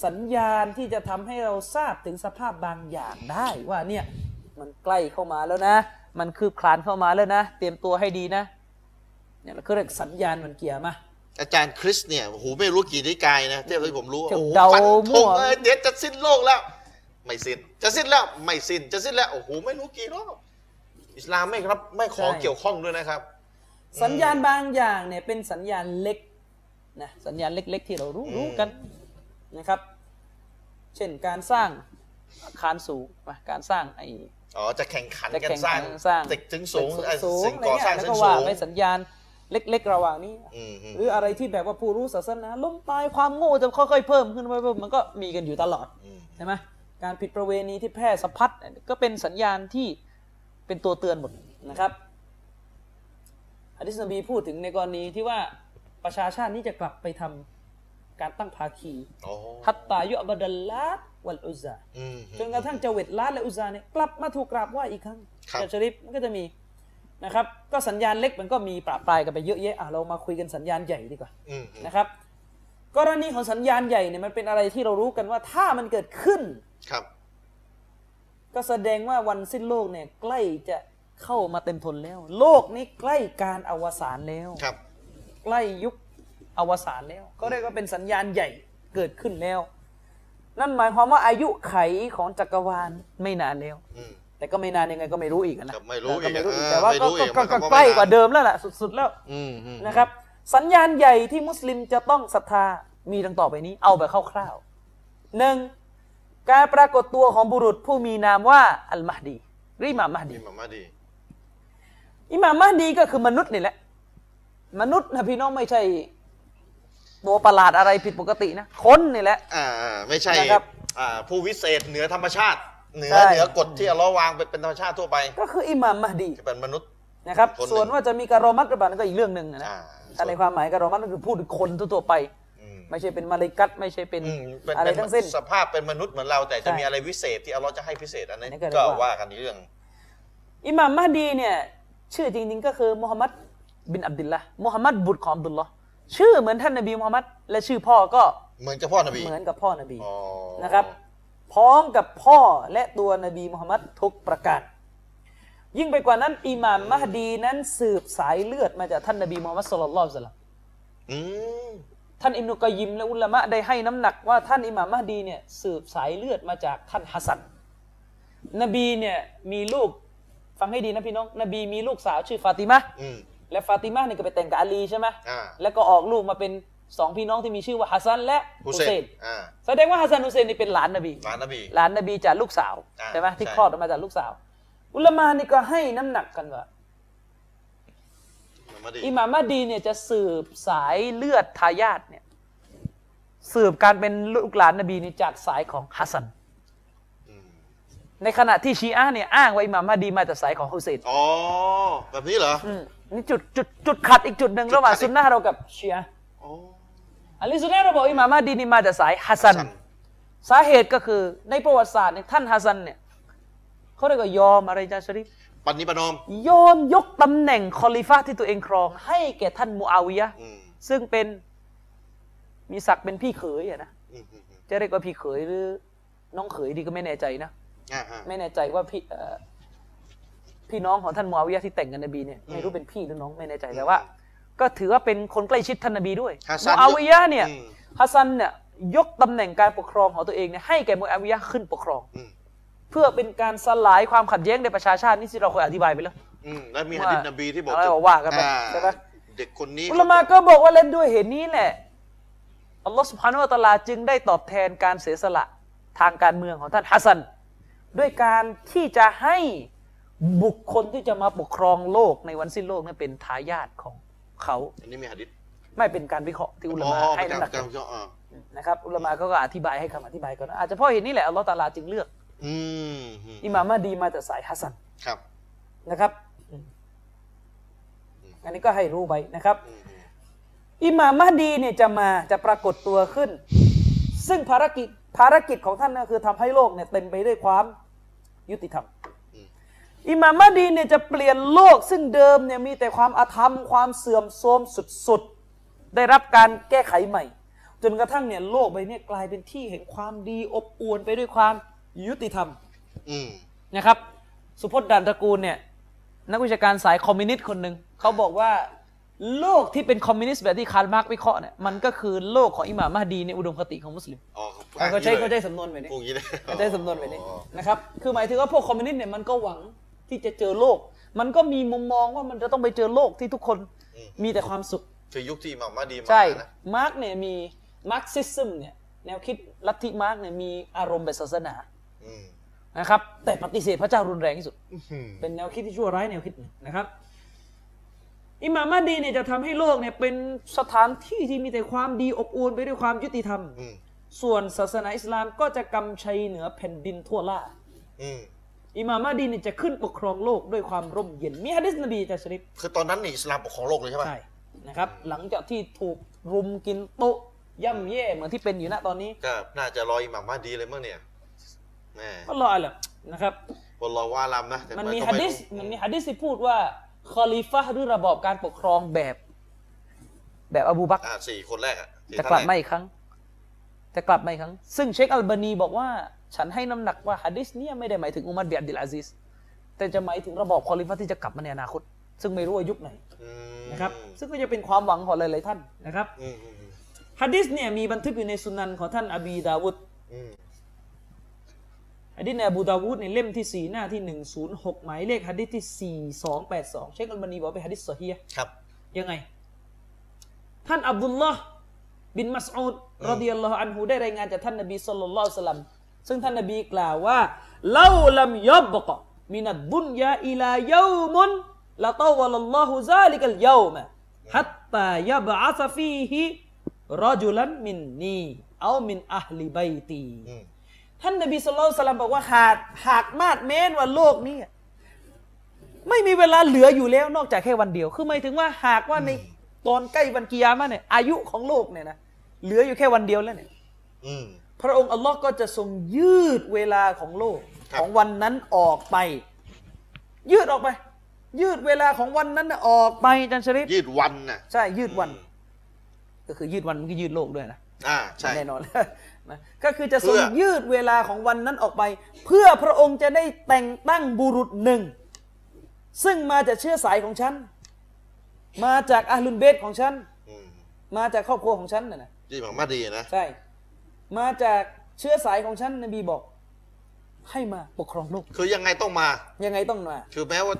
สัญญาณที่จะทำให้เราทราบถึงสภาพบางอย่างได้ว่าเนี่ยมันใกล้เข้ามาแล้วนะ มันคืบคลานเข้ามาแล้วนะ เตรียมตัวให้ดีนะ เนี่ยเราก็เรียกสัญญาณวันเกียร์มาอาจารย์คริสเนี่ยโอ้โหไม่รู้กี่นิกายนะเทียบที่ผมรู้เที่ยวโอ้โหเดาฟันธมั่งวเลยเดี๋ยวจะสิ้นโลกแล้ว ไม่สิ้น จะสิ้นแล้วไม่สิ้นจะสิ้นแล้วโอ้โหไม่รู้กี่รอบอิสลามไม่ครับไม่ขอเกี่ยวข้องด้วยนะครับ สัญญาณบางอย่างเนี่ยเป็นสัญญาณเล็กนะสัญญาณเล็ก ๆ ที่เรารู้อืมรู้กันนะครับ เช่นการสร้างอาคารสูงนะการสร้างไอ้อ๋อจะแข่งขันจะกันแข่งสร้างขันสร้างตึกถึงสูงตึกไอ้สูงสิ่งอะไรก่อเงี้สร้างยแล้วชั้นก็สูว่างงในสัญญาณ เล็กๆระหว่างนี้อืมอืมหรืออะไรที่แบบว่าผู้รู้ศาสนา ล้มตายความโง่จะค่อยๆเพิ่มขึ้นไปเพิ่มมันก็มีกันอยู่ตลอดอืมใช่ไหมการผิดประเวณีที่แพร่สะพัดก็เป็นสัญญาณที่เป็นตัวเตือนหมดนะครับฮะดิษนบีพูดถึงในกรณีที่ว่าประชาชาตินี้จะกลับไปทำการตั้งภาคีโอ้ฮัตตายุอับดัลลาตวัลอุซาอืมจนกระทั่งเจาเวตลาตและอุซาเนี่ยกลับมาถูกกราบไหว้อีกครั้งครับเจาชริฟมันก็จะมี นะครับ ก็สัญญาณเล็กมันก็มีปราปรายกันไปเยอะแยะอะเรามาคุยกันสัญญาณใหญ่ดีกว่าอืมอืมนะครับ กรณีของสัญญาณใหญ่เนี่ยมันเป็นอะไรที่เรารู้กันว่าถ้ามันเกิดขึ้นครับ ก็แสดงว่าวันสิ้นโลกเนี่ย ใกล้จะเข้ามาเต็มทนแล้ว โลกนี้ใกล้การอวสานแล้วครับ ใกล้ยุคอวสานแล้ว ก็เรียกว่าเป็นสัญญาณใหญ่เกิดขึ้นแล้ว นั่นหมายความว่าอายุไขของจักรวาลไม่นานแล้วอืม แต่ก็ไม่นานยังไงก็ไม่รู้อีกนะครับไม่รู้ก็ไม่รู้อีกอีกแต่ว่าไม่ก็รู้อีกก็หมายคก็วามว่าใกล้ไม่นานกว่าเดิมแล้วล่ะสุดๆแล้วอืมอืมนะครับ สัญญาณใหญ่ที่มุสลิมจะต้องศรัทธามีดังต่อไปนี้ เอาแบบคร่าวๆหนึ่งการปรากฏตัวของบุรุษผู้มีนามว่าอัลมาฮดีหรืออิหม่ามมหดีอิหม่ามมาดีอิหม่ามมหดีก็คือมนุษย์นี่แหละ มนุษย์นะพี่น้องไม่ใช่ตัวประหลาดอะไรผิดปกตินะคนนี่แหละ อ่าอ่าไม่ใช่นะครับ อ่า ผู้วิเศษเหนือธรรมชาติ เหนือใช่ เหนือกฎที่อัลเลอฮ์วางเป็นเป็นธรรมชาติทั่วไปก็คืออิหม่ามมหดีจะเป็นมนุษย์ นะครับ คนหนึ่ง ส่วนว่าจะมีการอมัดหรือเปล่านั่นก็อีกเรื่องหนึ่งนะอ่าถ้าในความหมายการอมัดก็คือพูดถึงคนทั่วๆไป อืมไม่ใช่เป็นมาเลกัตไม่ใช่เป็นอืมเป็นอะไรเป็นทั้งสิ้น สภาพเป็นมนุษย์เหมือนเรา แต่จะใช่มีอะไรวิเศษที่อัลเลอฮ์จะให้พิเศษอันนี้อันนี้ก็เรีก็ยกว่า ว่ากันอีกเรื่อง อิหม่ามมหดีเนี่ยชื่อจริงๆก็คือมุฮัมมัดบินอับดุลละมุฮัมมัดบุตรของอับดุลลอฮ์ชื่อเหมือนท่านนบีมุฮัมมัดและชื่อพ่อก็เหมือนเจ้าพ่อนบีเหมือนกับพ่อนบี อ๋อนะครับ พร้อมกับพ่อและตัวนบีมุฮัมมัดทุกประการ ยิ่งไปกว่านั้น อิหม่ามมหดีนั้นสืบสายเลือดมาจากท่านนบีมุฮัมมัดสุลลัลลอฮุอะลัยฮิวะสัลลัมอืมท่านอิบนุกอยยิมและอุลามะได้ให้น้ำหนักว่าท่านอิหม่ามมะฮ์ดีเนี่ยสืบสายเลือดมาจากท่านฮัสซัน นบีเนี่ยมีลูกฟังให้ดีนะพี่น้อง นบีมีลูกสาวชื่อฟาติมะห์อืมและฟาติมะห์เนี่ยก็ไปแต่งกับอาลีใช่ไหมอ่าแล้วก็ออกลูกมาเป็น สองพี่น้องที่มีชื่อว่าฮัสซันและฮุฮุเซเซนนอ่าแสดงว่าฮัสซันฮุเซนนี่เป็นหลานนบีหลานนบีหลานนบีจากลูกสาวอ่าใช่ไหมที่ใช่คลอดออกมาจากลูกสาว อุลามานี่ก็ให้น้ำหนักกันว่าอิหม่ามมะฮ์ดีอิหม่ามมะฮ์ดีเนี่ยจะสืบสายเลือดทายาทเนี่ยสืบการเป็นลูกหลานนบีนี่จากสายของฮัสซันอืมในขณะที่ชีอะห์เนี่ยอ้างว่าอิหม่ามมะฮ์ดีมาจากสายของฮุเซนอ๋อแบบนี้เหรออืมนี่จุดจุดจุดขัดอีกจุดหนึ่งจุดขัดระหว่างอีกซุนนะห์เรากับชีอะห์ อ๋ออันนี้ซุนนะห์เราบอกอิหม่ามมะฮ์ดีนี่มาจากสายฮัสซันฮัสซัน สาเหตุก็คือในประวัติศาสตร์เนี่ยท่านฮัสซันเนี่ยเขาเรียกว่ายอมอะไรอาจารย์ชริฟประนีประนอมยอมยกตำแหน่งคอลิฟะห์ที่ตัวเองครอง ให้แก่ท่านมูอาวิยะห์อืมซึ่งเป็นมีศักดิ์เป็นพี่เขยอะนะอืมอืมอืมจะเรียกว่าพี่เขยหรือน้องเขยดีก็ไม่แน่ใจนะอ่าอ่าไม่แน่ใจว่าพี่เอ่อพี่น้องของท่านมูอาวิยะห์ที่แต่งกันนบีเนี่ยไม่รู้เป็นพี่หรือน้องไม่แน่ใจแต่ว่า ก็ถือว่าเป็นคนใกล้ชิดท่านนบีด้วยฮัสซันมูอาวิยะห์เนี่ยอืมฮัสซันเนี่ยยกตำแหน่งการปกครองของตัวเองเนี่ยให้แก่มูอาวิยะห์ขึ้นปกครองอืมเพื่อเป็นการสลายความขัดแย้งในประชาชาตินี่ที่เราเคยอธิบายไปแล้วอืมแล้วมีหะดิษนบีที่บอกอะไรว่ากันไปอ่ใช่ไหมเด็กคนนี้อุลามาก็บอกว่าเล่นด้วยเหตุนี้แหละอัลลอฮฺสุบฮานุวะตะอาลาจึงได้ตอบแทนการเสียสละทางการเมืองของท่านฮัสซันด้วยการที่จะให้บุคคลที่จะมาปกครองโลกในวันสิ้นโลกนั้นเป็นทายาทของ เขา อันนี้มีหะดิษไม่เป็นการวิเคราะห์ที่อุลามาอ๋อให้เป็นน้ำหนักการการอ่านะครับอุลามาเขาก็อธิบายให้คำอธิบายก่อนอาจจะเพราะเหตุนี้แหละอัลลอฮฺตะอาลาจึงเลือกอืมอืมอิหม่ามมะดีมาจากสายฮัสซันครับนะครับอืมอันนี้ก็ให้รู้ไปนะครับอืมอืมอิหม่ามมหดีเนี่ยจะมาจะปรากฏตัวขึ้น ซึ่งภารกิจภารกิจของท่านก็คือทำให้โลกเนี่ยเต็มไปด้วยความยุติธรรม อิหม่ามมหดีเนี่ยจะเปลี่ยนโลกซึ่งเดิมเนี่ยมีแต่ความอาธรรมความเสื่อมโทรมสุดๆ ได้รับการแก้ไขใหม่ จนกระทั่งเนี่ยโลกใบเนี้ยกลายเป็นที่แห่งความดีอบอวลไปด้วยความยุติธรรมอืมนะครับ สุพจน์ดันตระกูลเนี่ยนักวิชาการสายคอมมิวนิสต์คนหนึ่งเขาบอกว่าโลกที่เป็นคอมมิวนิสต์แบบที่คาร์ลมาร์กซ์วิเคราะห์เนี่ยมันก็คือโลกของอิหม่ามมะฮ์ดีในอุดมคติของมุสลิมอ๋อเขาใช้เขาใช้สำนวนแบบนี้พูดอย่างนี้เลยเขาใช้สำนวนแบบนี้นะครับคือหมายถึงว่าพวกคอมมิวนิสต์เนี่ยมันก็หวัง ที่จะเจอโลก มันก็มีมุมมองว่ามันจะต้องไปเจอโลกที่ทุกคนมีแต่ความสุข คือยุคที่อิหม่ามมะฮ์ดีมาใช่นะมาร์กซ์เนี่ยมี Marxism เนี่ยแนวคิดลัทธิมาร์กซ์เนี่ยมีอารมณ์แบบศาสนาอืมนะครับแต่ปฏิเสธพระเจ้ารุนแรงที่สุดอืมเป็นแนวคิดที่ชั่วร้ายแนวคิดหนึ่งนะครับ อิหม่ามมะฮ์ดีเนี่ยจะทำให้โลกเนี่ยเป็นสถานที่ที่มีแต่ความดีอบอวลไปด้วยความยุติธรรมอืมส่วนศาสนาอิสลามก็จะกำชัยเหนือแผ่นดินทั่วหล้า อืมอิหม่ามมาดีเนี่ยจะขึ้นปกครองโลกด้วยความร่มเย็น มีฮะดิษนบีจะชริฟคือตอนนั้นนี่อิสลามปกครองโลกเลยใช่ปะใช่นะครับ หลังจากที่ถูกรุมกินโต๊ะย่ำแย่เหมือนที่เป็นอยู่ณตอนนี้ก็น่าจะรออิหม่ามมาดีเลยมั้งเนี่ยแม่ก็รออะไรนะครับบนรอว่าลำนะแต่มันมีก็ฮะดิษไมันมีฮะดิษที่พูดว่าคอลิฟะห์หรือระบอบการปกครองแบบ แบบอบูบักรอ่าสี่คนแรกอะสี่จะท่านกลับแรมาอีกครั้ง จะกลับมาอีกครั้ง ซึ่งเชคอัลบานีบอกว่า ฉันให้น้ำหนักว่าฮะดิษเนี่ยไม่ได้หมายถึงอุมัรบินอับดุลอาซิสแต่จะหมายถึงระบอบคอลิฟะห์ที่จะกลับมาในอนาคต ซึ่งไม่รู้ว่ายุคไหนอืมนะครับ ซึ่งก็จะเป็นความหวังของหลายๆท่านนะครับอืมอืมอืมฮะดิษเนี่ยมีบันทึกอยู่ในสุนันของท่านอบีดาวุดอืมฮะดิษในอบูดาวุดในเล่มที่ 4 หน้าที่ 106 หมายเลขฮะดิษที่ 4282 เชคอัลบานีบอกว่าเป็นฮะดิษซอฮีฮ์ครับ ยังไง ท่านอับดุลลอฮ์บินมัสอูดرضي الله عنهได้รายงานจากท่านนบีصلى الله عليه وسلم ซึ่งท่านนบีกล่าวว่าلو لم يبق من الدنيا إلا يوم لطول الله ذلك اليوم حتى يبعث فيه رجلا مني أو من أهل بيتيอืมท่านนบีصلى الله عليه وسلمบอกว่าหากหากมาตรแม้นว่าโลกนี้ไม่มีเวลาเหลืออยู่แล้วนอกจากแค่วันเดียว คือหมายถึงว่าหากว่าในตอนใกล้วันกิยามะห์เนี่ยอายุของโลกเนี่ยนะเหลืออยู่แค่วันเดียวแล้วเนี่ยอืม พระองค์อัลลอฮ์ก็จะทรงยืดเวลาของโลกครับของวันนั้นออกไป ยืดออกไป ยืดเวลาของวันนั้นน่ะออกไปอาจันชริฟยืดวันน่ะใช่ยืดวันอืมก็คือยืดวันมันก็ยืดโลกด้วยนะอ่าใช่แน่นอนนะก็คือจะทรงเพื่อยืดเวลาของวันนั้นออกไป เพื่อพระองค์จะได้แต่งตั้งบุรุษหนึ่ง ซึ่งมาจากเชื้อสายของฉัน มาจากอาลุนเบตของฉันอืมมาจากครอบครัวของฉันน่ะนะที่อิหม่ามมาดีนะใช่ มาจากเชื้อสายของฉันนบีบอก ให้มาปกครองโลกคือยังไงต้องมา ยังไงต้องมา คือแม้ว่า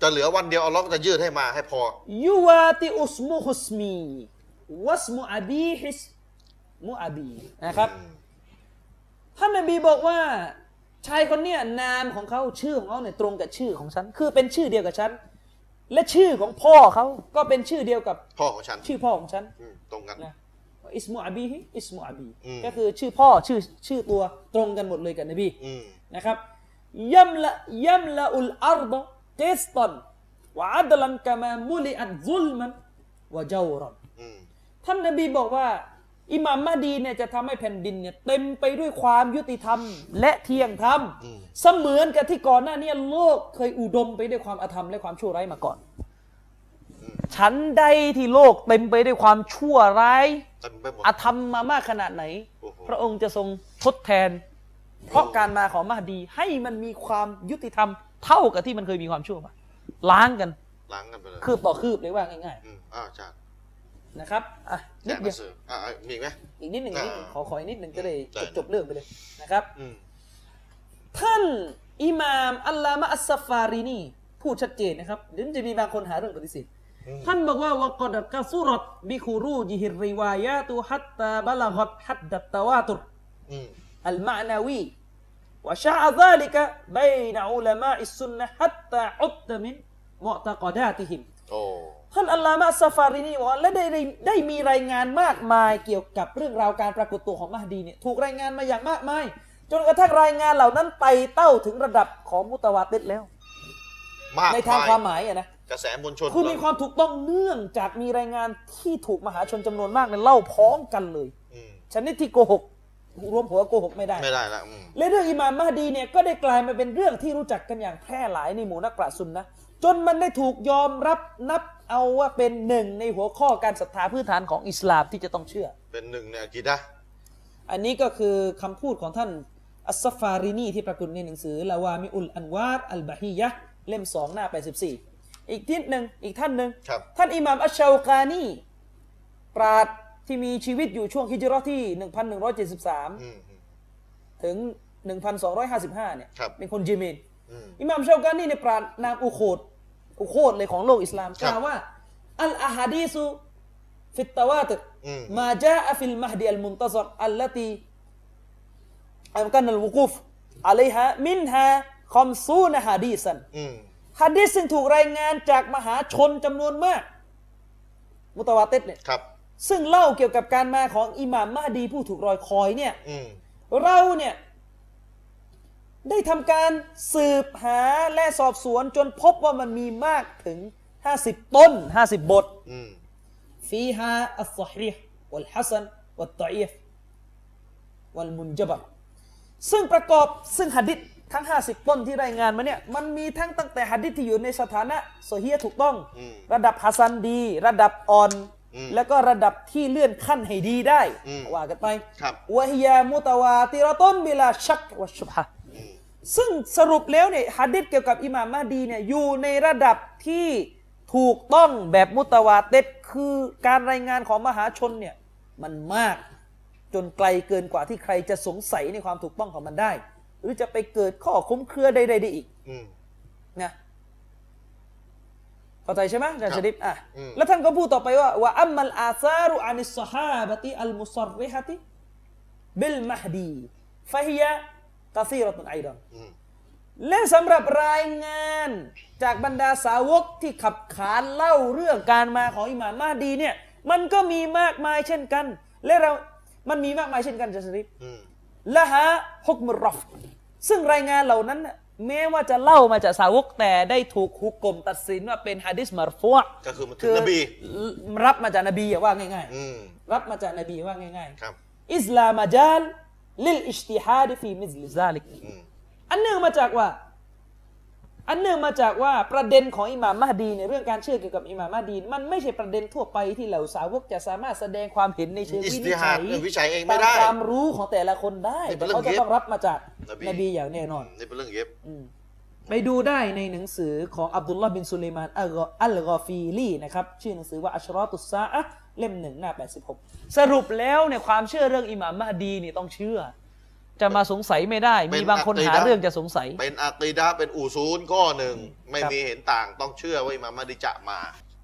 จะเหลือวันเดียวอัลลอฮ์ก็จะยืดให้มาให้พอยูวาติอุสมุฮุสมีวัสมุอบีฮิสมุอบีนะครับอืมท่านนบีบอกว่าชายคนเนี้ยนามของเขาชื่อของเขาเนี่ยตรงกับชื่อของฉัน คือเป็นชื่อเดียวกับฉัน และชื่อของพ่อเขาก็เป็นชื่อเดียวกับพ่อของฉัน ชื่อพ่อของฉันอืมตรงกันนะ อิสมุอบีฮิอิสมุอบีอืมก็คือชื่อพ่อชื่อชื่อตัวตรงกันหมดเลยกับนบีอืมนะครับยัมละยัมละอุลอาร์ดะเกสตันวะอัดลันกามามุลิอันซุลมันวะเจ้ารันอืมท่านนบีบอกว่า อิหม่ามมาดีเนี่ยจะทำให้แผ่นดินเนี่ยเต็มไปด้วยความยุติธรรม และเที่ยงธรรม เสมือนกับที่ก่อนหน้านี้โลกเคยอุดมไปด้วยความอาธรรมและความชั่วร้ายมาก่อน ฉันใดที่โลกเต็มไปด้วยความชั่วร้าย เต็มไปหมด อาธรรมมามากขนาดไหน โอ้โห พระองค์จะทรงทดแทน เพราะการมาของมหดีให้มันมีความยุติธรรมเท่ากับที่มันเคยมีความชั่วมาล้างกันล้างกันไปเลยคืบต่อคืบเลยว่าง่ายอืมอ่าใช่ๆนะครับอะแจนิดกหเดีนัยวงสืออ่าอ่ามีอีกไหม อีกนิดหนึ่งอีกนิดหนึ่งอ่าขอขออีกนิดหนึ่งจะได้ได้จบจบเรื่องไปเลยนะครับ อืม ท่านอิหม่ามอัลลามะอัสซาฟารีนีพูดชัดเจนนะครับเดี๋ยวจะมีบางคนหาเรื่องปฏิเสธ ท่านบอกว่าวกอดกะสุรตบิคูรูจิฮิริวายะตุฮัตตาบลากัดฮัดดัตตวาตุรอัลมะนาวีวะชาซาลิกะบนอุลามะอิสุนนะฮัตตาอุตมินมุตะกอดาติฮิมท่านอัลลามะซาฟารินีบอกว่าและได้ได้มีรายงานมากมายเกี่ยวกับเรื่องราวการปรากฏตัวของมหดีเนี่ยถูกรายงานมาอย่างมากมาย จนกระทั่งรายงานเหล่านั้นไต่เต้าถึงระดับของมุตะวาติดแล้ว ในทางความหมายอะนะ กระแสมวลชนคือมีความถูกต้องเนื่องจากมีรายงานที่ถูกมหาชนจำนวนมากเนี่ยเล่าพร้อมกันเลยอืมชนิดที่โกหกรวมหัวโกหกไม่ได้ไม่ได้ละอืมและเรื่องอิหม่ามมหดีเนี่ยก็ได้กลายมาเป็นเรื่องที่รู้จักกันอย่างแพร่หลายในหมู่นักปราชญ์ซุนนะห์จนมันได้ถูกยอมรับนับเอาว่าเป็นหนึ่งในหัวข้อการศรัทธาพื้นฐานของอิสลามที่จะต้องเชื่อ เป็นหนึ่งในอากีดะห์อันนี้ก็คือคำพูดของท่านอัสซฟารินีที่ปรากฏในหนังสือลาวามิอุลอันวารอัลบะฮียะห์เล่มสองหน้า84 อีกที่หนึ่งอีกท่านหนึ่งครับท่านอิหม่ามอัชชาวกานีปราดที่มีชีวิตอยู่ช่วงฮิจเราะห์ที่อื1173มอืมถึง 1255 เนี่ยครับเป็นคนเยเมนอืมอิหม่ามชาวกานีเนี่ยปราดนามอุโคดอุโคดเลยของโลกอิสลามคกรับล่าวว่าอัลอาฮะดีซุฟิตตาวาติรอืมมาจาอะฟิลมหดีอัลมุนตะซรอัลลตีอัมกันอัลวุกุฟอะลัยฮะมินฮาคอมซูนฮะดีสันอืม ฮะดิษซึ่งถูกรายงานจากมหาชนจำนวนมาก มุตวาเต็ดเนี่ยครับ ซึ่งเล่าเกี่ยวกับการมาของอิหม่ามมาดีผู้ถูกรอยคอยเนี่ยเราเนี่ย ได้ทำการสืบหาและสอบสวนจนพบว่ามันมีมากถึงห้าสิบต้นห้าสิบบทฟีฮาอัลซอฮีฮ์วัลฮัสันวัลตอีฟวัลมุนจบับซึ่งประกอบซึ่งหะดิษ ทั้ง 50 ต้นที่รายงานมาเนี่ยมันมีทั้งตั้งแต่หะดิษที่อยู่ในสถานะโซเฮียถูกต้องอืมระดับฮัสันดี ระดับอ่อนอืมแล้วก็ระดับที่เลื่อนขั้นให้ดีได้อืมว่ากันไปครับวะฮิยามุตาวาติรอตุนบิลาชักวะชุบฮะอืมซึ่งสรุปแล้วเนี่ยฮะดิษเกี่ยวกับอิหม่ามมหดีเนี่ยอยู่ในระดับที่ถูกต้องแบบมุตาวาเต็ดคือการรายงานของมหาชนเนี่ยมันมากจนไกลเกินกว่าที่ใครจะสงสัยในความถูกต้องของมันได้ หรือจะไปเกิดข้อคุ้มเครือใดๆได้อีกอืมนะเข้าใจใช่ไหมอาจารย์ครับชริปอะอืมแล้วท่านก็พูดต่อไปว่าว่าอัมมัลอาซารุอานิสซฮาบะติอัลมุซรริฮะติบิลมหดีฟะฮิยะกะซีรตุนไอดอนอืมและสำหรับรายงานจากบรรดาสาวกที่ขับขานเล่าเรื่องการมาของอิหม่ามมาดีเนี่ย มันก็มีมากมายเช่นกัน และเรา มันมีมากมายเช่นกันอาจารย์ชริปอืม ละฮะฮุกมุรอฟซึ่งรายงานเหล่านั้นน่ะแม้ว่าจะเล่ามาจากสาวกแต่ได้ถูกฮุกกลมตัดสินว่าเป็นฮะดิษมารฟัวก็คือมันถึงนบีรับมาจากนบีอะว่าง่ายอืมๆรับมาจากนบีว่าง่ายครับๆอิสลามจาลลิลอิจติฮาดฟีมิซลิซาลิกอืมอันเนื่องมาจากว่า อันเนื่องมาจากว่าประเด็นของอิหม่ามมหดีในเรื่องการเชื่อเกี่ยวกับอิหม่ามมหดี มันไม่ใช่ประเด็นทั่วไปที่เหล่าสาวกจะสามารถแสดงความเห็นในเชิงอิสวิตินิจฮาฉัดยเรื่องวิจัยเองไม่ตามได้ความรู้ของแต่ละคนได้นี่เป็แต่นเรื่องเขาจะต้องรับมาจากนบีนบีอย่างแน่นอนนี่เป็นเรื่องเย็บอืมไปดูได้ในหนังสือของอับดุลลาห์บินสุลัยมานอัลกออัลกอฟีลีนะครับชื่อหนังสือว่าอัชรอตุสซาอะห์เล่มหนึ่งหน้า86 สรุปแล้วเนี่ยความเชื่อเรื่องอิหม่ามมหดีนี่ต้องเชื่อ จะมาสงสัยไม่ได้ มีบางคนหาเรื่องจะสงสัย เป็นอักีดะห์เป็นอูซูลข้อหนึ่งไม่มีเห็นต่างต้องเชื่อว่าอิหม่ามมหดีจะมา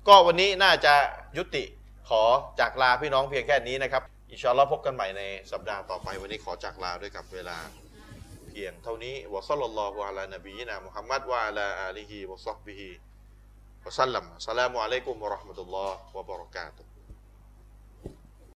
ก็วันนี้น่าจะยุติขอจากลาพี่น้องเพียงแค่นี้นะครับอินชาอัลลอฮ์พบกันใหม่ในสัปดาห์ต่อไปวันนี้ขอจากลาด้วยกับเวลา เพียงเท่านี้วะซัลลัลลอฮุอะลานบีนะมุฮัมมัดวะอะลาอาลีฮิวะซอฮบิฮิวะซัลลัมอัสสลามุอะลัยกุมวะเราะห์มะตุลลอฮ์วะบะเราะกาตุฮ์